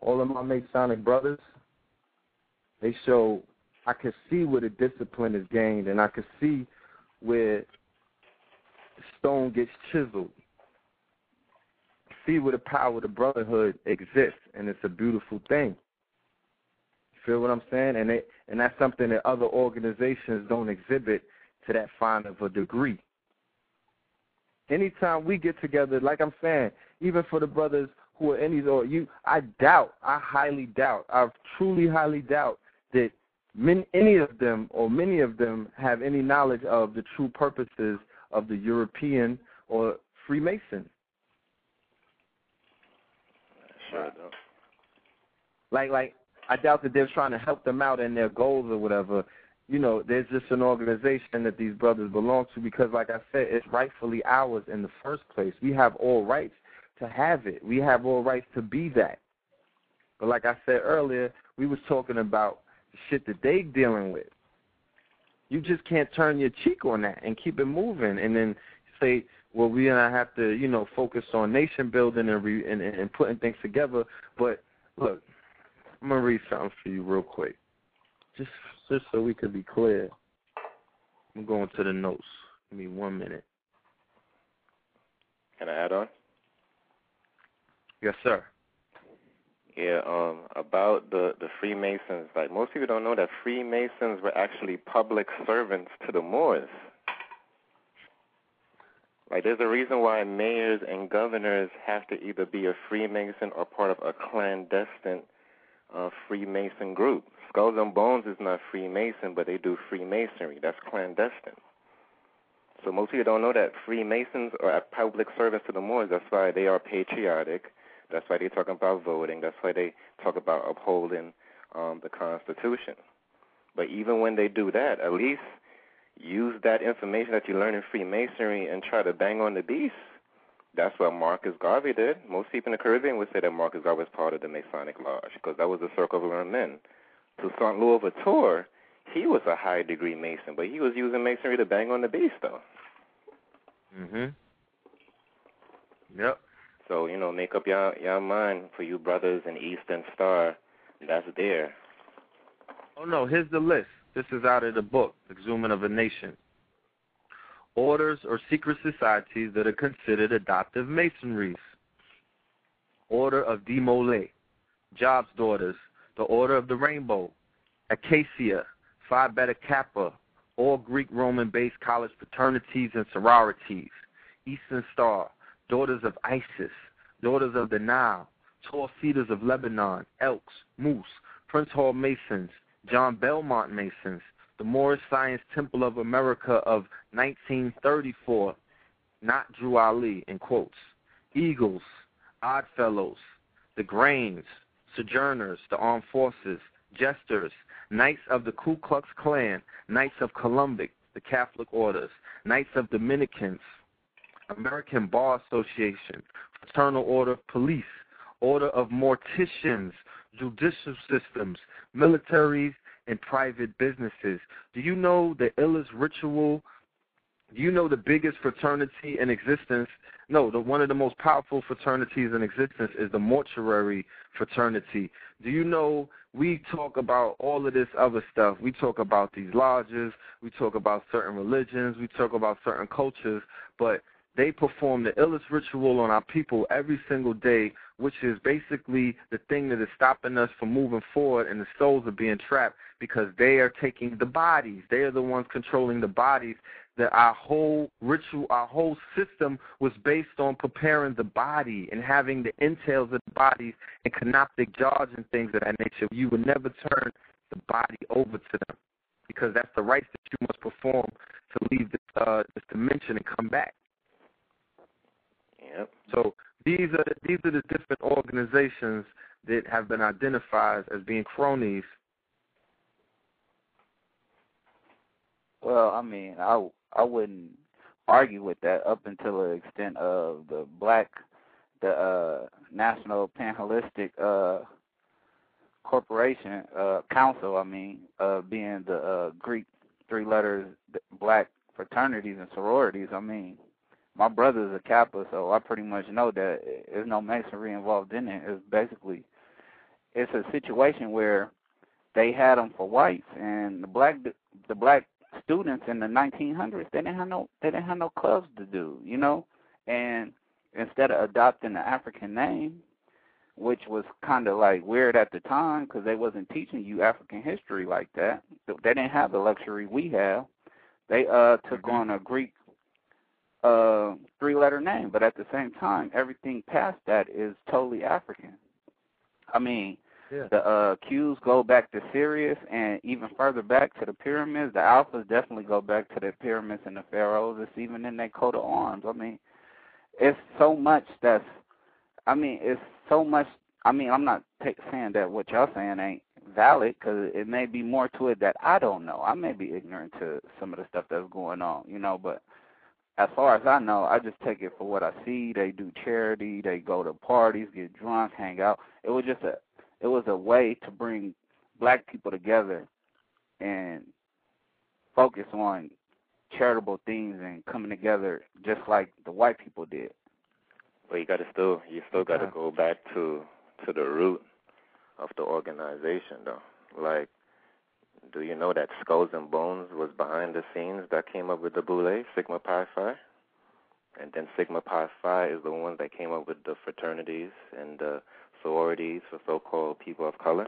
all of my Masonic brothers, they show I could see where the discipline is gained and I could see where stone gets chiseled. See where the power of the brotherhood exists and it's a beautiful thing. Feel what I'm saying? And it and that's something that other organizations don't exhibit to that fine of a degree. Anytime we get together, like I'm saying, even for the brothers who are in these or you I doubt, I highly doubt, I truly highly doubt that many, any of them or many of them have any knowledge of the true purposes of the European or Freemason. Sure. Like like I doubt that they're trying to help them out in their goals or whatever. You know, there's just an organization that these brothers belong to because, like I said, it's rightfully ours in the first place. We have all rights to have it. We have all rights to be that. But like I said earlier, we was talking about shit that they dealing with. You just can't turn your cheek on that and keep it moving, and then say, "Well, we gonna have to, you know, focus on nation building and re- and, and putting things together." But look, I'm gonna read something for you real quick, just just so we could be clear. I'm going to the notes. Give me one minute. Can I add on? Yes, sir. Yeah, um, about the the Freemasons. Like most people don't know that Freemasons were actually public servants to the Moors. Like there's a reason why mayors and governors have to either be a Freemason or part of a clandestine uh, Freemason group. Skulls and Bones is not Freemason, but they do Freemasonry. That's clandestine. So most people don't know that Freemasons are a public servants to the Moors. That's why they are patriotic. That's why they talk about voting. That's why they talk about upholding um, the Constitution. But even when they do that, at least use that information that you learn in Freemasonry and try to bang on the beast. That's what Marcus Garvey did. Most people in the Caribbean would say that Marcus Garvey was part of the Masonic Lodge because that was the circle of learned men. Toussaint Louverture, he was a high degree Mason, but he was using Masonry to bang on the beast, though. Mhm. Yep. So you know, make up your your mind for you brothers in Eastern Star. That's there. Oh no, here's the list. This is out of the book, Exhuming of a Nation. Orders or secret societies that are considered adoptive masonries. Order of DeMolay, Job's Daughters, the Order of the Rainbow, Acacia, Phi Beta Kappa, all Greek Roman based college fraternities and sororities, Eastern Star, Daughters of Isis, Daughters of the Nile, Tall Cedars of Lebanon, Elks, Moose, Prince Hall Masons, John Belmont Masons, the Moorish Science Temple of America of 1934, not Drew Ali, in quotes, Eagles, Oddfellows, the Grains, Sojourners, the Armed Forces, Jesters, Knights of the Ku Klux Klan, Knights of Columbus, the Catholic Orders, Knights of Dominicans, American Bar Association, Fraternal Order of Police, Order of Morticians, Judicial Systems, Militaries, and Private Businesses. Do you know the illest ritual? You know the biggest fraternity in existence? No, the one of the most powerful fraternities in existence is the mortuary fraternity. Do you know we talk about all of this other stuff? We talk about these lodges, we talk about certain religions, we talk about certain cultures, but they perform the illest ritual on our people every single day, which is basically the thing that is stopping us from moving forward, and the souls are being trapped because they are taking the bodies. They are the ones controlling the bodies. That our whole ritual, our whole system was based on preparing the body and having the entails of the bodies and canopic jars and things of that nature. You would never turn the body over to them because that's the rites that you must perform to leave this, uh, this dimension and come back. Yep. So these are these are the different organizations that have been identified as being cronies. Well, I mean, I I wouldn't argue with that up until the extent of the black, the uh, National Panhellenistic uh, Corporation uh, Council. I mean, uh, being the uh, Greek three letters black fraternities and sororities. I mean, my brother's a Kappa, so I pretty much know that there's no masonry involved in it. It's basically it's a situation where they had them for whites and the black the black students in the 1900s they didn't have no they didn't have no clubs to do, you know, and instead of adopting the African name, which was kind of like weird at the time because they wasn't teaching you African history like that. They didn't have the luxury we have. They uh took mm-hmm. on a Greek uh three letter name, but at the same time everything past that is totally African. I mean, the uh go back to Sirius and even further back to the pyramids. The alphas definitely go back to the pyramids and the pharaohs. It's even in their coat of arms. I mean, it's so much that's I mean, it's so much. I mean, I'm not t- saying that what y'all saying ain't valid because it may be more to it that I don't know. I may be ignorant to some of the stuff that's going on, you know. But as far as I know, I just take it for what I see. They do charity. They go to parties, get drunk, hang out. It was just a, it was a way to bring black people together and focus on charitable things and coming together just like the white people did. But you got to still, you still got to go back to to the root of the organization, though. Like, do you know that Skulls and Bones was behind the scenes that came up with the Boulé, Sigma Pi Phi? And then Sigma Pi Phi is the ones that came up with the fraternities and the sororities for so-called people of color.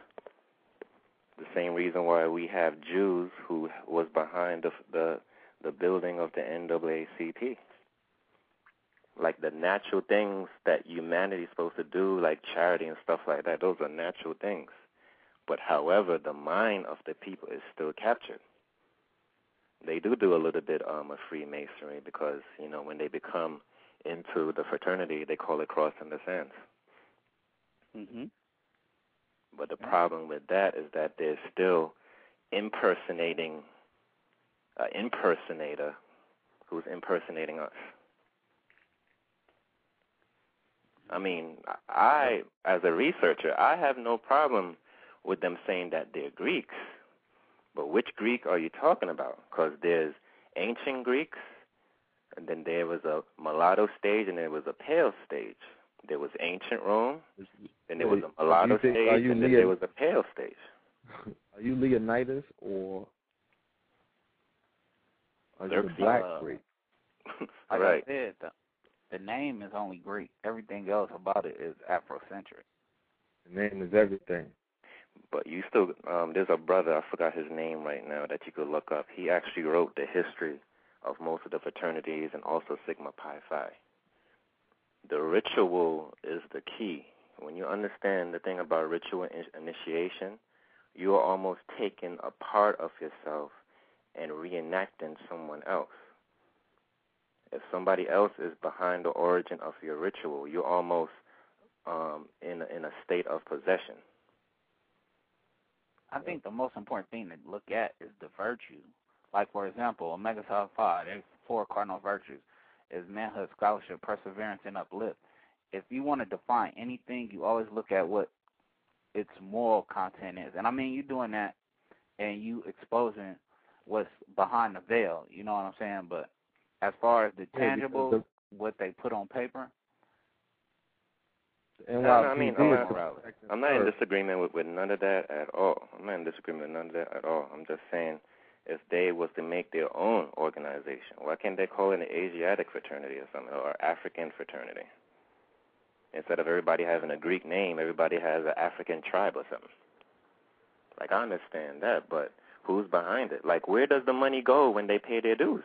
The same reason why we have Jews who was behind the the, the building of the NAACP like the natural things that humanity is supposed to do, like charity and stuff like that, those are natural things. But however, the mind of the people is still captured. They do do a little bit um, of Freemasonry because you know when they become into the fraternity, they call it crossing the sands. Hmm But the problem with that is that they're still impersonating an impersonator who's impersonating us. I mean, I, as a researcher, I have no problem with them saying that they're Greeks. But which Greek are you talking about? Because there's ancient Greeks, and then there was a mulatto stage, and there was a pale stage. There was ancient Rome, then there was a mulatto think, stage, and then there was a pale stage. Are you Leonidas or are you the black uh, Greek? Like right. I said, the, the name is only Greek. Everything else about it is Afrocentric. The name is everything. But you still, um, there's a brother, I forgot his name right now, that you could look up. He actually wrote the history of most of the fraternities and also Sigma Pi Phi. The ritual is the key. When you understand the thing about ritual initiation, you are almost taking a part of yourself and reenacting someone else. If somebody else is behind the origin of your ritual, you're almost um, in in a state of possession. I think the most important thing to look at is the virtue. Like for example, Omega Psi Phi, there's four cardinal virtues: is manhood, scholarship, perseverance, and uplift. If you want to define anything, you always look at what its moral content is. And I mean, you're doing that, and you exposing what's behind the veil. You know what I'm saying? But as far as the Yeah, tangible, because what they put on paper, And No, no, I mean, I'm is not, protecting I'm not in disagreement with, with none of that at all. I'm not in disagreement with none of that at all. I'm just saying, if they was to make their own organization, why can't they call it an Asiatic fraternity or something, or African fraternity? Instead of everybody having a Greek name, everybody has an African tribe or something. Like I understand that, but who's behind it? Like where does the money go when they pay their dues?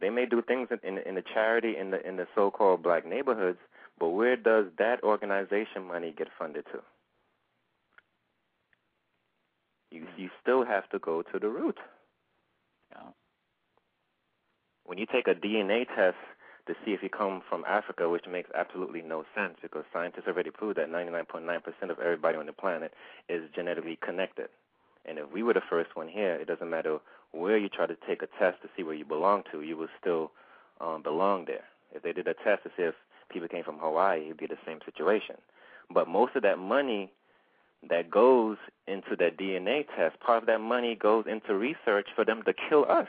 They may do things in in, in the charity in the in the so-called black neighborhoods, but where does that organization money get funded to? You you still have to go to the root. Yeah. When you take a DNA test to see if you come from Africa, which makes absolutely no sense because scientists already proved that 99.9% of everybody on the planet is genetically connected. And if we were the first one here, it doesn't matter where you try to take a test to see where you belong to, you will still um, belong there. If they did a test to see if people came from Hawaii, it'd be the same situation. But most of that money that goes into that DNA test, part of that money goes into research for them to kill us.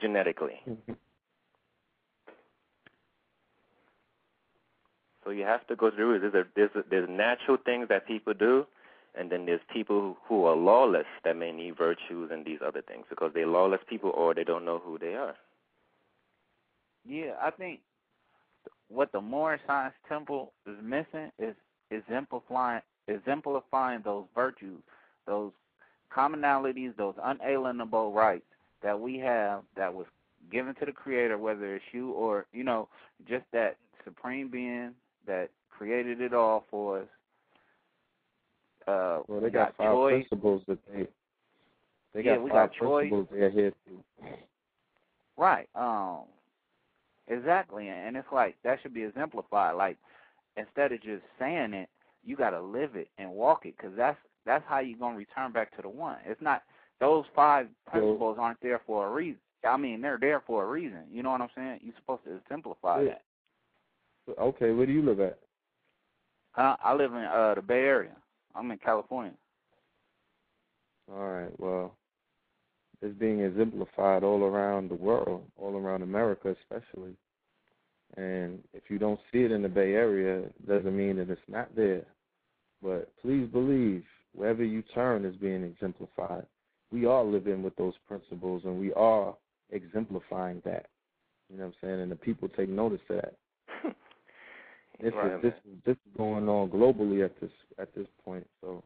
genetically. So you have to go through it. There's a, there's a, there's natural things that people do, and then there's people who are lawless that may need virtues and these other things because they're lawless people or they don't know who they are. Yeah, I think what the Moorish Science Temple is missing is exemplifying exemplifying those virtues, those commonalities, those unalienable rights that we have that was given to the Creator, whether it's you or you know, just that supreme being that created it all for us. Uh, Well, they we got, five choice. principles that they they Yeah, got we five got choice. principles they adhere to. Right. Um. Exactly, and it's like that should be exemplified. Like instead of just saying it, you got to live it and walk it, because that's that's how you're gonna return back to the one. It's not those five principles aren't there for a reason. I mean, they're there for a reason. You know what I'm saying? You're supposed to exemplify Yeah. that. Okay, where do you live at? Uh, I live in uh the Bay Area. I'm in California. All right, well, it's being exemplified all around the world, all around America especially. And if you don't see it in the Bay Area, it doesn't mean that it's not there. But please believe, wherever you turn is being exemplified. We are living with those principles and we are exemplifying that. You know what I'm saying? And the people take notice of that. This Right, is this is this is going on globally at this at this point. So,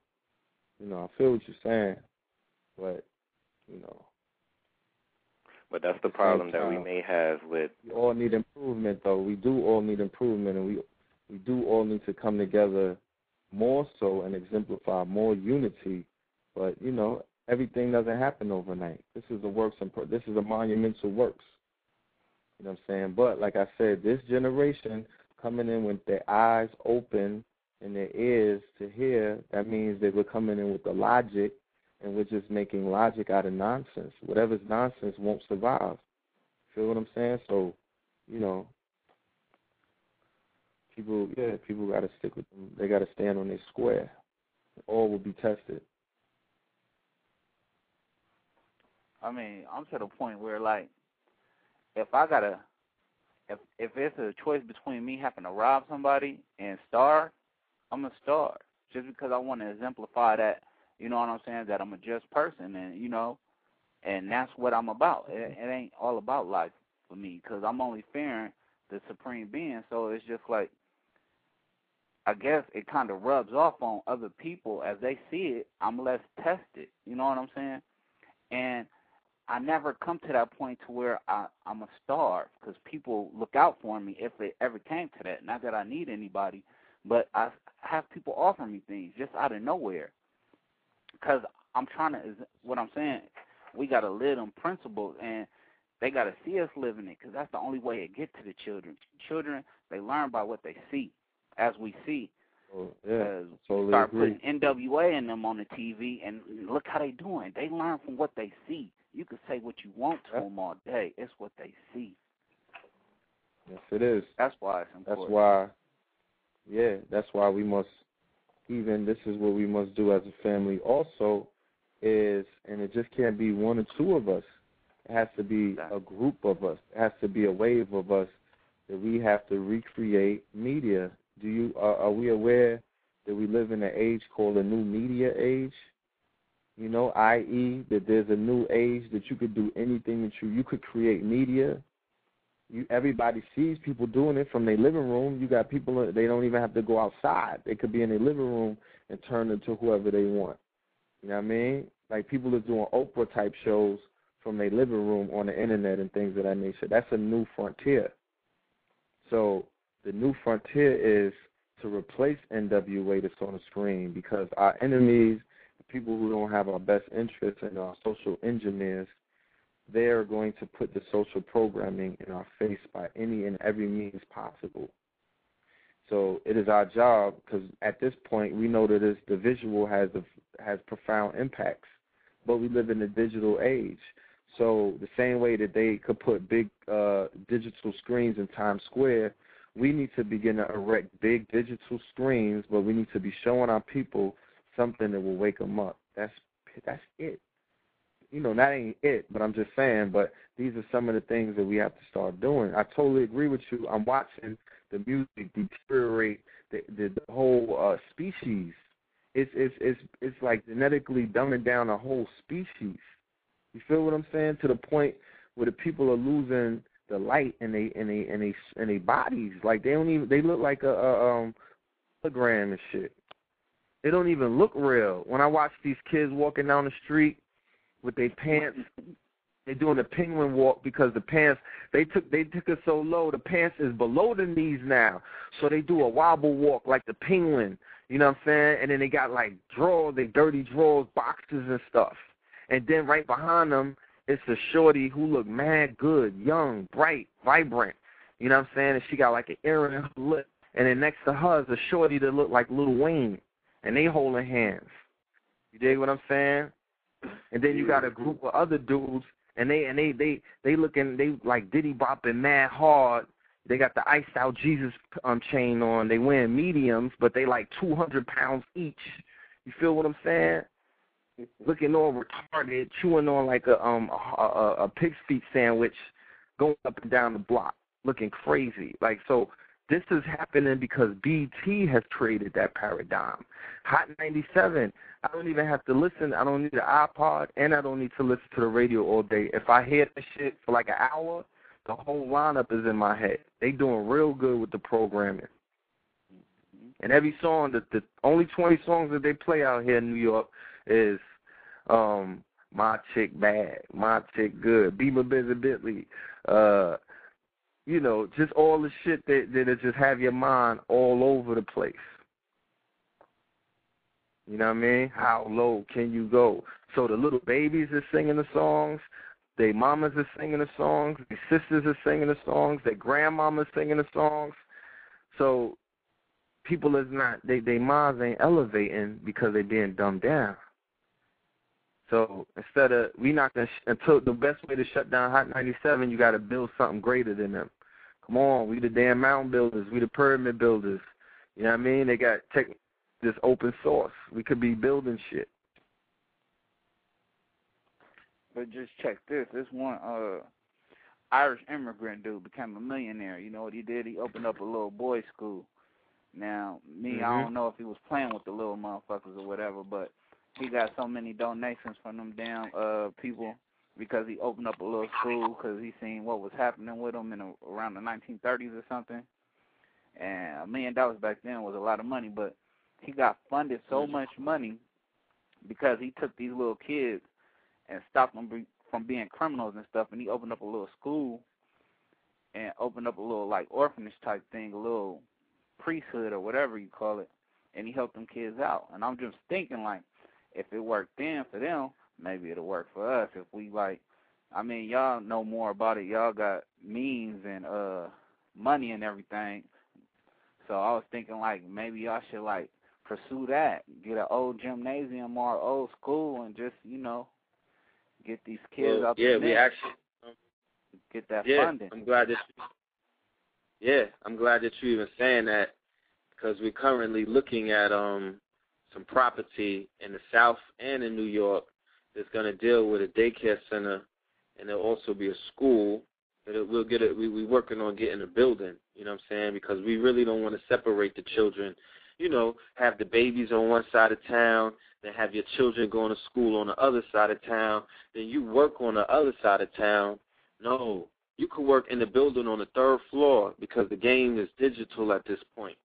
you know, I feel what you're saying, but you know, But that's the problem that we may have with we all need improvement though. We do all need improvement and we we do all need to come together more so and exemplify more unity. But, you know, everything doesn't happen overnight. This is a works pro- this is a monumental works. You know what I'm saying? But like I said, this generation coming in with their eyes open and their ears to hear, that means that we're coming in with the logic and we're just making logic out of nonsense. Whatever's nonsense won't survive. Feel what I'm saying? So, you know, people, yeah, people got to stick with them. They got to stand on their square. All will be tested. I mean, I'm to the point where like, if I gotta, if if it's a choice between me having to rob somebody and starve, I'm gonna starve just because I want to exemplify that. You know what I'm saying? That I'm a just person, and you know, and that's what I'm about. It, it ain't all about life for me because I'm only fearing the supreme being. So it's just like, I guess it kind of rubs off on other people as they see it. I'm less tested. You know what I'm saying? And I never come to that point to where I, I'm a starve because people look out for me if it ever came to that. Not that I need anybody, but I have people offer me things just out of nowhere. Because I'm trying to, what I'm saying, we got to live them principles and they got to see us living it because that's the only way it get to the children. Children, they learn by what they see, as we see. So, yeah, totally start agree. putting NWA in them on the TV, and look how they doing. They learn from what they see. You can say what you want to them all day. It's what they see. Yes, it is. That's why it's important. That's why, yeah, that's why we must, even this is what we must do as a family also, is, and it just can't be one or two of us. It has to be a group of us. It has to be a wave of us that we have to recreate media. Do you are, are we aware that we live in an age called a new media age? You know, i.e., that there's a new age that you could do anything that you you could create media you everybody sees people doing it from their living room. You got people they don't even have to go outside. They could be in their living room and turn into whoever they want. You know what I mean? Like people are doing Oprah type shows from their living room on the internet and things of that nature. That's a new frontier. So the new frontier is to replace NWA that's on the screen because our enemies, the people who don't have our best interests and our social engineers, they are going to put the social programming in our face by any and every means possible. So it is our job because at this point we know that the visual has a, has profound impacts, but we live in a digital age. So the same way that they could put big uh, digital screens in Times Square, we need to begin to erect big digital screens, but we need to be showing our people something that will wake them up. That's that's it you know, that ain't it. But I'm just saying. But these are some of the things that we have to start doing. I totally agree with you. I'm watching the music deteriorate the the, the whole uh, species. It's it's it's it's like genetically dumbing down a whole species. You feel what I'm saying? To the point where the people are losing the light in they in they in they in they bodies. Like they don't even they look like a, a um hologram and shit. They don't even look real. When I watch these kids walking down the street with their pants, they're doing the penguin walk because the pants they took they took it so low. The pants is below the knees now, so they do a wobble walk like the penguin. You know what I'm saying? And then they got like drawers, they dirty drawers, boxes and stuff. And then right behind them, it's a shorty who look mad good, young, bright, vibrant. You know what I'm saying? And she got like an ear in her lip. And then next to her is a shorty that look like Lil Wayne. And they holding hands. You dig what I'm saying? And then you got a group of other dudes and they and they they they looking they like Diddy bopping mad hard. They got the iced out Jesus um chain on. They wearing mediums, but they like two hundred pounds each. You feel what I'm saying? Looking all retarded, chewing on like a um a, a, a pig's feet sandwich, going up and down the block, looking crazy. Like so, this is happening because BT has created that paradigm. Hot 97. I don't even have to listen. I don't need an iPod, and I don't need to listen to the radio all day. If I hear that shit for like an hour, the whole lineup is in my head. They doing real good with the programming. And every song, the, the only 20 songs that they play out here in New York is um my chick bad, my chick good, be my busy Bentley, uh, you know, just all the shit that that just have your mind all over the place. You know what I mean? How low can you go? So the little babies are singing the songs, their mamas are singing the songs, their sisters are singing the songs, their grandmamas singing the songs. So people is not they they minds ain't elevating because they being dumbed down. So instead of we not gonna sh- until the best way to shut down Hot 97, you got to build something greater than them. Come on, we the damn mountain builders, we the pyramid builders. You know what I mean? They got tech, this open source. We could be building shit. But just check this. This one uh Irish immigrant dude became a millionaire. You know what he did? He opened up a little boys' school. Now, me, Mm-hmm. I don't know if he was playing with the little motherfuckers or whatever, but he got so many donations from them damn uh people because he opened up a little school because he seen what was happening with them in a, around the 1930s or something. And a million dollars back then was a lot of money, but he got funded so much money because he took these little kids and stopped them be- from being criminals and stuff, and he opened up a little school and opened up a little like orphanage type thing, a little priesthood or whatever you call it, and he helped them kids out. And I'm just thinking like, if it worked then for them, maybe it'll work for us. If we like, I mean, y'all know more about it. Y'all got means and uh money and everything. So I was thinking like maybe y'all should like pursue that, get an old gymnasium or old school, and just you know get these kids Well, out yeah, we actually get that yeah, funding. I'm glad that you, yeah, I'm glad that you're even saying that because we're currently looking at um some property in the South and in New York that's going to deal with a daycare center, and there'll also be a school. That we'll get it. We we working on getting a building. You know what I'm saying? Because we really don't want to separate the children. You know, have the babies on one side of town, then have your children going to school on the other side of town, then you work on the other side of town. No, you could work in the building on the third floor because the game is digital at this point.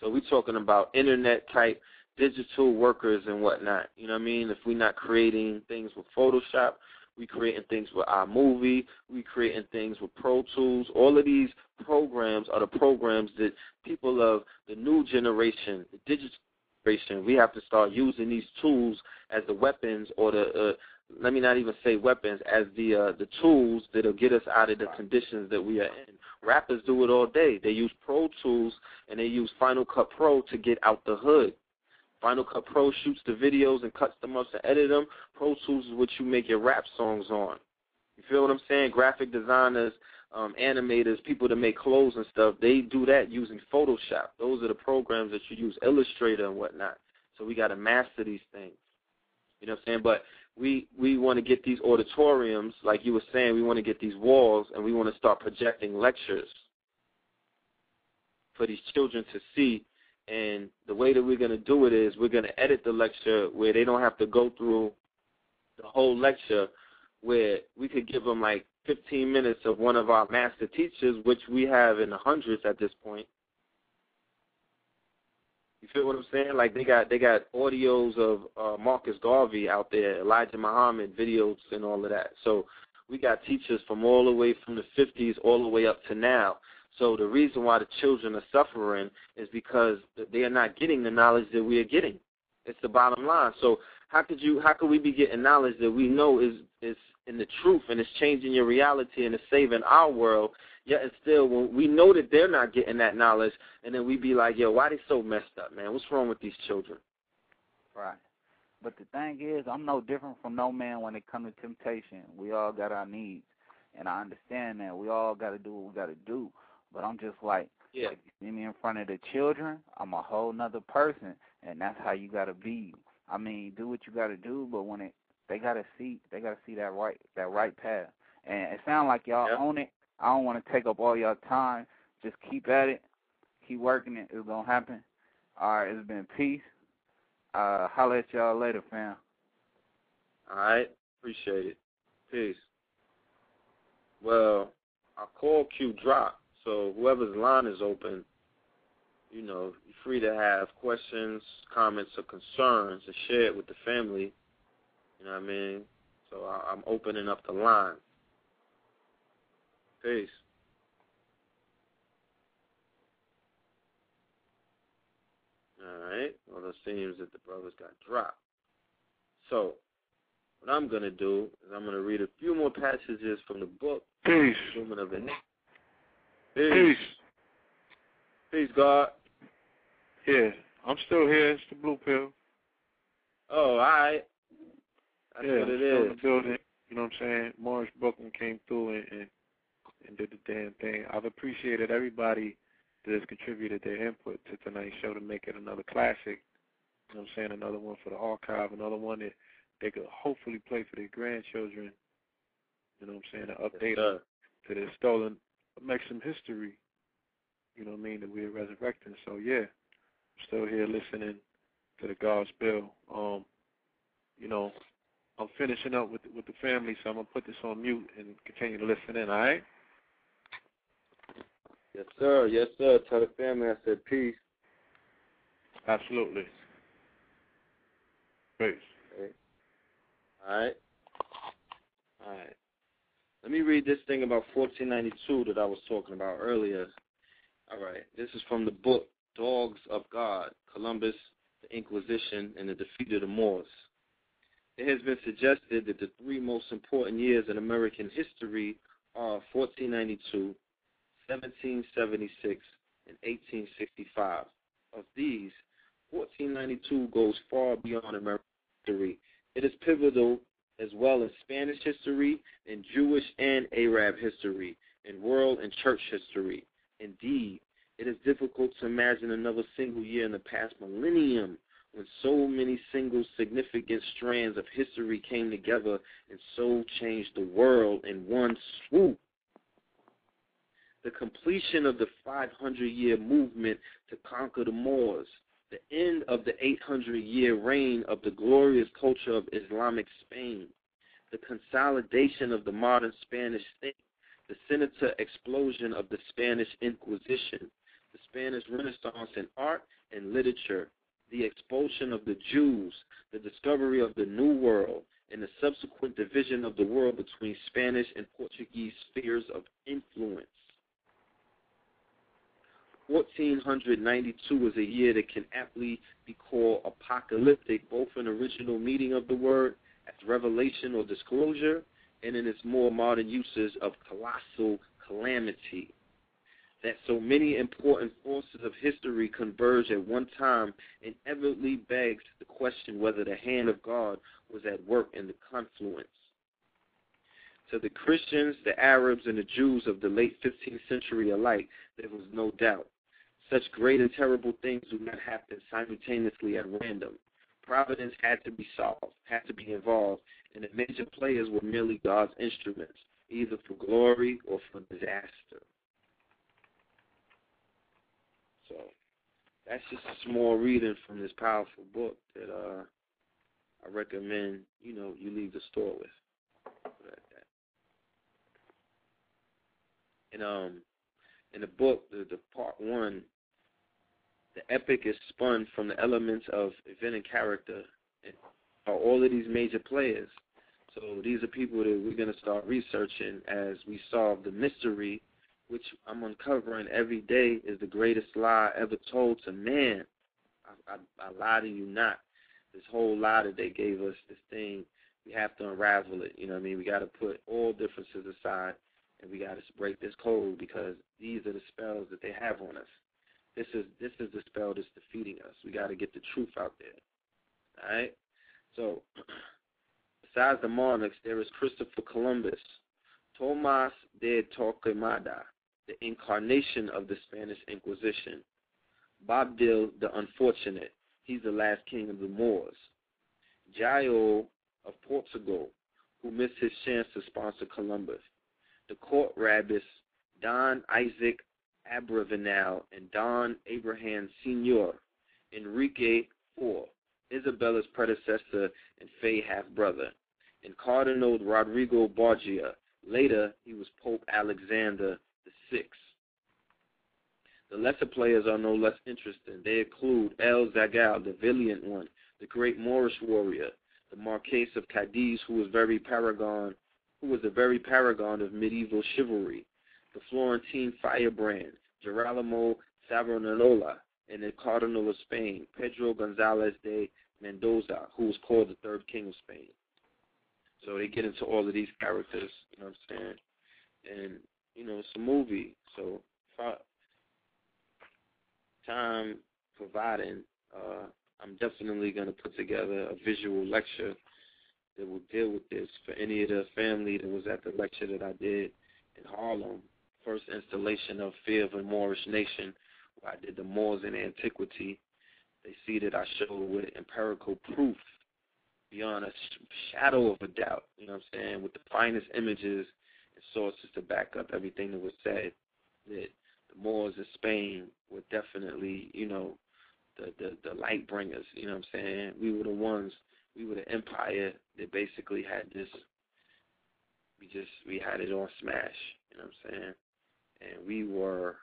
So we're talking about internet type digital workers and whatnot. You know what I mean? If we're not creating things with Photoshop, we creating things with iMovie, we creating things with Pro Tools. All of these programs are the programs that people of the new generation, the digital generation, we have to start using these tools as the weapons or the uh, let me not even say weapons as the uh, the tools that'll get us out of the conditions that we are in. Rappers do it all day. They use Pro Tools and they use Final Cut Pro to get out the hood. Final Cut Pro shoots the videos and cuts them up and edit them. Pro Tools is what you make your rap songs on. You feel what I'm saying? Graphic designers, um, animators, people that make clothes and stuff, they do that using Photoshop. Those are the programs that you use, Illustrator and whatnot. So we got to master these things. You know what I'm saying? But we we want to get these auditoriums, like you were saying, we want to get these walls, and we want to start projecting lectures for these children to see. And the way that we're going to do it is we're going to edit the lecture where they don't have to go through the whole lecture, where we could give them like 15 minutes of one of our master teachers, which we have in the hundreds at this point. You feel what I'm saying? Like they got they got audios of uh, Marcus Garvey out there, Elijah Muhammad videos, and all of that. So we got teachers from all the way from the 50s all the way up to now. So the reason why the children are suffering is because they are not getting the knowledge that we are getting. It's the bottom line. So how could you how could we be getting knowledge that we know is is in the truth and it's changing your reality and it's saving our world yet and still when we know that they're not getting that knowledge and then we be like yo why they so messed up man? What's wrong with these children? Right. But the thing is i'm no different from no man when it comes to temptation. We all got our needs. And i understand that. We all got to do what we got to do but i'm just like yeah. like you see me in front of the children i'm a whole nother person and that's how you got to be i mean do what you got to do but when it they gotta see they gotta see that right that right path. And it sounds like y'all own it. I don't want to take up all y'all time. Just keep at it. Keep working it. It's gonna happen. All right. It's been peace. Uh, holla at y'all later, fam. All right. Appreciate it. Peace. Well, our call queue dropped, so whoever's line is open, you know, you're free to have questions, comments, or concerns to share it with the family you know what I mean? So I, I'm opening up the line. Peace. All right. Well, it seems that the brothers got dropped. So, what I'm going to do is I'm going to read a few more passages from the book. Peace. Of. Peace. Peace. Peace, God. Yeah, I'm still here. It's the blue pill. Oh, all right. That's yeah, what it is. in the building. You know what I'm saying? Moorish Brooklyn came through and, and and did the damn thing. I've appreciated everybody that has contributed their input to tonight's show to make it another classic. You know what I'm saying? Another one for the archive, another one that they could hopefully play for their grandchildren. You know what I'm saying? To update them to their stolen, make some history. You know what I mean? That we're resurrecting. So yeah, I'm still here listening to the God's bill. Um, you know, I'm finishing up with with the family, so I'm gonna put this on mute and continue to listen in. All right? Yes, sir. Yes, sir. Tell the family I said peace. Absolutely. Peace. Okay. All right. All right. Let me read this thing about 1492 that I was talking about earlier. All right. This is from the book Dogs of God, Columbus, the Inquisition, and the Defeat of the Moors. It has been suggested that the three most important years in American history are 1492, 1776, and 1865. Of these, 1492 goes far beyond American history. It is pivotal as well as Spanish history and Jewish and Arab history and world and church history. Indeed, it is difficult to imagine another single year in the past millennium when so many single significant strands of history came together and so changed the world in one swoop. The completion of the 500 year movement to conquer the Moors, the end of the 800 year reign of the glorious culture of Islamic Spain, the consolidation of the modern Spanish state, the senator explosion of the Spanish Inquisition, the Spanish Renaissance in art and literature, the expulsion of the Jews, the discovery of the New World, and the subsequent division of the world between Spanish and Portuguese spheres of influence. 1492 is a year that can aptly be called apocalyptic, both in the original meaning of the word as revelation or disclosure, and in its more modern uses of colossal calamity that so many important forces of history converge at one time inevitably begs the question whether the hand of God was at work in the confluence. To the Christians, the Arabs, and the Jews of the late 15th century alike, there was no doubt. Such great and terrible things do not happen simultaneously at random. Providence had to be solved, had to be involved, and the major players were merely God's instruments, either for glory or for disaster. So that's just a small reading from this powerful book that uh, I recommend, you know, you leave the store with. And um, in the book, the, the part one, the epic is spun from the elements of event and character, and are all of these major players. So these are people that we're going to start researching as we solve the mystery, which I'm uncovering every day is the greatest lie ever told to man. I, I, I lie to you not. This whole lie that they gave us, this thing, we have to unravel it. You know what I mean? We got to put all differences aside and we got to break this code because these are the spells that they have on us. This is this is the spell that's defeating us. We got to get the truth out there. All right. So, besides the monarchs, there is Christopher Columbus, Tomas de Torquemada, the incarnation of the Spanish Inquisition, Boabdil the Unfortunate. He's the last king of the Moors. Jael of Portugal, who missed his chance to sponsor Columbus the court rabbis Don Isaac Abravanel and Don Abraham Senior, Enrique IV, Isabella's predecessor and Faye half-brother, and Cardinal Rodrigo Borgia. Later, he was Pope Alexander VI. The lesser players are no less interesting. They include El Zagal, the valiant one, the great Moorish warrior, the Marquess of Cadiz, who was very paragon who was a very paragon of medieval chivalry, the Florentine firebrand, Girolamo Savonarola, and the Cardinal of Spain, Pedro Gonzalez de Mendoza, who was called the third king of Spain. So they get into all of these characters, you know what I'm saying? And, you know, it's a movie, so time providing, uh, I'm definitely going to put together a visual lecture that will deal with this for any of the family that was at the lecture that I did in Harlem. First installation of Fear of a Moorish Nation, where I did the Moors in antiquity. They see that I showed with empirical proof beyond a shadow of a doubt, you know what I'm saying, with the finest images and sources to back up everything that was said, that the Moors of Spain were definitely, you know, the, the, the light bringers, you know what I'm saying? We were the ones we were the empire that basically had this we just we had it on smash, you know what I'm saying? And we were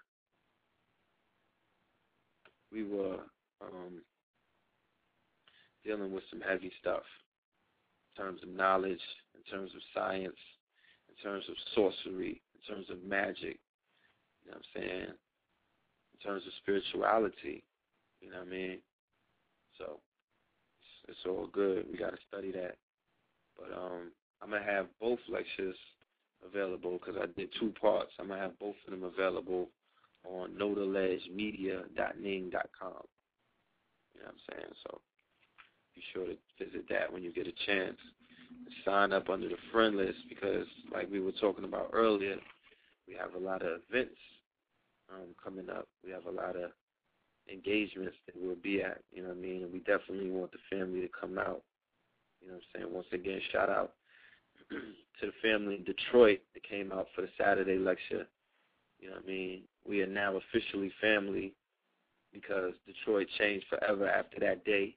we were um dealing with some heavy stuff in terms of knowledge, in terms of science, in terms of sorcery, in terms of magic, you know what I'm saying? In terms of spirituality, you know what I mean? So it's all good. We got to study that. But um, I'm gonna have both lectures available because I did two parts. I'm gonna have both of them available on knowtheledgemedia.ning.com. You know what I'm saying? So be sure to visit that when you get a chance. Sign up under the friend list because, like we were talking about earlier, we have a lot of events um, coming up. We have a lot of engagements that we'll be at, you know what I mean? And we definitely want the family to come out. You know what I'm saying? Once again, shout out to the family in Detroit that came out for the Saturday lecture. You know what I mean? We are now officially family because Detroit changed forever after that day.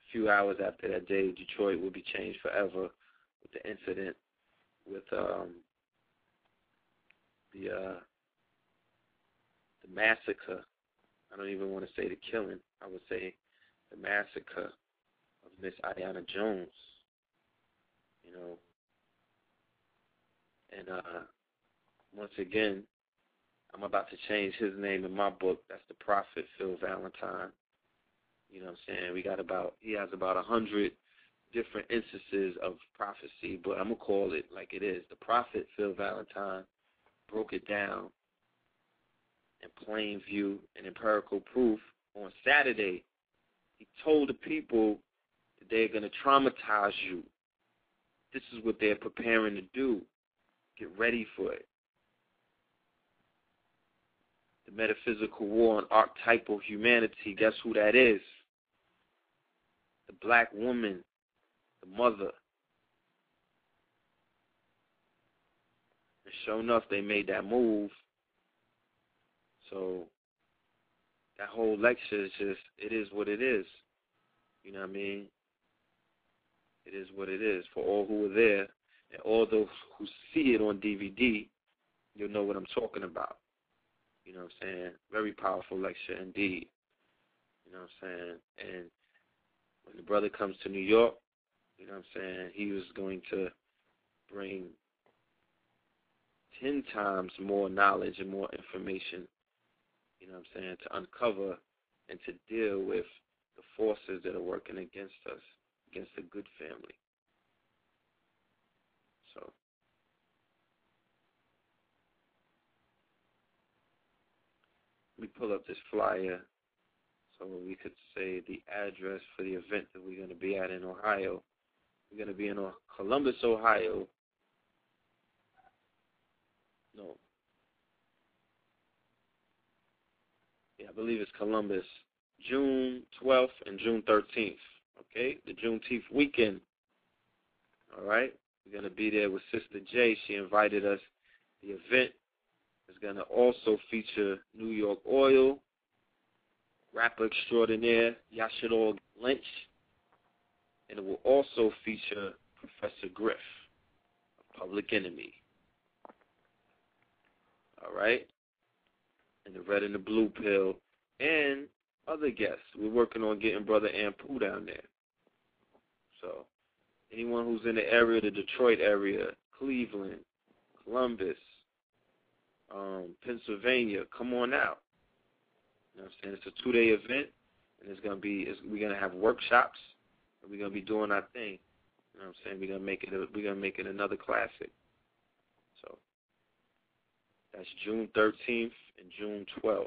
A few hours after that day, Detroit will be changed forever with the incident with um the uh the massacre I don't even want to say the killing. I would say the massacre of Miss Aiyana Jones. You know, and uh, once again, I'm about to change his name in my book. That's the Prophet Phil Valentine. You know what I'm saying? We got about he has about a hundred different instances of prophecy, but I'm gonna call it like it is. The Prophet Phil Valentine broke it down in plain view and empirical proof on Saturday. He told the people that they're to traumatize you. This is what they're preparing to do. Get ready for it. The metaphysical war on archetypal humanity, guess who that is? the black woman, the mother. And sure enough, they made that move. So that whole lecture is just, it is what it is. You know what I mean? It is what it is. For all who were there and all those who see it on DVD, you'll know what I'm talking about. You know what I'm saying? Very powerful lecture indeed. You know what I'm saying? And when the brother comes to New York, you know what I'm saying, he was going to bring ten times more knowledge and more information, you know what I'm saying, to uncover and to deal with the forces that are working against us, against the good family. So let me pull up this flyer so we could say the address for the event that we're going to be at in Ohio. We're going to be in Columbus, Ohio. No. Yeah, I believe it's Columbus. June 12th and June 13th. Okay, the Juneteenth weekend. All right, we're going to be there with Sister J. She invited us. The event is going to also feature New York Oil, rapper extraordinaire Yashidol Lynch, and it will also feature Professor Griff, public enemy. All right? And the red and the blue pill, and other guests. We're working on getting Brother Anpu down there. So, anyone who's in the area, the Detroit area, Cleveland, Columbus, um, Pennsylvania, come on out. You know what I'm saying? It's a two day event, and it's gonna be it's, we're gonna have workshops, and we're gonna be doing our thing. You know what I'm saying? We're gonna make it a, we're gonna make it another classic. So that's June 13th and June 12th.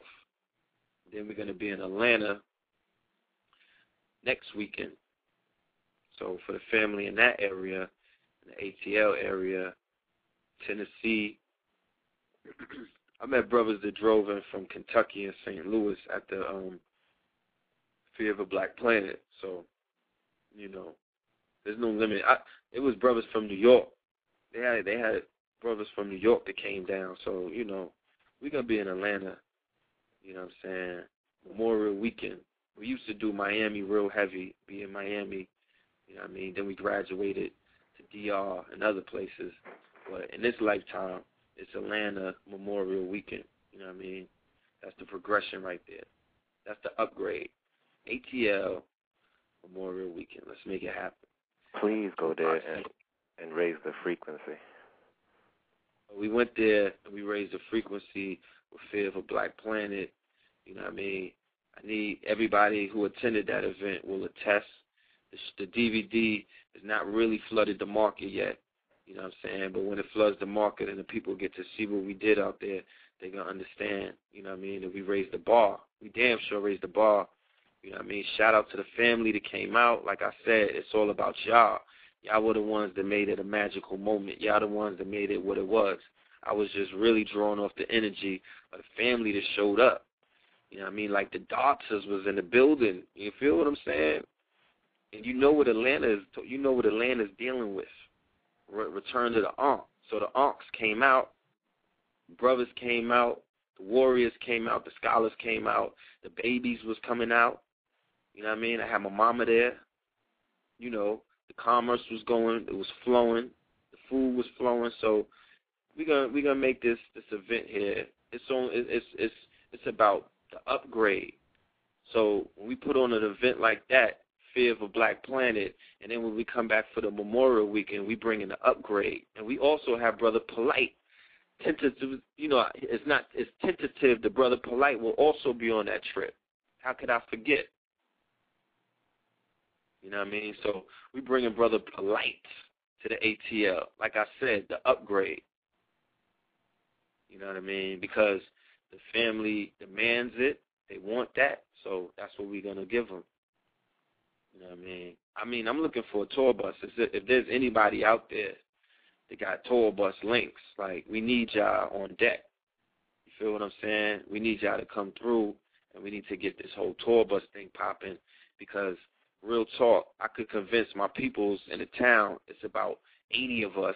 Then we're gonna be in Atlanta next weekend. So for the family in that area, in the ATL area, Tennessee. I met brothers that drove in from Kentucky and St. Louis at the um Fear of a Black Planet. So, you know, there's no limit. I it was brothers from New York. They had they had brothers from New York that came down. So, you know, we're gonna be in Atlanta, you know what I'm saying, Memorial weekend. We used to do Miami real heavy, be in Miami, you know what I mean? Then we graduated to DR and other places. But in this lifetime it's Atlanta Memorial Weekend. You know what I mean? That's the progression right there. That's the upgrade. ATL Memorial Weekend. Let's make it happen. Please go there and and raise the frequency. We went there and we raised the frequency with Fear of a Black Planet. You know what I mean? I need everybody who attended that event will attest. The, the DVD has not really flooded the market yet. You know what I'm saying? But when it floods the market and the people get to see what we did out there, they're gonna understand, you know what I mean, that we raised the bar. We damn sure raised the bar. You know what I mean? Shout out to the family that came out. Like I said, it's all about y'all. Y'all were the ones that made it a magical moment. Y'all the ones that made it what it was. I was just really drawn off the energy of the family that showed up. You know what I mean? Like the daughters was in the building. You feel what I'm saying? And you know what Atlanta is. You know what Atlanta is dealing with return to the Ankh. So the Ankhs came out, brothers came out, the warriors came out, the scholars came out, the babies was coming out. You know what I mean? I had my mama there. You know, the commerce was going, it was flowing, the food was flowing. So we're gonna we're gonna make this this event here. It's on it's it's it's about the upgrade. So when we put on an event like that, Fear of a Black Planet, and then when we come back for the Memorial Weekend, we bring in the upgrade, and we also have Brother Polite. Tentative, you know, it's not it's tentative. The Brother Polite will also be on that trip. How could I forget? You know what I mean? So we bring in Brother Polite to the ATL. Like I said, the upgrade. You know what I mean? Because the family demands it. They want that. So that's what we're going to give them. You know what I mean? I mean, I'm looking for a tour bus. If there's anybody out there that got tour bus links, like we need y'all on deck. You feel what I'm saying? We need y'all to come through, and we need to get this whole tour bus thing popping because real talk, I could convince my peoples in the town, it's about 80 of us,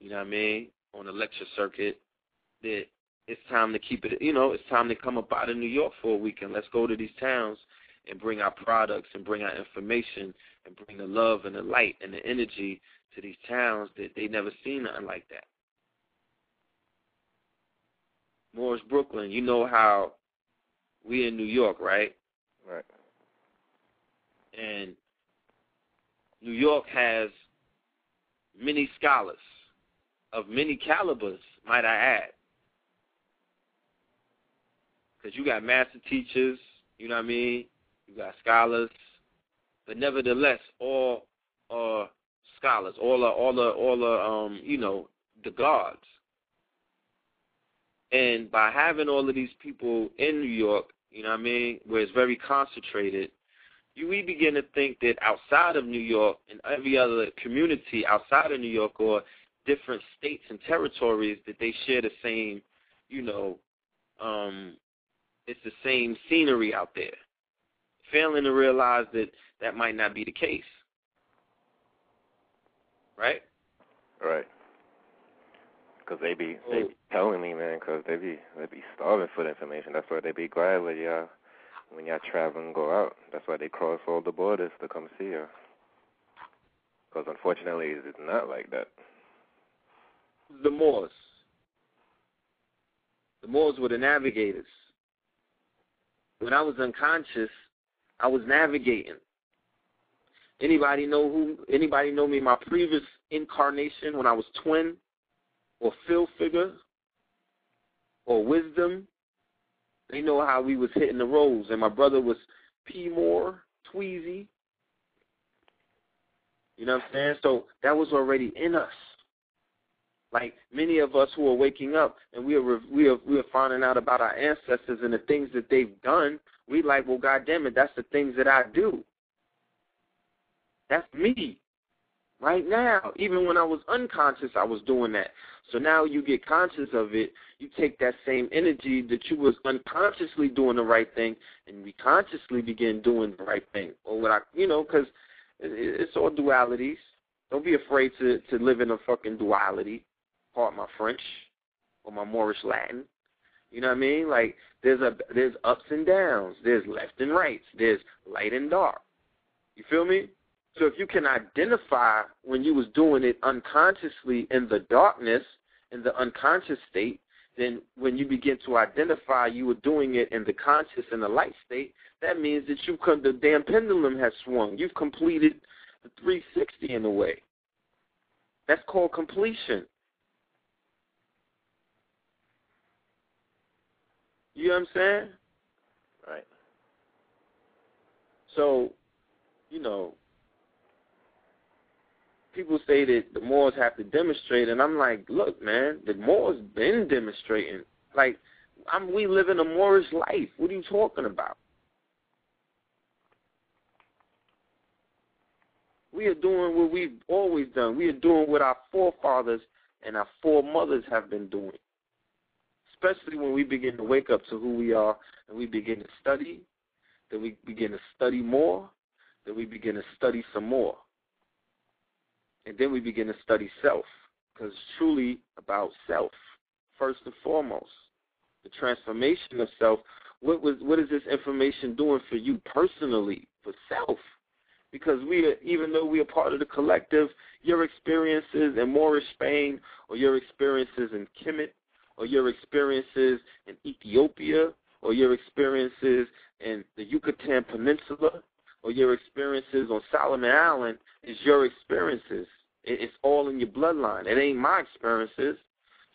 you know what I mean, on the lecture circuit, that it's time to keep it, you know, it's time to come up out of New York for a weekend. Let's go to these towns and bring our products and bring our information and bring the love and the light and the energy to these towns that they never seen nothing like that. Moorish, Brooklyn, you know how we in New York, right? Right. And New York has many scholars of many calibers, might I add. Because you got master teachers, you know what I mean? You got scholars, but nevertheless, all are scholars, all are all are all are um, you know, the gods. And by having all of these people in New York, you know what I mean, where it's very concentrated, you we begin to think that outside of New York and every other community outside of New York or different states and territories that they share the same, you know, um, it's the same scenery out there. Failing to realize that that might not be the case. Right? Right. Because they be they oh. be telling me, man, because they be they be starving for the information. That's why they be glad when y'all when y'all travel and go out. That's why they cross all the borders to come see you. Because unfortunately, it's not like that. The Moors. The Moors were the navigators. When I was unconscious, I was navigating. Anybody know who? Anybody know me? My previous incarnation when I was twin, or fill figure, or wisdom. They know how we was hitting the roads, and my brother was P Moore, Tweezy. You know what I'm saying? So that was already in us. Like many of us who are waking up and we are we are we are finding out about our ancestors and the things that they've done. We like, well, God damn it, that's the things that I do. That's me. Right now, even when I was unconscious, I was doing that. So now you get conscious of it. You take that same energy that you was unconsciously doing the right thing, and we consciously begin doing the right thing. Or what I, you know, because it's all dualities. Don't be afraid to to live in a fucking duality. Part my French or my Moorish Latin. You know what I mean? Like there's a there's ups and downs. There's left and rights. There's light and dark. You feel me? So if you can identify when you was doing it unconsciously in the darkness, in the unconscious state, then when you begin to identify you were doing it in the conscious and the light state, that means that you come the damn pendulum has swung. You've completed the 360 in a way. That's called completion. You know what I'm saying? Right. So, you know, people say that the Moors have to demonstrate, and I'm like, look, man, the Moors been demonstrating. Like, I'm we living a Moorish life. What are you talking about? We are doing what we've always done. We are doing what our forefathers and our foremothers have been doing. Especially when we begin to wake up to who we are and we begin to study, then we begin to study more, then we begin to study some more. And then we begin to study self, because it's truly about self, first and foremost. The transformation of self. What was what is this information doing for you personally, for self? Because we are, even though we are part of the collective, your experiences in Moorish Spain, or your experiences in Kemet, or your experiences in Ethiopia, or your experiences in the Yucatan Peninsula, or your experiences on Solomon Island is your experiences. It's all in your bloodline. It ain't my experiences.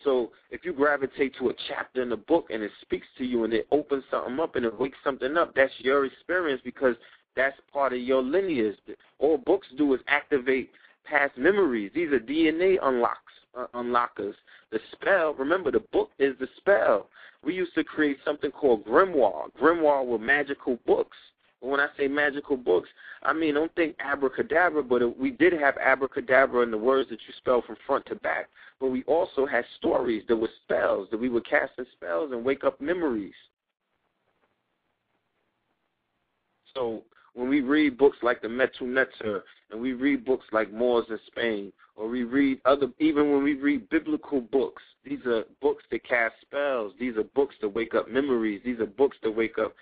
So if you gravitate to a chapter in the book and it speaks to you and it opens something up and it wakes something up, that's your experience because that's part of your lineage. All books do is activate past memories. These are DNA unlocks, uh, Uh, unlockers. The spell, remember, the book is the spell. We used to create something called grimoire. Grimoire were magical books. When I say magical books, I mean don't think abracadabra, but we did have abracadabra in the words that you spell from front to back. But we also had stories that were spells that we would cast in spells and wake up memories. So when we read books like the Metu Neter, and we read books like Moors in Spain, or we read other, even when we read biblical books, these are books that cast spells. These are books that wake up memories. These are books that wake up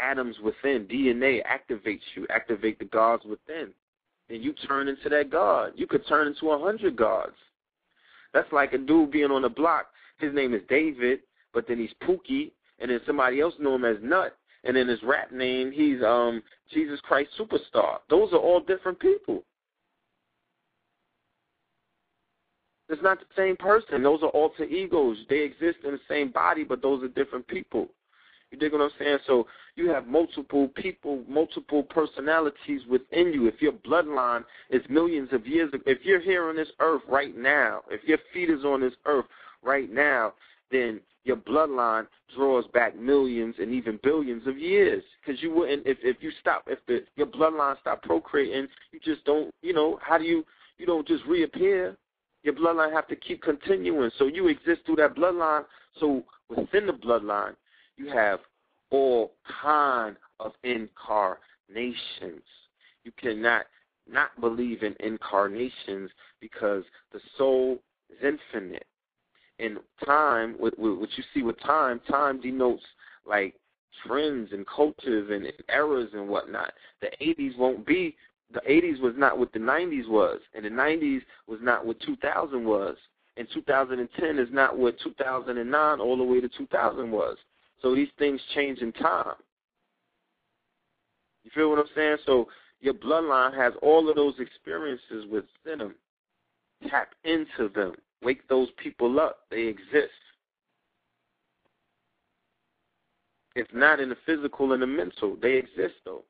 atoms within. DNA activates you, activate the gods within. And you turn into that god. You could turn into a hundred gods. That's like a dude being on the block. His name is David, but then he's Pookie, and then somebody else know him as Nut, and in his rap name he's um Jesus Christ Superstar. Those are all different people. It's not the same person. Those are alter egos. They exist in the same body, but those are different people. You dig what I'm saying? So you have multiple people, multiple personalities within you. If your bloodline is millions of years, if you're here on this earth right now, if your feet is on this earth right now, then your bloodline draws back millions and even billions of years. Because you wouldn't, if if you stop, if the your bloodline stop procreating, you just don't, you know, how do you, you don't just reappear. Your bloodline have to keep continuing. So you exist through that bloodline. So within the bloodline, you have all kind of incarnations. You cannot not believe in incarnations because the soul is infinite. In time, what, what you see with time, time denotes like trends and cultures and eras and whatnot. The 80s won't be, the 80s was not what the 90s was, and the 90s was not what 2000 was, and 2010 is not what 2009 all the way to 2000 was. So these things change in time. You feel what I'm saying? So your bloodline has all of those experiences within them. Tap into them. Wake those people up. They exist. If not in the physical and the mental, they exist though.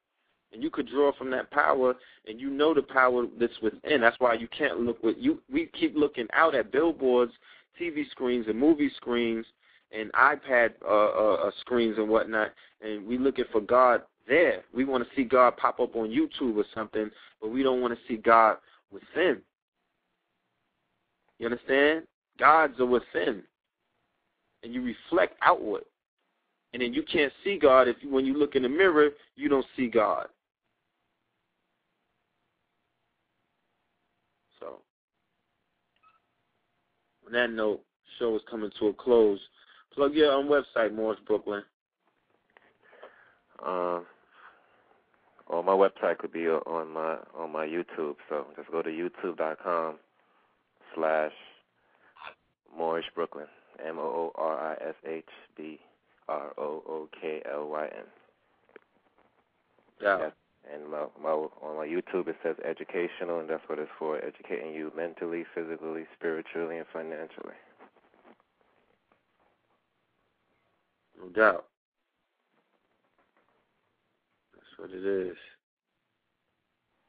And you could draw from that power and you know the power that's within. That's why you can't look with you we keep looking out at billboards, TV screens and movie screens and iPad uh, uh, uh, screens and whatnot, and we looking for God there. We want to see God pop up on YouTube or something, but we don't want to see God within. You understand? Gods are within, and you reflect outward. And then you can't see God if when you look in the mirror, you don't see God. So, on that note, show is coming to a close. Plug your own website, Moorish Brooklyn. Um, or my website could be on my on my YouTube. So just go to youtube.com slash Moorish Brooklyn. M O O R I S H B R O O K L Y N. Yeah. And my, my on my YouTube it says educational, and that's what it's for: educating you mentally, physically, spiritually, and financially. No doubt. That's what it is.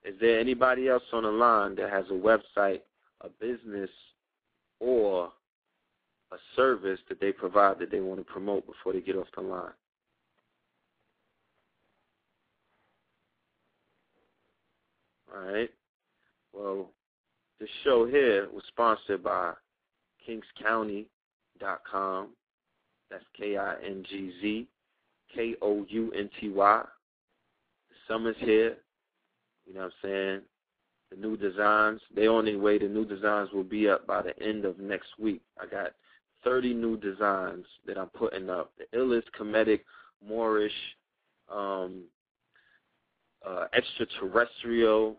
Is there anybody else on the line that has a website, a business, or a service that they provide that they want to promote before they get off the line? All right. Well, this show here was sponsored by KingzKounty.com that's K I N G Z K O U N T Y. The summer's here. You know what I'm saying? The new designs, they on their way. The new designs will be up by the end of next week. I got 30 new designs that I'm putting up. The illest comedic, Moorish, um, uh, extraterrestrial,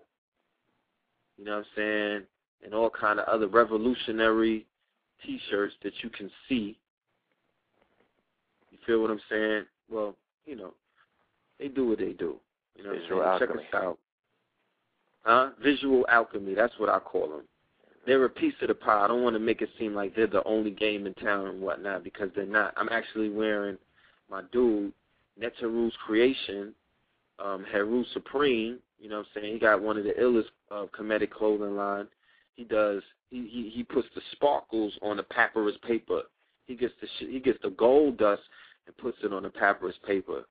you know what I'm saying, and all kind of other revolutionary T-shirts that you can see You feel what I'm saying? Well, you know, they do what they do. You know, Visual Check alchemy. us out. Huh? Visual alchemy. That's what I call them. They're a piece of the pie. I don't want to make it seem like they're the only game in town and whatnot because they're not. I'm actually wearing my dude Netaru's creation, um, Heru Supreme. You know what I'm saying? He got one of the illest uh, comedic clothing line. He does. He he he puts the sparkles on the papyrus paper. He gets the sh- he gets the gold dust and puts it on the papyrus paper.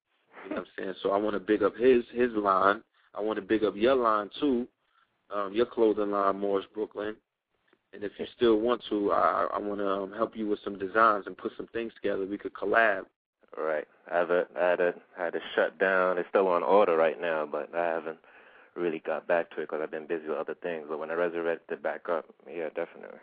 You know what I'm saying? So I want to big up his his line. I want to big up your line too, um, your clothing line, Moorish Brooklyn. And if you still want to, I, I want to um, help you with some designs and put some things together. We could collab. Right. I have a, I had a, I had to shut down. It's still on order right now, but I haven't really got back to it because I've been busy with other things. But when I resurrected it back up, yeah, definitely.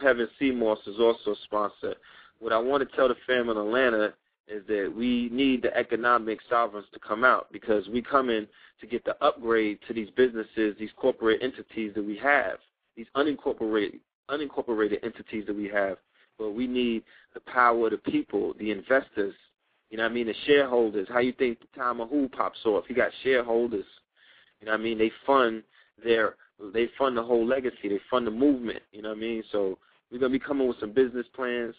Heaven Seamoss is also a sponsor. What I want to tell the fam in Atlanta is that we need the economic sovereigns to come out because we come in to get the upgrade to these businesses, these corporate entities that we have, these unincorporated unincorporated entities that we have. But we need the power of the people, the investors, you know what I mean, the shareholders. How you think the time of who pops off? You got shareholders. You know what I mean? They fund their they fund the whole legacy. They fund the movement. You know what I mean? So we're gonna be coming with some business plans.